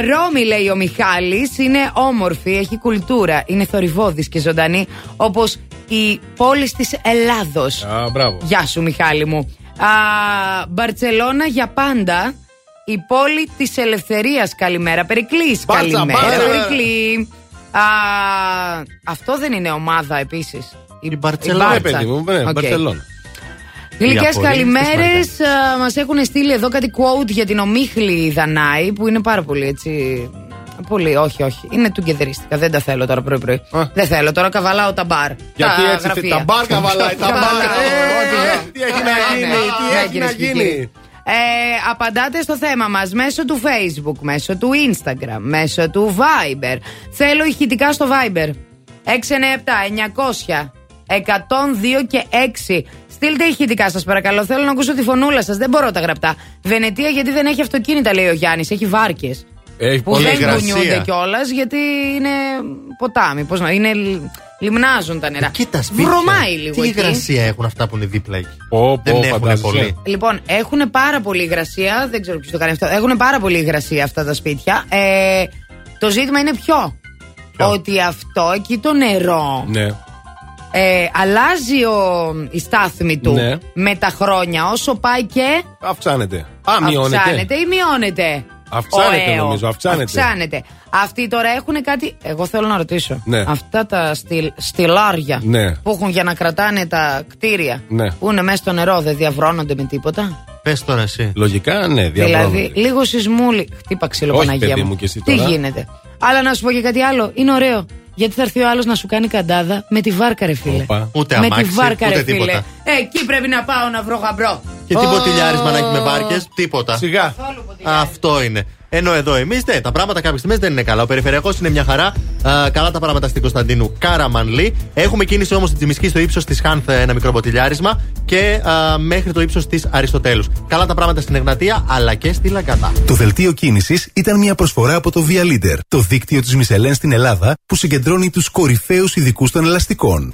Ρώμη, λέει ο Μιχάλης, είναι όμορφη, έχει κουλτούρα, είναι θορυβόδης και ζωντανή, όπως η πόλη της Ελλάδος. Α, μπράβο. Γεια σου, Μιχάλη μου. Α, Μπαρτσελώνα για πάντα. Η πόλη της Ελευθερίας. Καλημέρα. Περικλής. Μπάρτσα, Καλημέρα. μπάρτσα. Περικλή. Α, αυτό δεν είναι ομάδα επίσης. Η Μπαρτσελώνα, Ναι, παιδί μου, ναι, Μπαρσελόνα. Γλυκές Η απορρίθμιση καλημέρε. της Μας έχουν στείλει εδώ κάτι quote για την ομίχλη Δανάη που είναι πάρα πολύ έτσι. Πολύ, όχι, όχι. Είναι τουγκεδρίστικα. Δεν τα θέλω τώρα πρωί-πρωί. Δεν θέλω τώρα, καβαλάω τα μπαρ. Γιατί τα έτσι γραφεία. τα μπαρ καβαλάει, τα μπαρ. Καβαλάω, Ε, ό,τι λέω. Τι έχει να Ναι, γίνει, ναι. τι Ναι, έχει κυρίες να και γίνει. κύριοι. Ε, απαντάτε στο θέμα μας μέσω του Facebook, μέσω του Instagram, μέσω του Viber. Θέλω ηχητικά στο Viber. 697 900 102 και 6. Στείλτε ηχητικά σας παρακαλώ. Θέλω να ακούσω τη φωνούλα σας. Δεν μπορώ τα γραπτά. Βενετία γιατί δεν έχει αυτοκίνητα, λέει ο Γιάννης. Έχει βάρκες. Έχει Που πολύ δεν υγρασία. κουνιούνται κιόλας γιατί είναι ποτάμι. Πώς να, είναι, λ- λιμνάζουν τα νερά. Και τα σπίτια. Βρωμάει λίγο Τι εκεί. υγρασία έχουν αυτά που είναι δίπλα εκεί; Πω, Δεν πω, έχουν φαντάζεσαι. πολύ. Λοιπόν, έχουν πάρα πολύ υγρασία. Δεν ξέρω ποιος το κάνει αυτό. Έχουν πάρα πολύ υγρασία αυτά τα σπίτια. Ε, το ζήτημα είναι ποιο; Ότι αυτό εκεί το νερό Ναι. Ε, αλλάζει ο, η στάθμη του Ναι. με τα χρόνια. Όσο πάει και Αυξάνεται. Α, μειώνεται. αυξάνεται ή μειώνεται. Αυξάνεται, ο αίος. νομίζω, αυξάνεται. Αυξάνεται. Αυτοί τώρα έχουν κάτι. Εγώ θέλω να ρωτήσω. Ναι. Αυτά τα στυλ, στυλάρια Ναι. που έχουν για να κρατάνε τα κτίρια Ναι. που είναι μέσα στο νερό δεν διαβρώνονται με τίποτα; Πες τώρα εσύ. Λογικά, ναι, διαβρώνονται. Δηλαδή, λίγο σεισμούλη. Χτύπα ξύλο, Όχι, Παναγία παιδί μου. μου, και εσύ Τι τώρα. γίνεται; Αλλά να σου πω και κάτι άλλο. Είναι ωραίο. Γιατί θα έρθει ο άλλος να σου κάνει καντάδα με τη βάρκα, ρε φίλε. Οπα. Ούτε με αμάξι, τη βάρκα, ούτε ρε φίλε. τίποτα. Εκεί πρέπει να πάω να βρω γαμπρό. Και τι ποτηλιάρισμα να έχει με βάρκες, τίποτα. Σιγά. Αυτό είναι. Ενώ εδώ εμείς ναι, τα πράγματα κάποιες στιγμές δεν είναι καλά. Ο περιφερειακός είναι μια χαρά. Α, καλά τα πράγματα στην Κωνσταντίνου Κάραμανλή. Έχουμε κίνηση όμως στην Τσιμισκή στο ύψος της Χάνθ ένα μικρό ποτηλιάρισμα και α, μέχρι το ύψος της Αριστοτέλους. Καλά τα πράγματα στην Εγνατία αλλά και στη Λαγκατά. Το δελτίο κίνησης ήταν μια προσφορά από το Via Leader, το δίκτυο της Μισελέν στην Ελλάδα που συγκεντρώνει τους κορυφαίους ειδικούς των ελαστικών.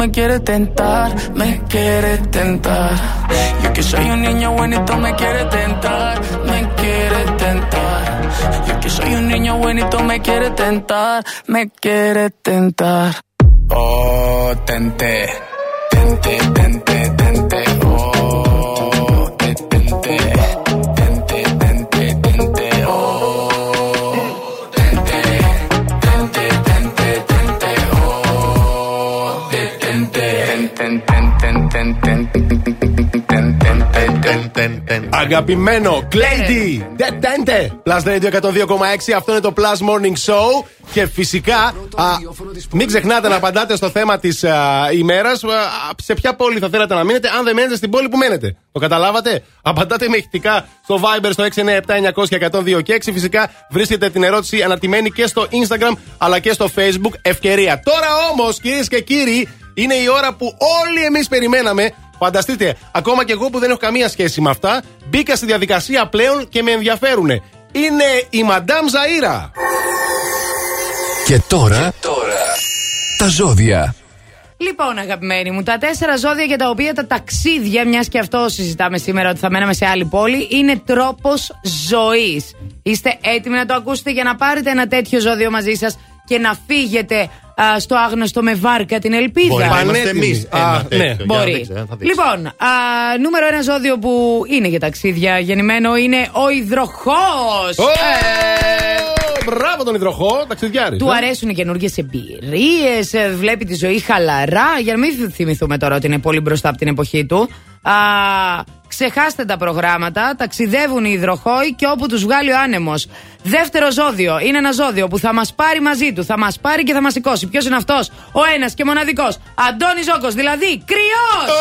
Me quiere tentar, me quiere tentar. Yo que soy un niño bonito me quiere tentar, me quiere tentar. Yo que soy un niño bonito me quiere tentar, me quiere tentar. Oh, tente, Αγαπημένο, Κλέιντι! Detente! Plus Radio 102,6. Αυτό είναι το Plus Morning Show. Και φυσικά, α, μην ξεχνάτε να απαντάτε στο θέμα της ημέρας. Σε ποια πόλη θα θέλατε να μείνετε, αν δεν μένετε στην πόλη που μένετε. Το καταλάβατε; Απαντάτε με ηχητικά στο Viber στο 697-900-1026 και 6. Φυσικά βρίσκεται την ερώτηση ανατιμένη και στο Instagram αλλά και στο Facebook. Ευκαιρία. Τώρα όμως, κυρίες και κύριοι, είναι η ώρα που όλοι εμείς περιμέναμε. Φανταστείτε, ακόμα και εγώ που δεν έχω καμία σχέση με αυτά, μπήκα στη διαδικασία πλέον και με ενδιαφέρουν. Είναι η Μαντάμ Ζαΐρα. Και τώρα, τα ζώδια. Λοιπόν, αγαπημένοι μου, τα τέσσερα ζώδια για τα οποία τα ταξίδια, μιας και αυτό συζητάμε σήμερα ότι θα μέναμε σε άλλη πόλη, είναι τρόπος ζωής. Είστε έτοιμοι να το ακούσετε για να πάρετε ένα τέτοιο ζώδιο μαζί σας και να φύγετε α, στο άγνωστο με βάρκα την ελπίδα. Μπορεί να είμαστε Πανέτοιμοι. εμείς Α, ένα ναι. τέτοιο. Για να Μπορεί. δείξω, ε, θα δείξω. Λοιπόν, α, νούμερο ένα ζώδιο που είναι για ταξίδια γεννημένο είναι ο υδροχός. Ω, Μπράβο τον υδροχό, ταξιδιάρης. Του αρέσουν οι καινούργιες εμπειρίες, βλέπει τη ζωή χαλαρά. Για να μην θυμηθούμε τώρα ότι είναι πολύ μπροστά από την εποχή του. Α, ξεχάστε τα προγράμματα, ταξιδεύουν οι υδροχόοι και όπου τους βγάλει ο άνεμος. Δεύτερο ζώδιο είναι ένα ζώδιο που θα μας πάρει μαζί του, θα μας πάρει και θα μας σηκώσει. Ποιος είναι αυτός, ο ένας και μοναδικός. Αντώνης Ζόκο, δηλαδή κρυός!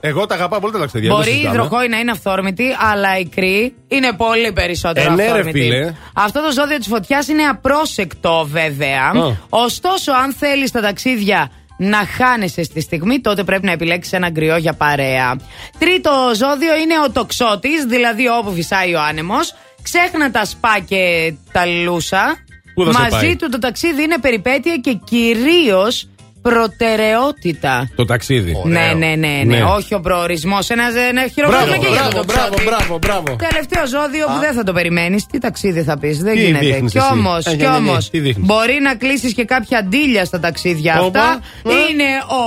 Εγώ τα αγαπάω πολύ τα ταξίδια. δεν Μπορεί η συζητάμε. υδροχόη να είναι αυθόρμητη, αλλά η κρύ είναι πολύ περισσότερο Ε, ναι, ρε, αυθόρμητη. φίλε. Αυτό το ζώδιο της φωτιάς είναι απρόσεκτο, βέβαια. Α. Ωστόσο, αν θέλεις στα ταξίδια να χάνεσαι στη στιγμή, τότε πρέπει να επιλέξεις ένα κρυό για παρέα. Τρίτο ζώδιο είναι ο τοξότης, δηλαδή όπου φυσάει ο άνεμος. Ξέχνα τα σπα και τα λούσα. Πού θα σε Μαζί πάει; του το ταξίδι είναι περιπέτεια και κυρίως προτεραιότητα. Το ταξίδι. Ναι, ναι, ναι, ναι, όχι ο προορισμός. Ένας, ένα χειροκρότημα Μπράβο, και για μπράβο, το μπράβο, ψότι. μπράβο, μπράβο. Τελευταίο ζώδιο που δεν θα το περιμένεις. Τι ταξίδι θα πεις, δεν Τι γίνεται. δείχνεις Κι εσύ; όμως, Ε, κι ναι, ναι, ναι, όμως, τι δείχνεις; μπορεί να κλείσεις και κάποια ντύλια στα ταξίδια Όπα, αυτά. ε. Είναι ο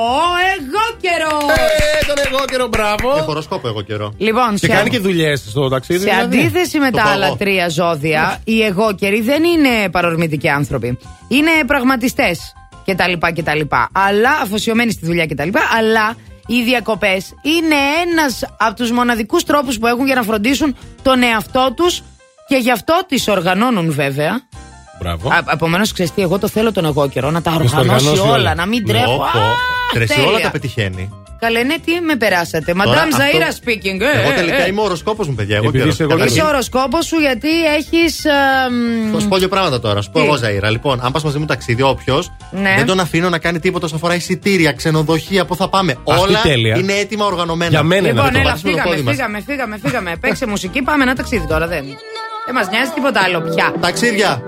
εγώ καιρό. Ε, τον εγώ καιρό, μπράβο. Έχω χοροσκόπο εγώ καιρό. Λοιπόν, Και σε- κάνει και δουλειές στο ταξίδι. Σε δηλαδή. αντίθεση με Το τα πάω άλλα εγώ. τρία ζώδια, οι εγώκεροι δεν είναι παρορμητικοί άνθρωποι. Είναι πραγματιστές κτλ. κτλ. Αλλά αφοσιωμένοι στη δουλειά κτλ. Αλλά οι διακοπές είναι ένας από τους μοναδικούς τρόπους που έχουν για να φροντίσουν τον εαυτό τους και γι' αυτό τις οργανώνουν βέβαια. Μπράβο. Επομένως, ξέρεις τι, εγώ το θέλω τον εγώ καιρό να τα Να στα οργανώσει οργανώσει όλα, όλα. να μην Ναι, τρέχω. όπο. Α, Τρες τέλεια. όλα τα πετυχαίνει. Καλέ, ναι, τι με περάσατε. Μαντάμ αυτό- Ζαΐρα speaking. Ε, Εγώ ε, τελικά ε. είμαι ο οροσκόπος μου, παιδιά. Εγώ Επειδή καιρός. είσαι εγώ Καταρχήν, Είσαι οροσκόπος σου γιατί έχεις. Θα σου πω δύο πράγματα τώρα. Σου πω Τι; εγώ, Ζαήρα. Λοιπόν, αν πας μαζί μου ταξίδι, όποιος, Ναι. δεν τον αφήνω να κάνει τίποτα όσον αφορά εισιτήρια, ξενοδοχεία, πού θα πάμε. Αυτή Όλα τέλεια. είναι έτοιμα οργανωμένα. Για μένα είναι Λοιπόν, αυτό. έλα, Πατήσουμε το φύγαμε, πόδι μας. φύγαμε, φύγαμε, φύγαμε. Παίξε μουσική, πάμε ένα ταξίδι τώρα. Δεν, δεν μας νοιάζει τίποτα άλλο πια. Ταξίδια.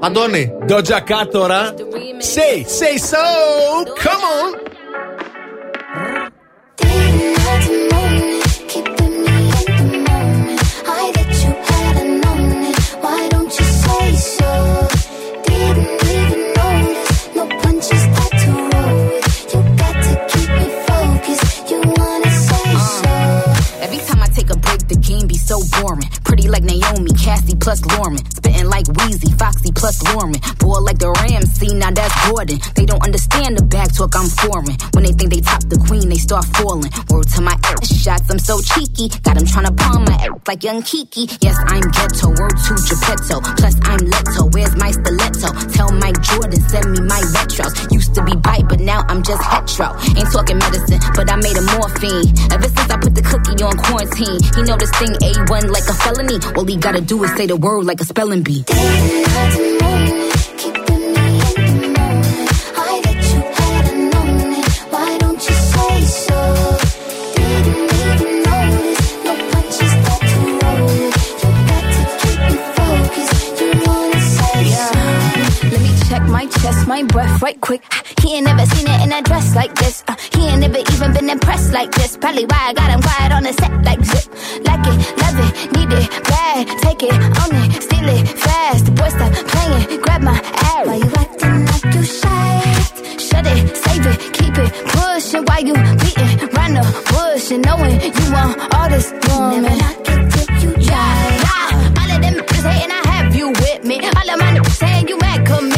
Αντώνη. Doja Cat τώρα. Say, say so. Come on. Game be so boring. Pretty like Naomi, Cassie plus Lauren. Spitting like Wheezy, Foxy plus Lauren. Boy like the Rams, see now that's Gordon. They don't understand the back talk, I'm foreign. When they think they top the queen, they start falling. Word to my ass shots, I'm so cheeky. Got them tryna palm my ass like young Kiki. Yes, I'm ghetto, word to Geppetto. Plus I'm Leto, where's my stiletto? Tell Mike Jordan, send me my retros. Used to be bite, but now I'm just hetero. Ain't talking medicine, but I made a morphine. Ever since I put the cookie on quarantine, he know this thing A1 like a felony. All he gotta do is say the word like a spelling bee. Check my chest, my breath right quick. He ain't never seen it in a dress like this. Uh, he ain't never even been impressed like this. Probably why I got him quiet on the set like zip. Like it, love it, need it, bad. Take it, own it, steal it, fast. The boy, stop playing, grab my ass. Why you acting like you shy? Shut it, save it, keep it pushing. Why you beating round the bush and knowing you want all this woman? Never knock it till you try. All of them niggas hating, I have you with me. All of my niggas saying you mad committed.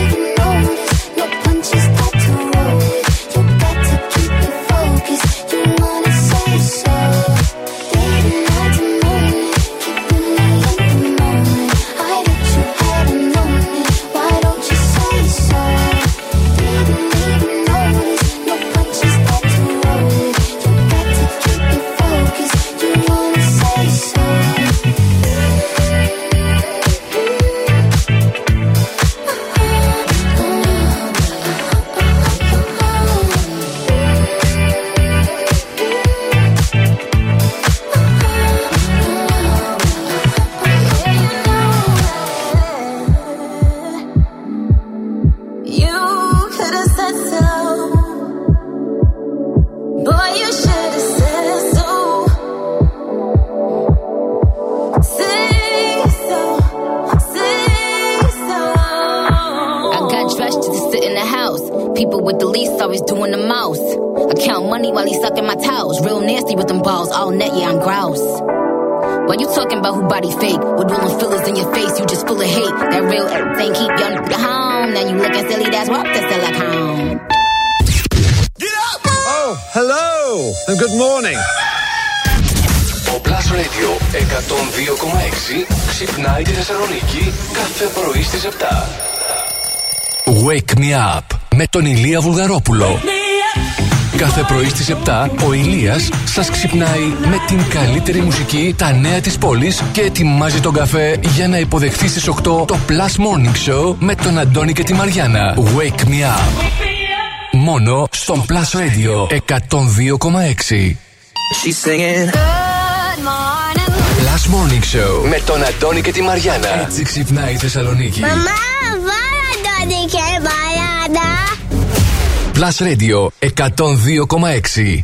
ξυπνάει τη Θεσσαλονίκη κάθε πρωί στις 7. Wake me up με τον Ηλία Βουλγαρόπουλο. Κάθε πρωί στις 7 ο Ηλίας σας ξυπνάει με την καλύτερη μουσική, τα νέα της πόλης και ετοιμάζει τον καφέ για να υποδεχθεί στις 8 το Plus Morning Show με τον Αντώνη και τη Μαριάνα. Wake me up. μόνο στον Plus Radio 102,6. She's singing. Plus Morning Show με τον Αντώνη και τη Μαριάνα. Έτσι ξυπνάει η Θεσσαλονίκη. Μαμά, βάλα τον και μπαλάτα. Plus Radio 102,6.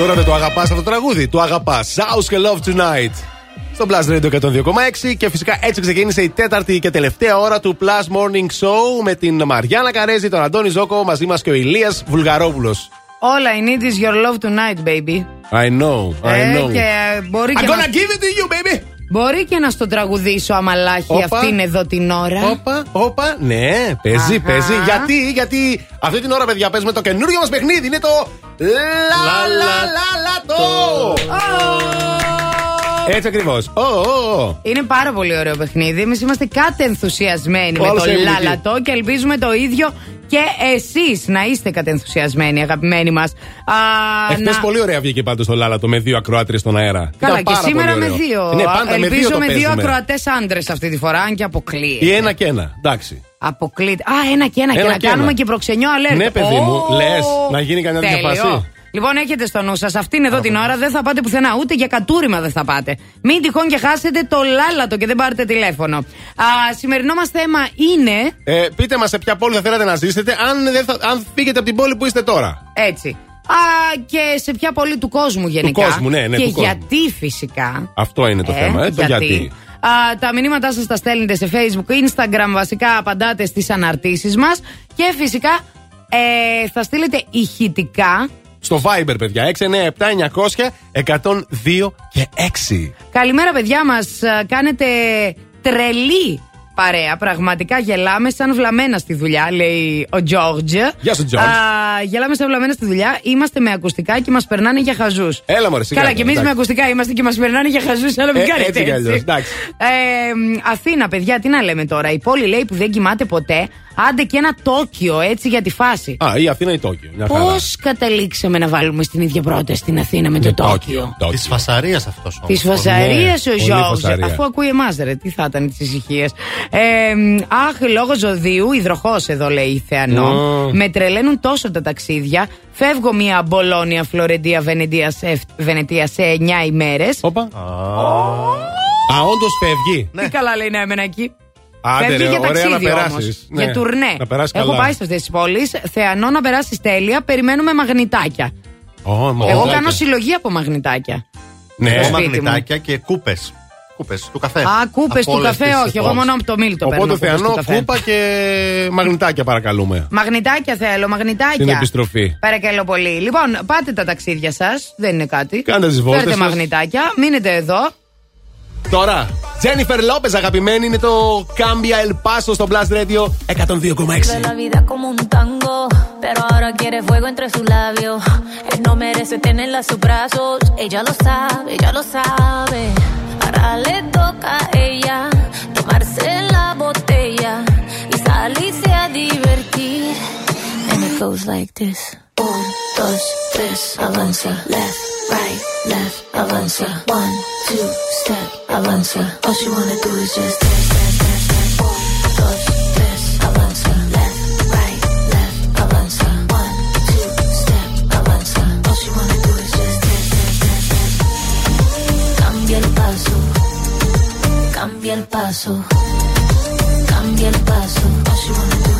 Τώρα δεν το αγαπάς αυτό το τραγούδι. Το αγαπάς. House και Love Tonight. Στο Plus Radio 102,6 και φυσικά έτσι ξεκίνησε η τέταρτη και τελευταία ώρα του Plus Morning Show με την Μαριάννα Καρέζη, τον Αντώνη Ζόκο, μαζί μας και ο Ηλίας Βουλγαρόπουλος. All I need is your love tonight, baby. I know, I Ε, know. και ε, μπορεί I'm και gonna να... give it to you, baby! Μπορεί και να στο τραγουδήσω αμαλάχη Όπα. αυτήν εδώ την ώρα. Όπα, όπα, ναι, παίζει, Αχα. παίζει. Γιατί, γιατί αυτή την ώρα, παιδιά, παίζουμε το καινούριο μας παιχνίδι. Είναι το. Λα λα λα λα το! Έτσι ακριβώς. Είναι πάρα πολύ ωραίο παιχνίδι. Εμείς είμαστε κάτι ενθουσιασμένοι με Όλος το έμεινε εκεί. λάλατο και ελπίζουμε το ίδιο και εσείς να είστε κατενθουσιασμένοι, αγαπημένοι μας. Εχθές πολύ ωραία βγήκε πάντως το λάλατο με δύο ακροάτριες στον αέρα. Καλά, Ήταν και πάρα σήμερα πολύ με ωραίο. δύο. Ναι, πάντα με δύο Ελπίζω το με δύο παίζουμε. ακροατές άντρες αυτή τη φορά, αν και αποκλείεται. Ή ένα και ένα. Εντάξει. Αποκλείεται. Α, ένα και ένα, Ένα και να και κάνουμε ένα. και προξενιό αλέρτα. Ναι, παιδί μου, λες, να γίνει κανένα τέτοια Τέλειο. φάση. Λοιπόν, έχετε στο νου σας αυτήν εδώ την ώρα δεν θα πάτε πουθενά, ούτε για κατούριμα δεν θα πάτε. Μην τυχόν και χάσετε το λάλατο και δεν πάρετε τηλέφωνο. Α, σημερινό μας θέμα είναι. Ε, πείτε μας σε ποια πόλη θα θέλατε να ζήσετε, αν, δεν θα, αν φύγετε από την πόλη που είστε τώρα. Έτσι. Α, και σε ποια πόλη του κόσμου γενικά. κόσμου, ναι, ναι, Και του κόσμου. γιατί φυσικά. Αυτό είναι το Ε, θέμα, ε, το γιατί. Α, τα μηνύματά σας τα στέλνετε σε facebook, instagram βασικά απαντάτε στις αναρτήσεις μας και φυσικά ε, θα στείλετε ηχητικά Στο Viber, παιδιά. 697-900-102 και 6. Καλημέρα παιδιά μας Α, κάνετε τρελή παρέα πραγματικά γελάμε σαν βλαμμένα στη δουλειά λέει ο Τζόρτζ Γεια σου, George. Α, Γελάμε σαν βλαμμένα στη δουλειά είμαστε με ακουστικά και μας περνάνε για χαζούς Έλα, μωρέ, σιγά Καλά, τώρα, και εμείς με εντάξει. ακουστικά είμαστε και μας περνάνε για χαζούς, αλλά μην Ε, κάνετε έτσι κι αλλιώς, εντάξει. Ε, μ, Αθήνα, παιδιά, τι να λέμε τώρα. Η πόλη λέει που δεν κοιμάται ποτέ, Άντε και ένα Τόκιο, έτσι για τη φάση. Α, η Αθήνα ή Τόκιο. Μια χαρά. Πώς καταλήξαμε να βάλουμε στην ίδια πρόταση την Αθήνα με το Τόκιο. Της φασαρίας αυτός όμως. Της φασαρίας ο πολύ Ζώο. φασαρία. Αφού ακούει εμάς, ρε, τι θα ήταν της ησυχίας. Ε, αχ, λόγω ζωδίου, υδροχός εδώ λέει η Θεανό. Ω. Με τρελαίνουν τόσο τα ταξίδια. Φεύγω μία Μπολόνια, Φλωρεντία, Βενετία σε, Βενετία σε 9 ημέρες. Όπα. Α, όντως φεύγει. Τι καλά λέει να έμενα εκεί. Άντε, Φεύγει ρε, για ωραία ταξίδι να όμως. περάσεις. Ναι, Για τουρνέ. να περάσεις Έχω καλά. πάει σε αυτέ τι πόλει. Θεανό να περάσεις τέλεια. Περιμένουμε μαγνητάκια. Ω, Εγώ μαγνητάκια. κάνω συλλογή από μαγνητάκια. Ναι, στο Εγώ σπίτι μου. μαγνητάκια και κούπες. Κούπες του καφέ. Α, κούπες Από του όλες καφέ, τις όχι. Εγώ πόλεις. μόνο από το μίλτο παίρνω. Οπότε κούπες του Θεανό, καφέ. κούπα και μαγνητάκια παρακαλούμε. Μαγνητάκια θέλω, μαγνητάκια. Στην επιστροφή. Παρακαλώ πολύ. Λοιπόν, πάτε τα ταξίδια σας. Δεν είναι κάτι. Κάντε τις βόλτες Φέρτε σας. μαγνητάκια. Μείνετε εδώ. Τώρα, Τζένιφερ Λόπε, αγαπημένη, είναι το Κάμπια El Paso στο Blast Radio 102,6. Vive la vida como un tango, pero ahora quiere fuego entre sus labios. Él no merece tenerla a sus brazos. Ella lo sabe, ella lo sabe. Ahora le toca a ella tomarse la botella y salirse a divertir. And it goes like this. Un, dos, tres, avanza. Left, right, left, avanza. One, two, step, avanza. All she wanna do is just dance, dance, dance. Un, dos, avanza. Left, right, left, avanza. One, two, step, avanza. All she wanna do is just dance. Cambia el paso, cambia el paso, cambia el paso. All she wanna do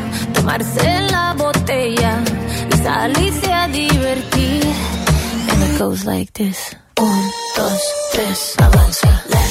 tomarse la botella y salirse a divertir. And it goes like this. Un, dos, tres, avanza. Left,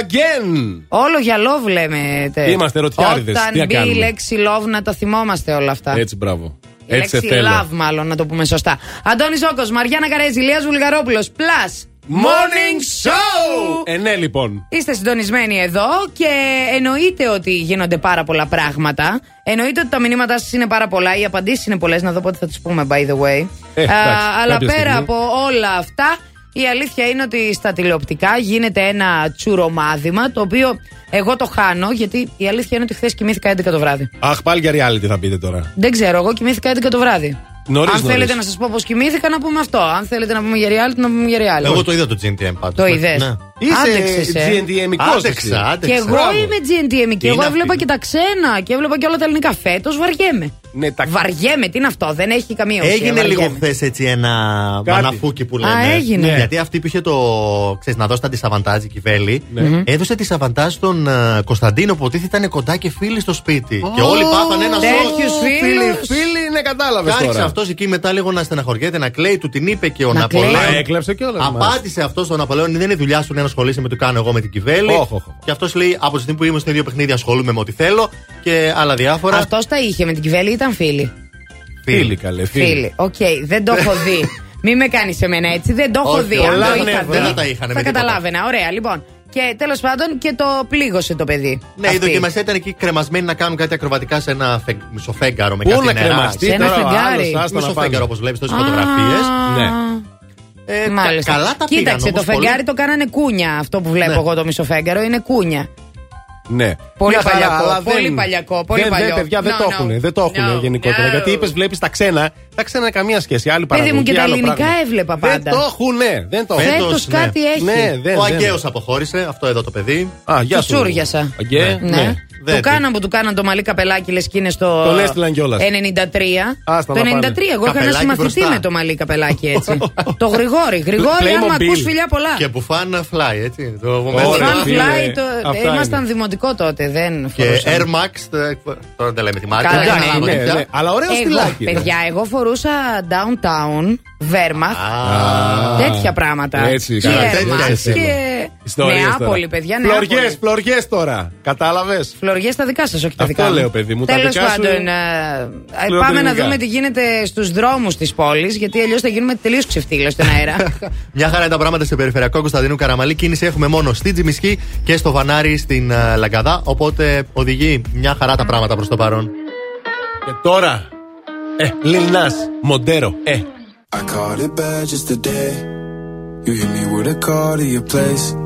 again. Όλο για love λέμε. Είμαστε ρωτιάριδε. Όταν μπει η λέξη love να τα θυμόμαστε όλα αυτά. Έτσι, μπράβο. Η Έτσι λέξη θέλω. love, μάλλον να το πούμε σωστά. Αντώνης Όκος, Μαριάννα Καρέζη, Λία Βουλγαρόπουλος. Plus. Morning Show! Ε, ναι, λοιπόν. Είστε συντονισμένοι εδώ και εννοείται ότι γίνονται πάρα πολλά πράγματα. Εννοείται ότι τα μηνύματά σας είναι πάρα πολλά. Οι απαντήσεις είναι πολλές. Να δω πότε θα τις πούμε, by the way. Ε, εντάξει, αλλά πέρα στιγμή. από όλα αυτά, η αλήθεια είναι ότι στα τηλεοπτικά γίνεται ένα τσουρομάδημα το οποίο εγώ το χάνω γιατί η αλήθεια είναι ότι χθες κοιμήθηκα 11 το βράδυ. Αχ, πάλι για reality θα πείτε τώρα. Δεν ξέρω, εγώ κοιμήθηκα 11 το βράδυ. Νωρίς, Αν θέλετε να σας πω πώς κοιμήθηκα, να πούμε αυτό. Αν θέλετε να πούμε για reality, να πούμε για reality. Εγώ το είδα το GNTM πάντως. Το είδες. Ναι. Άντεξες. Ε. GNTM. Άντεξα. Και εγώ είμαι GNTM. Και εγώ έβλεπα και τα ξένα. Και έβλεπα και όλα τα ελληνικά. Φέτος βαριέμαι. Ναι, τα... Βαριέμαι, τι είναι αυτό, δεν έχει καμία ουσία. Έγινε λίγο βαριέμαι. χθες έτσι ένα Κάτι. μαναφούκι που Α, λέμε. έγινε. Ναι. Γιατί αυτή που είχε το. ξέρεις, να δώσει τα αντισαβαντάζ η Κιβέλη, Μμμ. έδωσε τη σαβαντάζ στον ε, Κωνσταντίνο που υποτίθεται ήταν κοντά και φίλοι στο σπίτι. και όλοι πάθανε ένα τέτοιους σοκ. φίλους. Φίλοι, ναι, κατάλαβες Άρχισε τώρα. αυτός εκεί μετά λίγο να στεναχωριέται, να κλαίει, του την είπε και ο Να Ναπολέον. κλαίει. Μα έκλαψε κιόλα. Απάντησε αυτό στον Ναπολέον, δεν είναι δουλειά σου να ασχολείσαι με το κάνω εγώ με την Κιβέλη. Όχ, όχ, όχ. Και αυτός λέει από τη στιγμή που είμαι στο ίδιο παιχνίδι ασχολούμαι με ό,τι θέλω και άλλα διάφορα. Αυτός τα είχε με την κυβέλη, ήταν φίλοι. Φίλοι, καλέ, φίλοι. Φίλοι. Οκ, δεν το έχω δει. Μη με κάνεις εμένα έτσι, δεν το έχω Όχι, δει. πολλά Αν το ναι, είχα δεν δει, θα τα είχανε με θα τίποτα. καταλάβαινα. Ωραία, λοιπόν. Και τέλος πάντων και το πλήγωσε το παιδί. Ναι, η Αυτή. δοκιμασία ήταν εκεί κρεμασμένοι να κάνουν κάτι ακροβατικά σε ένα φεγ... μισοφέγγαρο με Πού κάτι να νερά. κρεμαστεί Σε ένα τώρα ο φεγγάρι. άλλος, άστα να Μισοφέγγαρο πάμε. όπως βλέπεις τόσες Α, φωτογραφίε. Ναι. Ε, Μάλιστα. κα- καλά τα Κοίταξε, πήγαν, το όμως, φεγγάρι πολύ. το κάνανε κούνια. Αυτό που βλέπω Ναι. εγώ το μισοφέγγαρο είναι κούνια. Ναι. Πολύ Μια χαρά, παλιακό, αλλά πολύ δεν- παλιακό, πολύ δεν, παλιό. Δεν, παιδιά, δεν No, το no. έχουν. Δεν το έχουν No, γενικότερα. no. Γιατί είπες, βλέπεις τα ξένα. Τα ξένα καμία σχέση. Άλλη Παιδί μου και παραγωγή, τα άλλο ελληνικά πράγμα. έβλεπα Δεν πάντα. το έχουν, δεν το έχουν. Φέτος Φέτος, ναι. κάτι έχει. Ναι, δεν, Ο δεν. Αγκαίος αποχώρησε, αυτό εδώ το παιδί. Α, γεια Του σου. τσούριασα. Αγκέ, Ναι. Ναι. Του Δεν κάναν που του κάναν το μαλλί καπελάκι, λες και είναι στο. Τον έστειλαν κιόλας. 93. Άστα το να 93. πάνε. Εγώ είχα ένα Καπελάκι συμμαθητή μπροστά. με το μαλλί καπελάκι έτσι. το Γρηγόρη. Γρηγόρη, άμα Playmobil. ακούς φιλιά πολλά. Και που φαν fly, έτσι. Το Ωραία, Fun φίλε, fly, το... αυτά ήμασταν είναι. δημοτικό τότε, δεν Και φορούσαμε. Air Max, το- τώρα δεν λέμε τη μάρκα. Καλά, δεν ναι, καταλάβαμε ναι, πια. ναι. Αλλά ωραίο Εγώ, στυλάκι. ρε. παιδιά, εγώ φορούσα downtown, Wehrmacht, Α, τέτοια πράγματα. Έτσι, και καλά, Air τέτοια Max εσύ. και Ιστορίες Νεάπολη, τώρα. παιδιά, Φλωριές, Νεάπολη. φλωριές τώρα. Κατάλαβες; Φλωριέ τα δικά σας, όχι τα Αυτό δικά μου. λέω, παιδί μου, τα Τέλος δικά σου πάντων, ε, λέω πάμε να ελληνικά. δούμε τι γίνεται στους δρόμους της πόλης, γιατί αλλιώς θα γίνουμε τελείως ξεφτύλες στον αέρα. Μια χαρά είναι τα πράγματα σε περιφερειακό Κωνσταντίνου Καραμαλή. Κίνηση έχουμε μόνο στην Τζιμισκή και στο Βανάρι στην ε, Λαγκαδά. Οπότε οδηγεί μια χαρά τα πράγματα προς το παρόν. Και τώρα. Ε, Lil Nas, Μοντέρο. Ε, I caught it bad just today. You hit me with a call to your place.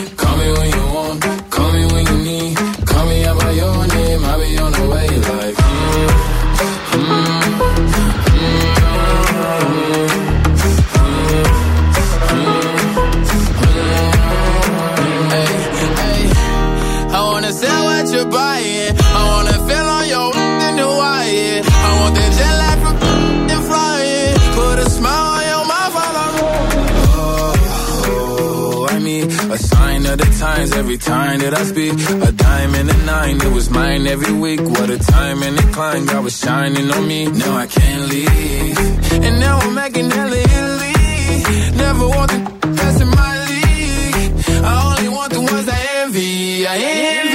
Times every time that I speak. A dime and a nine, it was mine every week. What a time and a climb, God was shining on me. Now I can't leave. And now I'm making hella Italy. Never want the best in my league. I only want the ones I envy. I envy.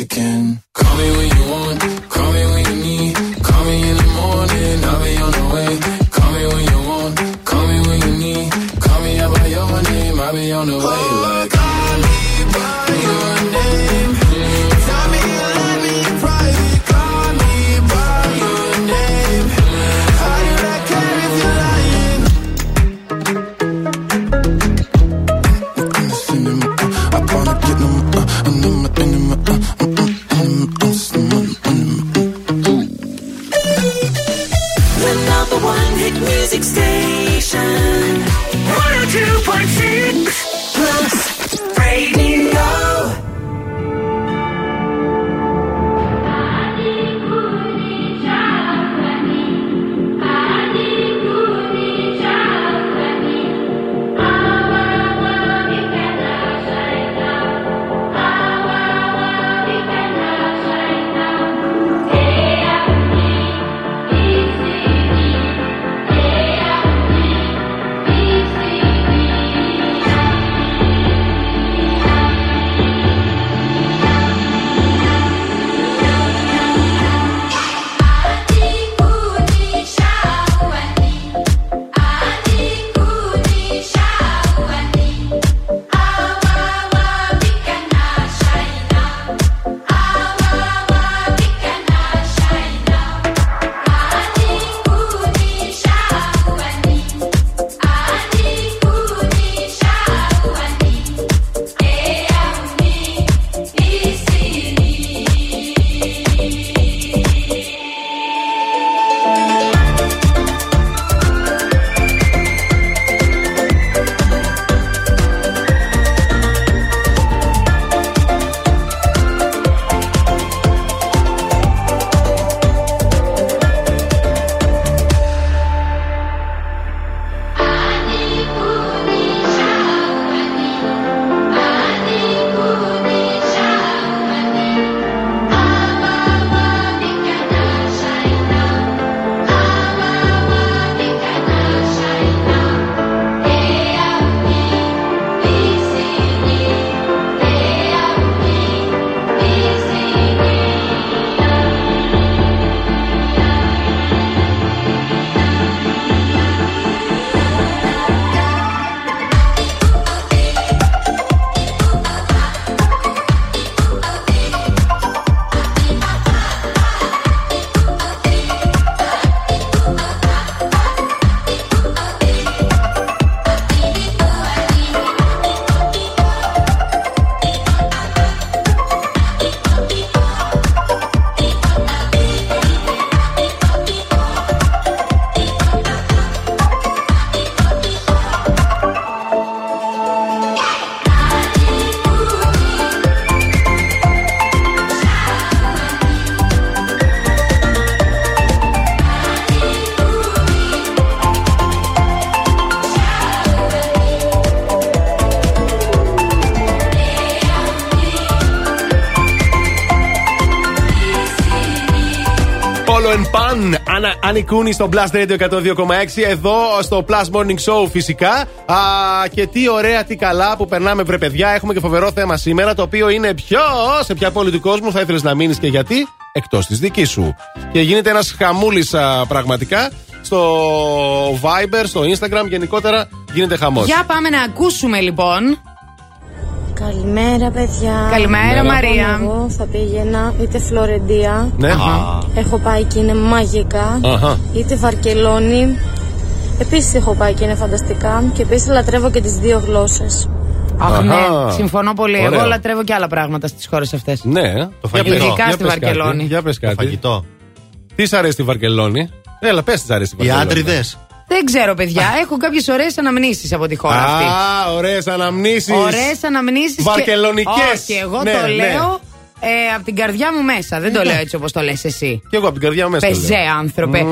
Mexican. Call me when you want. Station. 102.6 Ανna- Άννη Κούνη στο Blast Radio 102,6. Εδώ στο Plus Morning Show φυσικά. Α, και τι ωραία, τι καλά που περνάμε, βρε παιδιά. Έχουμε και φοβερό θέμα σήμερα. Το οποίο είναι ποιος, σε ποια πόλη του κόσμου θα ήθελες να μείνεις και γιατί; Εκτός της δικής σου. Και γίνεται ένας χαμούλης πραγματικά. Στο Viber, στο Instagram, γενικότερα γίνεται χαμός. Για πάμε να ακούσουμε λοιπόν. Καλημέρα, παιδιά. Καλημέρα, Μαρία. Εγώ θα πήγαινα είτε Φλωρεντία. Ναι. Έχω πάει και είναι μαγικά. Αχα. Είτε Βαρκελόνη. Επίσης έχω πάει και είναι φανταστικά. Και επίσης λατρεύω και τις δύο γλώσσες. Αχ, Αχα. ναι, συμφωνώ πολύ. Ωραία. Εγώ λατρεύω και άλλα πράγματα στις χώρες αυτές. Ναι, Το Για φαγητό. πες- Ειδικά για στη πες κάτι, Βαρκελόνη. Για πες κάτι. φαγητό. Τις σ' αρέσει στη Βαρκελόνη; Έλα, πες τις σ' αρέσει στη Οι Βαρκελόνη. άντριδες. Δεν ξέρω, παιδιά. Έχω κάποιες ωραίες αναμνήσεις από τη χώρα αυτή. Α, ωραίες αναμνήσεις. Ωραίες αναμνήσεις Βαρκελονικές. Και... Όχι, εγώ Ναι, το ναι. λέω ε, από την καρδιά μου μέσα. Δεν το λέω έτσι όπως το λες εσύ. Και εγώ από την καρδιά μου μέσα. το Πεζέ, λέω. άνθρωπε.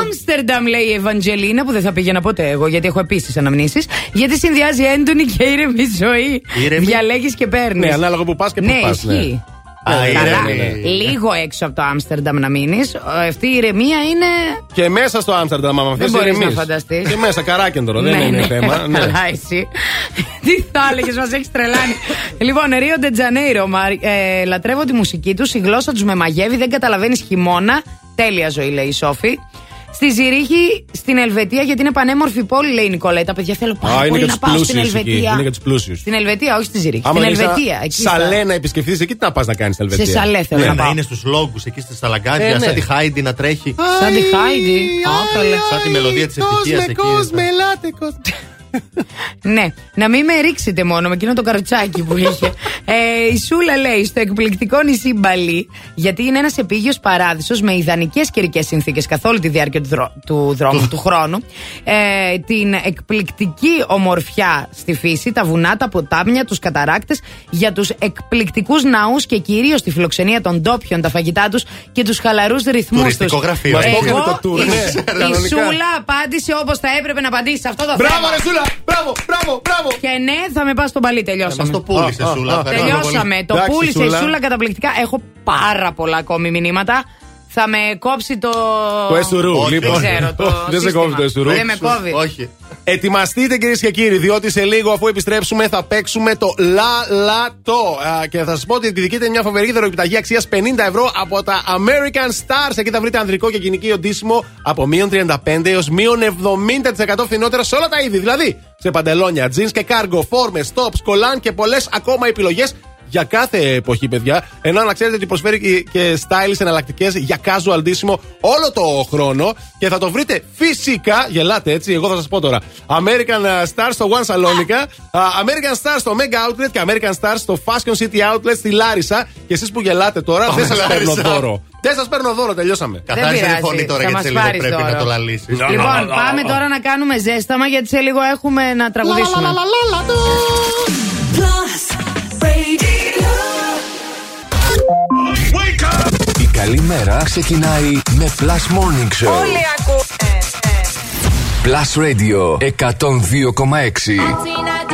Άμστερνταμ, λέει η Ευαγγελίνα, που δεν θα πήγαινα ποτέ εγώ, γιατί έχω επίσης αναμνήσεις. Γιατί συνδυάζει έντονη και ήρεμη ζωή. Ήρεμη. Διαλέγεις και παίρνεις. Ναι, ανάλογα που πας και που Ναι, πα. ισχύει. Α, Ναι, Καλά, ναι, ναι, ναι. λίγο έξω από το Άμστερνταμ να μείνεις. Αυτή η ηρεμία είναι. Και μέσα στο Άμστερνταμ, άμα Δεν θες, μπορείς ηρεμείς. να φανταστείς. Και μέσα, καράκεντρο, δεν Ναι, είναι ναι. θέμα. ναι. Καλά, εσύ. Τι θα έλεγες, μας έχεις τρελάνει. λοιπόν, Ρίο Ντετζανέιρο. Ε, λατρεύω τη μουσική του, η γλώσσα τους με μαγεύει, δεν καταλαβαίνεις χειμώνα. Τέλεια ζωή, λέει η Σόφη. Στη Ζηρίχη, στην Ελβετία, γιατί είναι πανέμορφη πόλη, λέει η Νικολέτα. Παιδιά, θέλω πάρα Α, είναι πολύ για να τους πάω στην πλούσιους εκεί. Ελβετία. Είναι για τους πλούσιους. Στην Ελβετία, όχι στη Ζηρίχη. Άμα στην δεν είσαι Ελβετία. Εκεί στα- Σαλέ να επισκεφθείς εκεί, τι να πας να κάνεις στην Ελβετία. σαλέ θέλω Ναι. να Να πάω. είναι στους λόγους εκεί στις σταλαγκάδια, Ε, ναι. σαν τη Χάιντι να τρέχει. Σαν τη Χάιντι. Α, καλέ. Σαν τη μελωδία της ευτυχίας εκεί. ελάτε, κόσμε. Ναι, να μην με ρίξετε μόνο με εκείνο το καροτσάκι που είχε. Ε, η Σούλα λέει στο εκπληκτικό νησί Μπαλί, γιατί είναι ένας επίγειος παράδεισος με ιδανικές καιρικές συνθήκες καθ' όλη τη διάρκεια του, δρό- του δρόμου, του χρόνου. Ε, την εκπληκτική ομορφιά στη φύση, τα βουνά, τα ποτάμια, τους καταράκτες, για τους εκπληκτικούς ναούς και κυρίως τη φιλοξενία των ντόπιων, τα φαγητά τους και τους χαλαρούς ρυθμούς τους. Τουριστικό γραφείο. Μας έτσι. το έκανε το tour, η, ναι, η κανονικά. Σούλα απάντησε όπως θα έπρεπε να απαντήσει σε αυτό το Μπράβο, θέμα. ρε Σούλα! Μπράβο, μπράβο, μπράβο! Και ναι, θα με πας στον παλί, Μας τελειώσαμε. το πούλησε, Α, α, Σούλα. α, Ευχαριστώ Τελειώσαμε. πολύ. Το Εντάξει, πούλησε η Σούλα. Σούλα καταπληκτικά. Έχω πάρα πολλά ακόμη μηνύματα. Θα με κόψει το. Το εσουρού, Όχι, λοιπόν. Δεν ξέρω. Το Δεν σε σύστημα. κόβει το εσουρού. Δεν με κόβει. Όχι. Ετοιμαστείτε κυρίες και κύριοι, διότι σε λίγο αφού επιστρέψουμε θα παίξουμε το Λα Λατό. Και θα σας πω ότι διεκδικείται μια φοβερή δωρεοπιταγή αξίας 50 ευρώ από τα American Stars. Εκεί θα βρείτε ανδρικό και γυναικείο ντύσιμο από μείον 35 έως μείον 70% φθηνότερα σε όλα τα είδη. Δηλαδή σε παντελόνια, jeans και cargo, φόρμες, tops, κολάν και πολλές ακόμα επιλογές για κάθε εποχή, παιδιά. Ενώ να ξέρετε ότι προσφέρει και- και stylish εναλλακτικέ για casual ντύσιμο όλο το χρόνο. Και θα το βρείτε φυσικά, γελάτε έτσι, εγώ θα σα πω τώρα. American uh, Stars στο One Salonica, uh, American Stars στο Mega Outlet και American Stars στο Fashion City Outlet στη Λάρισα. Και εσεί που γελάτε τώρα, δεν σα παίρνω Λάρισα. δώρο. Δεν σα παίρνω δώρο, τελειώσαμε. Καθάρισε τη πειράζει, φωνή τώρα θα γιατί μας σε λίγο πάρεις πρέπει δώρο. να το λαλήσει. Λοιπόν, πάμε τώρα να κάνουμε ζέσταμα γιατί σε λίγο έχουμε να τραγουδήσουμε. Plus Radio. Η καλή μέρα ξεκινάει με Plus Morning Show. Όλοι ακούνε. Plus Radio 102,6.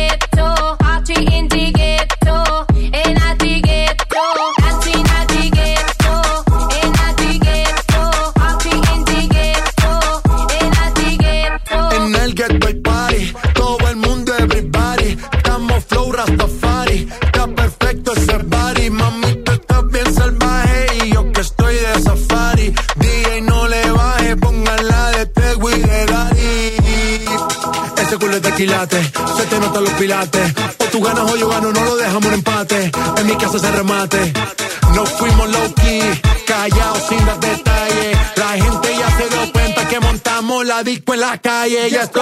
Ese culo es de quilate, se te notan los pilates, o tú ganas o yo gano, no lo dejamos en empate, en mi casa se remate. No fuimos low key, callados sin dar detalles. La gente ya se dio cuenta que montamos la disco en la calle. Ya esto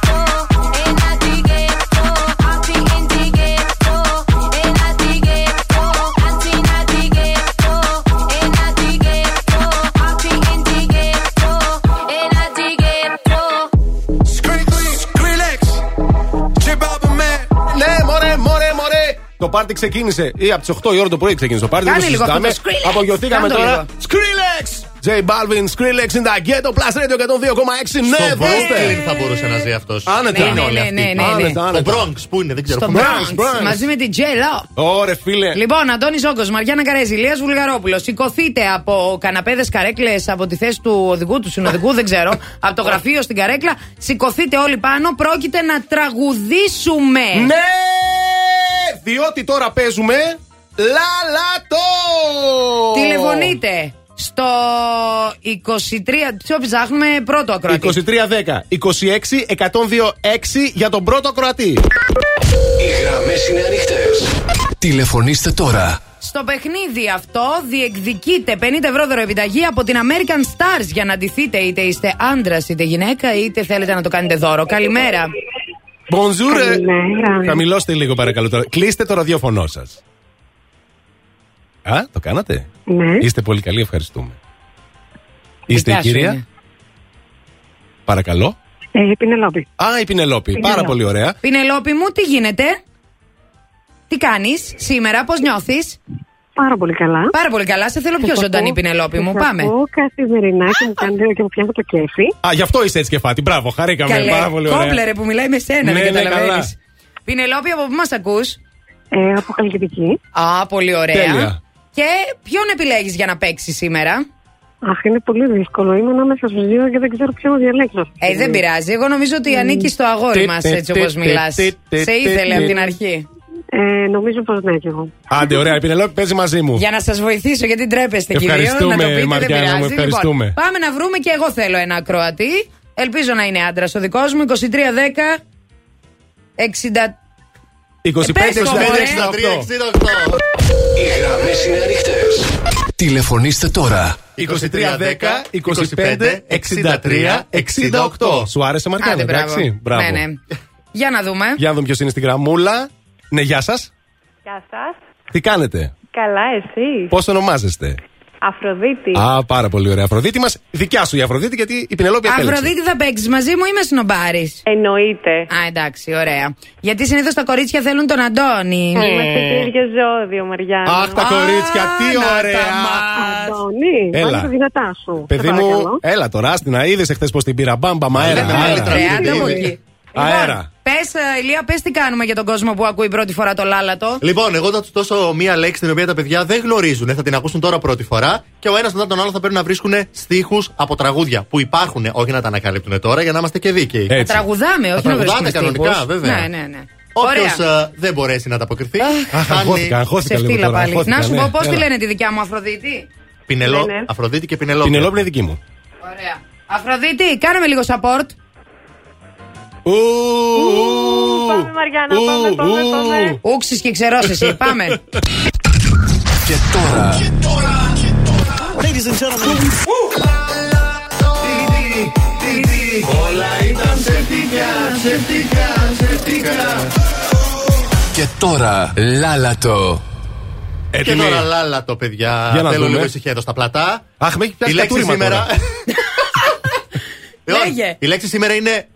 πάρτι ξεκίνησε ή από τις 8 η ώρα το πρωί ξεκίνησε το πάρτι. Κάνε δεν το λίγο αυτό συζητάμε. το Skrillex. Απογειωθήκαμε Κάνε το τώρα. λίγο. Skrillex! J Balvin, Skrillex in the ghetto, plus radio 102,6. Ναι, Στο δώστε. Brooklyn θα μπορούσε να ζει αυτός. Άνετα. Ναι, ναι, ναι, ναι, ναι, ναι. Άνετα, Το άνετα. Bronx που είναι, δεν ξέρω. Στο πού είναι. Bronx, μαζί με την J Lo. Ωρε φίλε. Λοιπόν, Αντώνη Ζόκο, Μαριάννα Καρέζη, Ηλίας Βουλγαρόπουλος. Σηκωθείτε από καναπέδες καρέκλες από τη θέση του οδηγού, του συνοδικού, δεν ξέρω, από το γραφείο στην καρέκλα. Σηκωθείτε όλοι πάνω. Πρόκειται να τραγουδήσουμε. Ναι! Διότι τώρα παίζουμε. Λαλατό! Τηλεφωνείτε στο 23. Ποιο ψάχνουμε, πρώτο ακροατή. 2310 26 102 6 για τον πρώτο ακροατή. Οι γραμμές είναι ανοιχτές. Τηλεφωνήστε τώρα. Στο παιχνίδι αυτό διεκδικείτε 50 ευρώ δωροεπιταγή από την American Stars για να ντυθείτε είτε είστε άντρας είτε γυναίκα είτε θέλετε να το κάνετε δώρο. Καλημέρα. Bonjour. Καλημέρα. Χαμηλώστε λίγο παρακαλώ τώρα. Κλείστε το ραδιόφωνο σας. Α, το κάνατε; Ναι. Είστε πολύ καλοί, ευχαριστούμε. Είστε η Δικιά σου κυρία; είναι. Παρακαλώ. Ε, Πινελόπη. Α, η Πινελόπη. Πάρα πολύ ωραία. Πινελόπη μου, τι γίνεται; Τι κάνεις σήμερα, πώς νιώθεις; Πάρα πολύ καλά. Πάρα πολύ καλά. Σε θέλω πιο Σας ζωντανή, ακούω- Πινελόπη μου. σας Πάμε. ακούω καθημερινά και μου κάνετε και μου πιάνετε το κέφι. Α, γι' αυτό είσαι έτσι κεφάτη. Μπράβο, χαρήκαμε. Καλέ, Πάρα πολύ ωραία. κόμπλερε που μιλάει με σένα, Ναι, δεν ναι, καταλαβαίνεις. καλά. Πινελόπη, από πού μας ακούς; Ε, από Χαλκιδική. Α, πολύ ωραία. Τέλεια. Και ποιον επιλέγεις για να παίξεις σήμερα; Αχ, είναι πολύ δύσκολο. Είμαι ανάμεσα στους δύο και δεν ξέρω ποιο να διαλέξω. Ε, δεν πειράζει. Εγώ νομίζω ότι ανήκει στο αγόρι μας έτσι όπως μιλάς. Σε ήθελε από την αρχή. Ε, νομίζω πως ναι κι εγώ. Άντε, ωραία. Η Πινελόπη παίζει μαζί μου. Για να σας βοηθήσω, γιατί ντρέπεστε κυρίω. Ευχαριστούμε, Να το πείτε, Μαριάννα δεν μου, πειράζει. ευχαριστούμε. Λοιπόν, πάμε να βρούμε και εγώ θέλω ένα ακροατή. Ελπίζω να είναι άντρας ο δικός μου. 2310 60. 25 πες το, 65 μωρέ. 68. Οι γραμμές είναι ανοιχτές. Τηλεφωνήστε τώρα. 2310 25 63 68. Σου άρεσε Μαριάννα, Άντε, μπράβο. εντάξει. Μπράβο. Ναι, ναι. Για να δούμε. Για να δούμε ποιος είναι στην γραμμούλα. Ναι, γεια σα. Γεια σα. Τι κάνετε, Καλά, εσύ. Πώ ονομάζεστε. Αφροδίτη. Α, πάρα πολύ ωραία. Αφροδίτη μα, δικιά σου η Αφροδίτη, γιατί η Πινελόπη επέλεξε. Αφροδίτη θα παίξει μαζί μου ή με σνομπάρει. Εννοείται. Α, εντάξει, ωραία. Γιατί συνήθω τα κορίτσια θέλουν τον Αντώνη. Είμαστε το ίδιο ζώδιο, Μαριάννα. Αχ, τα κορίτσια, τι να τα ωραία. μας. Αντώνη, Έλα. βάλε τα δυνατά σου. Παιδί Σε μου, παρακαλώ. έλα τώρα, άστινα. Είδε εχθέ πώ την πήρα. Μπάμπα, αέρα. Λέμε άλλη τρεάντα από εκεί. Αέρα. Πες, Ηλία, πες τι κάνουμε για τον κόσμο που ακούει πρώτη φορά το λάλατο. Λοιπόν, εγώ θα του δώσω μία λέξη την οποία τα παιδιά δεν γνωρίζουν. Θα την ακούσουν τώρα πρώτη φορά και ο ένας μετά τον άλλο θα πρέπει να βρίσκουν στίχους από τραγούδια που υπάρχουν. Όχι να τα ανακαλύπτουν τώρα για να είμαστε και δίκαιοι. Θα τραγουδάμε, όχι Θα να βρίσκουμε τραγουδάτε κανονικά, στίχους. βέβαια. Ναι, ναι, ναι. Όποιος Ωραία. δεν μπορέσει να ανταποκριθεί. Αχ, χάνει αγχώθηκα, αγχώθηκα Σε λίγο στείλα τώρα. πάλι. αγχώθηκα, Να σου ναι. πω πώς τη Έλα. λένε τη δικιά μου Αφροδίτη; Πινελό, Ναι, ναι. Αφροδίτη και Πινελόπη. Πινελόπη είναι δική μου. Ωραία. Αφροδίτη, κάνε με λίγο support. Ου, Πάμε, Μαριάννα, πάμε, πάμε, πάμε. Ούξεις και ξερός εσύ. Πάμε. Και τώρα. Ladies and gentlemen. Και τώρα. Λάλατο. Και Έτοιμοι. τώρα λάλα το παιδιά. Για να Θέλω δούμε. λίγο ησυχία εδώ στα πλατά. Αχ, με έχει Η πιάσει λέξη κατούριμα σήμερα. τώρα. Λοιπόν, Λέγε. Η λέξη σήμερα είναι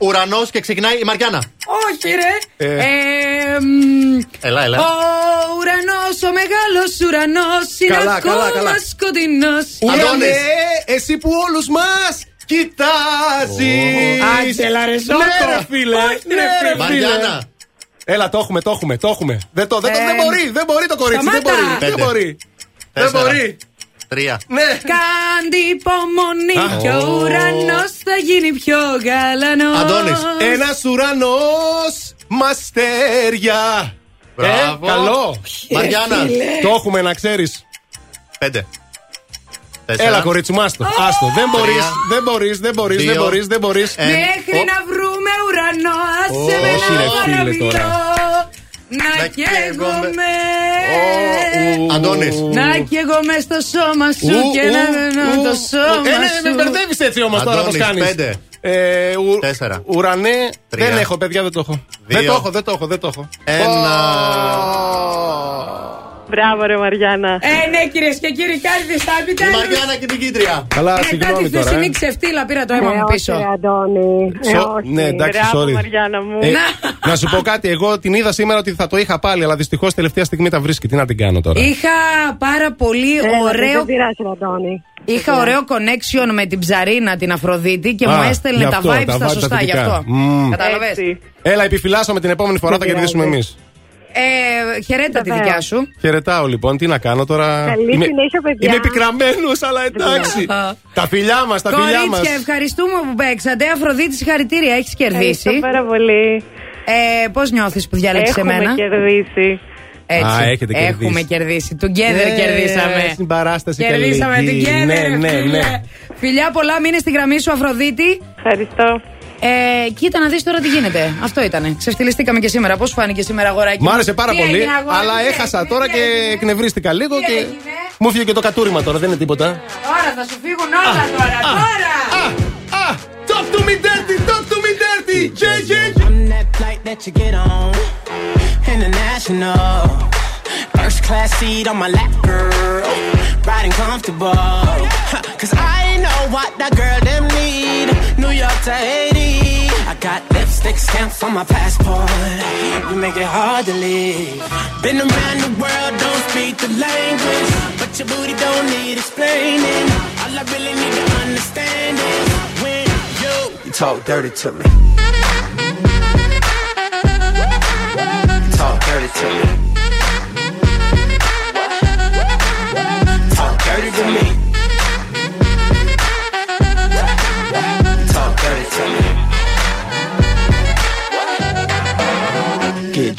ουρανός και ξεκινάει η Μαριάννα. Όχι, ρε. Ε. Ε, μ, Έλα, έλα. Ο ουρανός, ο μεγάλος ουρανός είναι Καλά, ακόμα καλά, καλά. σκοτεινός. Ουρανές, Αντώνης. εσύ που όλους μας κοιτάζεις. Άντελα, ρε, Ζώκο. Ναι, ρε φίλε. Όχι, ρε, Ναι, ρε φίλε. φίλε. Μαριάννα. Έλα, το έχουμε, το έχουμε, το έχουμε. Δεν, το, δεν, το, δεν Ε, μπορεί, δεν μπορεί το κορίτσι. Δεν σταμάτα. μπορεί. Δεν Πέντε. μπορεί. Δεν Τέσσερα. μπορεί. Τρία. Ναι. Κάντε υπομονή Α. και ο ουρανός θα γίνει πιο γαλανός. Αντώνης. Ένας ουρανός μαστέρια. Μπράβο. Ε, καλό. Μαριάννα. φίλε. Το έχουμε να ξέρεις. Πέντε. Τέσσερα. Έλα, κορίτσι μου, άστο. άστο. Δεν μπορείς, Τρία. δεν μπορείς, δεν μπορείς, δεν Δύο. μπορείς, δεν μπορείς. Μέχρι να βρούμε ουρανό, άσε με Όχι, ρε, να φίλε, μιλώ. τώρα. Να καίγομαι. Αντώνης. Να καίγομαι στο σώμα σου Ου, και ου, να μένω ου. το σώμα Ε, ναι, σου. με μπερδεύεις έτσι όμως τώρα πώ Αντώνης, κάνεις. πέντε. Ε, ου, Τέσσερα. Ουρανέ, Τρία. δεν έχω, παιδιά, δεν το έχω. Δύο. Δεν το έχω, δεν το έχω, δεν το έχω. Ένα. Μπράβο, ρε Μαριάννα. Ε, ναι, κυρίες και κύριοι, κάτι τη τα Η Μαριάννα και την Κίτρια. Καλά, Μετά συγγνώμη τη τώρα. χθεσινή ε. ξεφτύλα πήρα το αίμα μου πίσω. Ε, Αντώνη. Ε, Σο- όχι. ναι, εντάξει, Μπράβο, sorry. Μαριάννα μου. Ε, να σου πω κάτι, εγώ την είδα σήμερα ότι θα το είχα πάλι, αλλά δυστυχώς τελευταία στιγμή τα βρίσκει. Τι να την κάνω τώρα; Είχα πάρα πολύ Έλα, ωραίο. Δεν πειράζει, ρε Αντώνη. Είχα ωραίο connection με την ψαρίνα την Αφροδίτη και Α, μου έστελνε γι' τα αυτό, vibes τα τα vibes τα σωστά γι' θετικά. αυτό. Μμμ. Κατάλαβε. Έτσι. Έλα, επιφυλάσσομαι την επόμενη φορά, θα Δεν κερδίσουμε πειράζει. εμείς. Ε, χαιρέτα τη Βεβαίως. δικιά σου. Χαιρετάω λοιπόν, τι να κάνω τώρα; Καλή είμαι, συνέχεια, παιδιά. είμαι επικραμμένο, αλλά εντάξει. τα φιλιά μας, τα φιλιά μας. Κορίτσια, ευχαριστούμε που παίξατε. Αφροδίτη, συγχαρητήρια, έχεις κερδίσει. Ευχαριστώ πάρα πολύ. Ε, Πώς νιώθεις που διάλεξε Έχουμε εμένα; κερδίσει. Έτσι. Α, έχετε κερδίσει. Έχουμε κερδίσει. Together Ναι, κερδίσαμε. στην παράσταση Κερδίσαμε καλή. together. Ναι, ναι, φίλε. ναι. Φιλιά πολλά, μείνε στη γραμμή σου, Αφροδίτη. Ευχαριστώ. Ε, κοίτα να δεις τώρα τι γίνεται. Αυτό ήτανε. Ξεφτυλιστήκαμε και σήμερα. Πώς φάνηκε σήμερα, αγοράκι. Μ' άρεσε πάρα Τι πολύ, έγινε, αγόρι αλλά μου, τι έχασα έγινε, τώρα τι και έγινε; εκνευρίστηκα λίγο Τι και έγινε; μου έφυγε και το κατούριμα τώρα, δεν είναι τίποτα. Τώρα θα σου φύγουν όλα τώρα. Τώρα. Ah, talk to me dirty, talk to me dirty. Yeah, yeah. I'm that flight that you get on. International. First class seat on my lap, girl. Riding comfortable. Huh, Cause I know what that girl them need. New York to Haiti. I got lipstick stamps on my passport. You make it hard to leave. Been around the world, don't speak the language. But your booty don't need explaining. All I really need to understand is when you, you talk dirty to me. Talk dirty to me.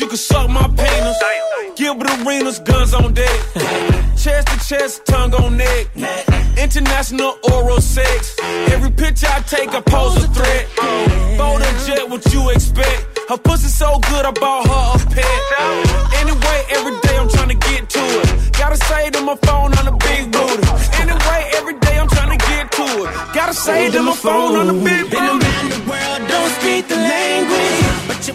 You can suck my penis. Give Gilbert Arenas, guns on deck. chest to chest, tongue on neck. International oral sex. Every picture I take, I pose a threat. Bold and jet, what you expect? Her pussy so good, I bought her a pet. Anyway, every day I'm trying to get to it. Gotta say to my phone on the big booty. Anyway, every day I'm trying to get to it. Gotta say to my phone on the big booty.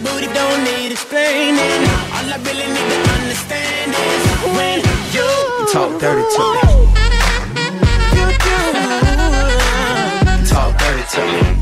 Booty don't need explaining. All I really need to understand is when you talk dirty to me. You do. Talk dirty to me.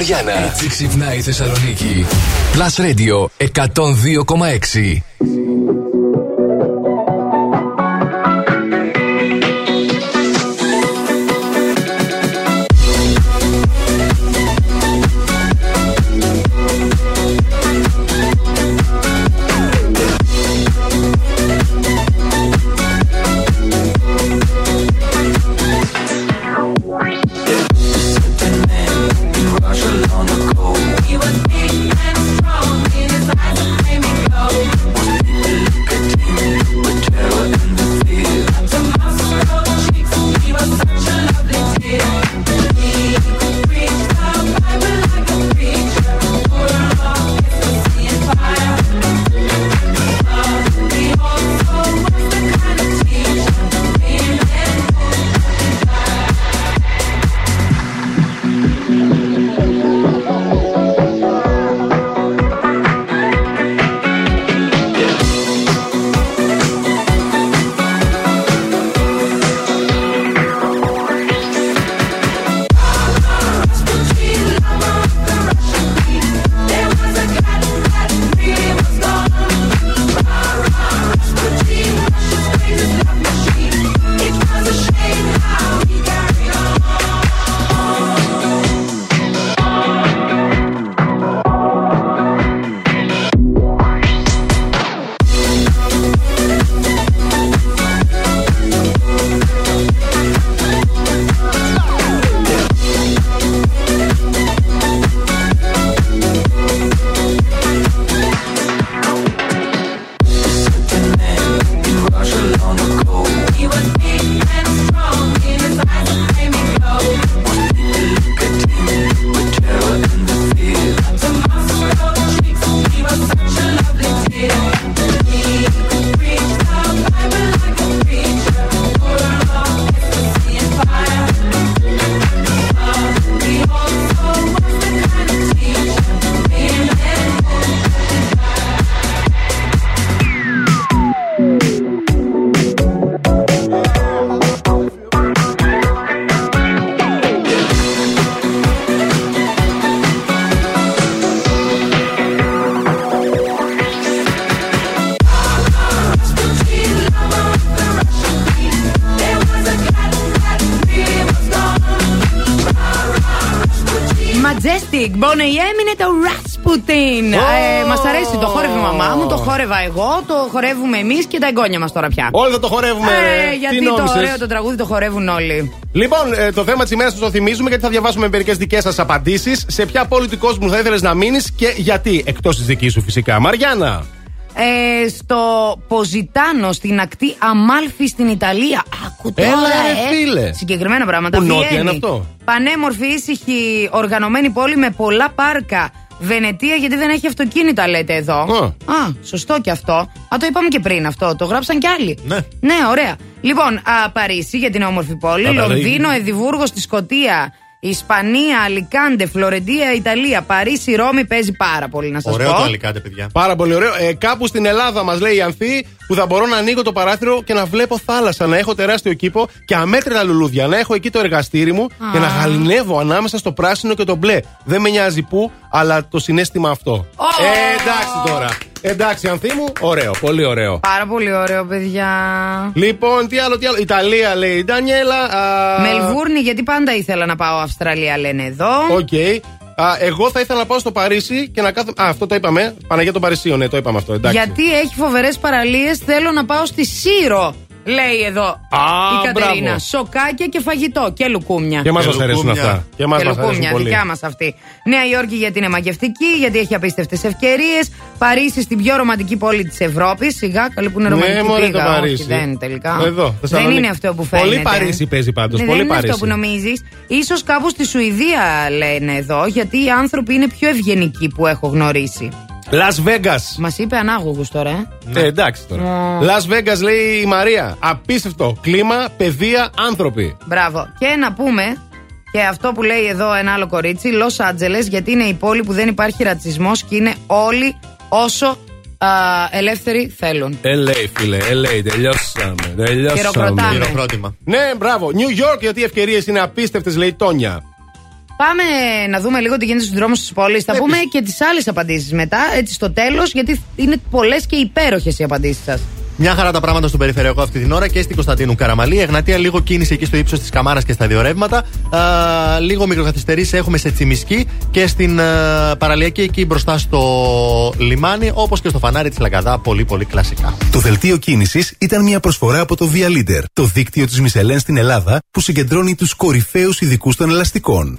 Αντώνη και τη Μαριάνα. Έτσι ξυπνάει η Θεσσαλονίκη. Plus Radio 102,6. Mystic. Bonnie έμεινε το Rasputin. Ε, μας αρέσει το χόρευε η μαμά μου, το χόρευα εγώ, το χορεύουμε εμείς και τα εγγόνια μας τώρα πια. Όλοι θα το χορεύουμε. Ε, ρε. γιατί Τι το νόμισες; ωραίο το τραγούδι το χορεύουν όλοι. Λοιπόν, ε, το θέμα της ημέρας το θυμίζουμε γιατί θα διαβάσουμε μερικές δικές σας απαντήσεις. Σε ποια πόλη του κόσμου θα ήθελες να μείνεις και γιατί. Εκτός της δικής σου φυσικά. Μαριάννα. Ε, στο Ποζιτάνο, στην ακτή Αμάλφη στην Ιταλία. Άκου τώρα, Έλα, ρε, ε. φίλε. Συγκεκριμένα πράγματα. Που νότια Βιέννη. είναι αυτό; Πανέμορφη, ήσυχη, οργανωμένη πόλη με πολλά πάρκα. Βενετία, γιατί δεν έχει αυτοκίνητα, λέτε εδώ. Α, σωστό και αυτό. Α, το είπαμε και πριν αυτό. Το γράψαν κι άλλοι. Ναι. Ναι, ωραία. Λοιπόν, α, Παρίσι για την όμορφη πόλη. Α, Παρίσι. Λονδίνο, Εδιμβούργο στη Σκωτία. Ισπανία, Αλικάντε, Φλωρεντία, Ιταλία. Παρίσι, Ρώμη παίζει πάρα πολύ, να σας Ωραίο πω. το αλικάτε, παιδιά. Πάρα πολύ ωραίο. Ε, κάπου στην Ελλάδα μας λέει η Ανθή που θα μπορώ να ανοίγω το παράθυρο και να βλέπω θάλασσα, να έχω τεράστιο κήπο και αμέτρητα λουλούδια. Να έχω εκεί το εργαστήρι μου και να γαληνεύω ανάμεσα στο πράσινο και το μπλε. Δεν με νοιάζει πού, αλλά το συναίσθημα αυτό. Ε, εντάξει τώρα. Εντάξει, Ανθή μου, ωραίο, πολύ ωραίο. Πάρα πολύ ωραίο, παιδιά. Λοιπόν, τι άλλο, τι άλλο. Ιταλία λέει η Ντανιέλα. α, Μελβούρνη, γιατί πάντα ήθελα να πάω Αυστραλία, λένε εδώ. ΟΚ. Α, εγώ θα ήθελα να πάω στο Παρίσι και να κάθομαι. Α, αυτό το είπαμε. Παναγία των Παρισίων, ναι, το είπαμε αυτό. Εντάξει. Γιατί έχει φοβερές παραλίες, θέλω να πάω στη Σύρο. Λέει εδώ η Κατερίνα. μπράβο. Σοκάκια και φαγητό και λουκούμια. Και μας Και αρέσουν λουκούμια. αυτά. Και εμά και μας αρέσουν λουκούμια, πολύ. δικιά μας αυτή. Νέα Υόρκη γιατί είναι μαγευτική, γιατί έχει απίστευτες ευκαιρίες. Παρίσι στην πιο ρομαντική πόλη της Ευρώπης. Σιγά, καλή που είναι Ναι, ρομαντική μωρέ, πήγα. το Όχι, Παρίσι. δεν τελικά. Εδώ, δεν Θεσσαλονίκη. είναι αυτό που φαίνεται. Πολύ Παρίσι παίζει πάντως. Ναι, πολύ δεν είναι Παρίσι. αυτό που νομίζεις. σω κάπου στη Σουηδία λένε εδώ, γιατί οι άνθρωποι είναι πιο ευγενικοί που έχω γνωρίσει. Las Vegas. Μας είπε ανάγωγος τώρα, ε. Ε, εντάξει τώρα. Las Vegas λέει η Μαρία. Απίστευτο. Κλίμα, παιδεία, άνθρωποι. Μπράβο. Και να πούμε και αυτό που λέει εδώ ένα άλλο κορίτσι, Λο Άντζελε, γιατί είναι η πόλη που δεν υπάρχει ρατσισμός και είναι όλοι όσο α, ελεύθεροι θέλουν. LA, φίλε, LA, τελειώσαμε. τελειώσαμε. Χειροκροτάμε. Χειροκρότημα. Ναι, μπράβο. New York, γιατί οι ευκαιρίες είναι απίστευτες, λέει η Τόνια. Πάμε να δούμε λίγο τι γίνεται στους δρόμους της πόλης. Θα πούμε και τις άλλες απαντήσεις μετά, έτσι στο τέλος, γιατί είναι πολλές και υπέροχες οι απαντήσεις σας. Μια χαρά τα πράγματα στον περιφερειακό αυτή την ώρα και στην Κωνσταντίνου Καραμαλή. Εγνατία, λίγο κίνηση εκεί στο ύψος της Καμάρας και στα δύο ρεύματα. Α, λίγο μικροκαθυστερήσει έχουμε σε Τσιμισκή και στην α, παραλιακή εκεί μπροστά στο λιμάνι, όπως και στο φανάρι της Λαγκαδά. Πολύ, πολύ κλασικά. Το δελτίο κίνησης ήταν μια προσφορά από το Via Leader, το δίκτυο της Μισελέν στην Ελλάδα που συγκεντρώνει τους κορυφαίους ειδικούς των ελαστικών.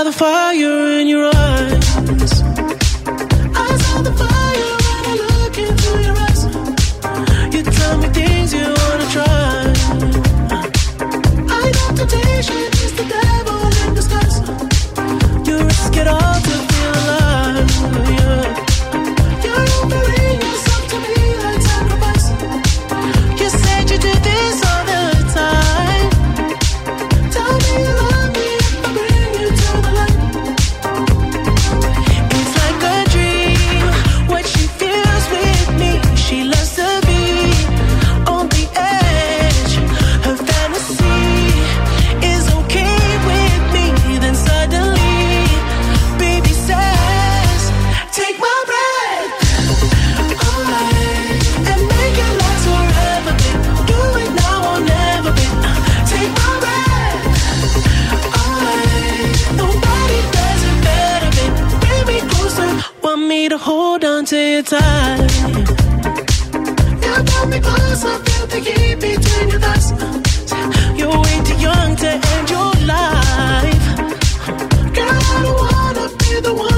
Saw the fire in your eyes. I saw the fire when I into your eyes. You tell me things you wanna try. I temptation hold on to you tight. You got me close, I feel the heat between your thighs. You're way too young to end your life. Girl, I don't wanna be the one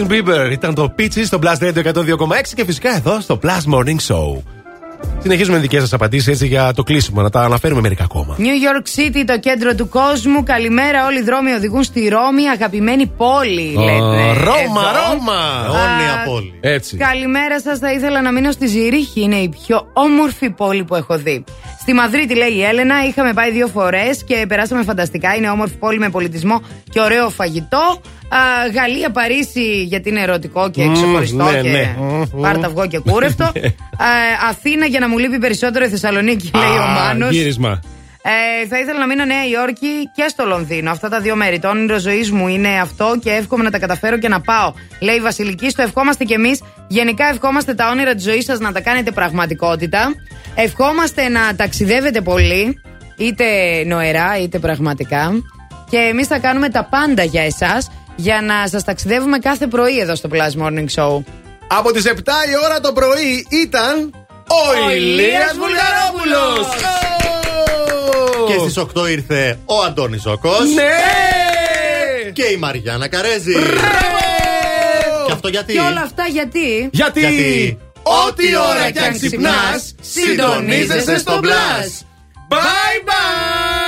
Justin Bieber ήταν το Peaches στο Blast Radio 102,6 και φυσικά εδώ στο Blast Morning Show. Συνεχίζουμε δικές σας απαντήσεις έτσι για το κλείσιμο, να τα αναφέρουμε μερικά ακόμα. New York City, το κέντρο του κόσμου. Καλημέρα, όλοι οι δρόμοι οδηγούν στη Ρώμη, αγαπημένη πόλη. Uh, λέτε, Ρώμα, εδώ. Ρώμα! Όνια πόλη. Έτσι. Καλημέρα σας, θα ήθελα να μείνω στη Ζηρίχη, είναι η πιο όμορφη πόλη που έχω δει. Στη Μαδρίτη, λέει η Έλενα, είχαμε πάει δύο φορές και περάσαμε φανταστικά. Είναι όμορφη πόλη με πολιτισμό και ωραίο φαγητό. Γαλλία, Παρίσι γιατί είναι ερωτικό και ξεχωριστό mm, ναι, και ναι. πάρτα αυγό και κούρευτο. α, Αθήνα για να μου λείπει περισσότερο η Θεσσαλονίκη, λέει ο Μάνος. Γύρισμα. Ε, θα ήθελα να μείνω Νέα Υόρκη και στο Λονδίνο. Αυτά τα δύο μέρη. Το όνειρο ζωής μου είναι αυτό και εύχομαι να τα καταφέρω και να πάω. Λέει η Βασιλική, στο ευχόμαστε κι εμείς. Γενικά ευχόμαστε τα όνειρα της ζωής σας να τα κάνετε πραγματικότητα. Ευχόμαστε να ταξιδεύετε πολύ, είτε νοερά είτε πραγματικά. Και εμείς θα κάνουμε τα πάντα για εσάς για να σας ταξιδεύουμε κάθε πρωί εδώ στο Plus Morning Show. Από τις 7 η ώρα το πρωί ήταν. Ο, ο Ηλίας Και στις 8 ήρθε ο Αντώνης Ζοκός Ναι! Και η Μαριάννα Καρέζη Και αυτό γιατί; Και όλα αυτά γιατί; Γιατί. Ό,τι ώρα και αν ξυπνάς Συντονίζεσαι στο Blast Bye bye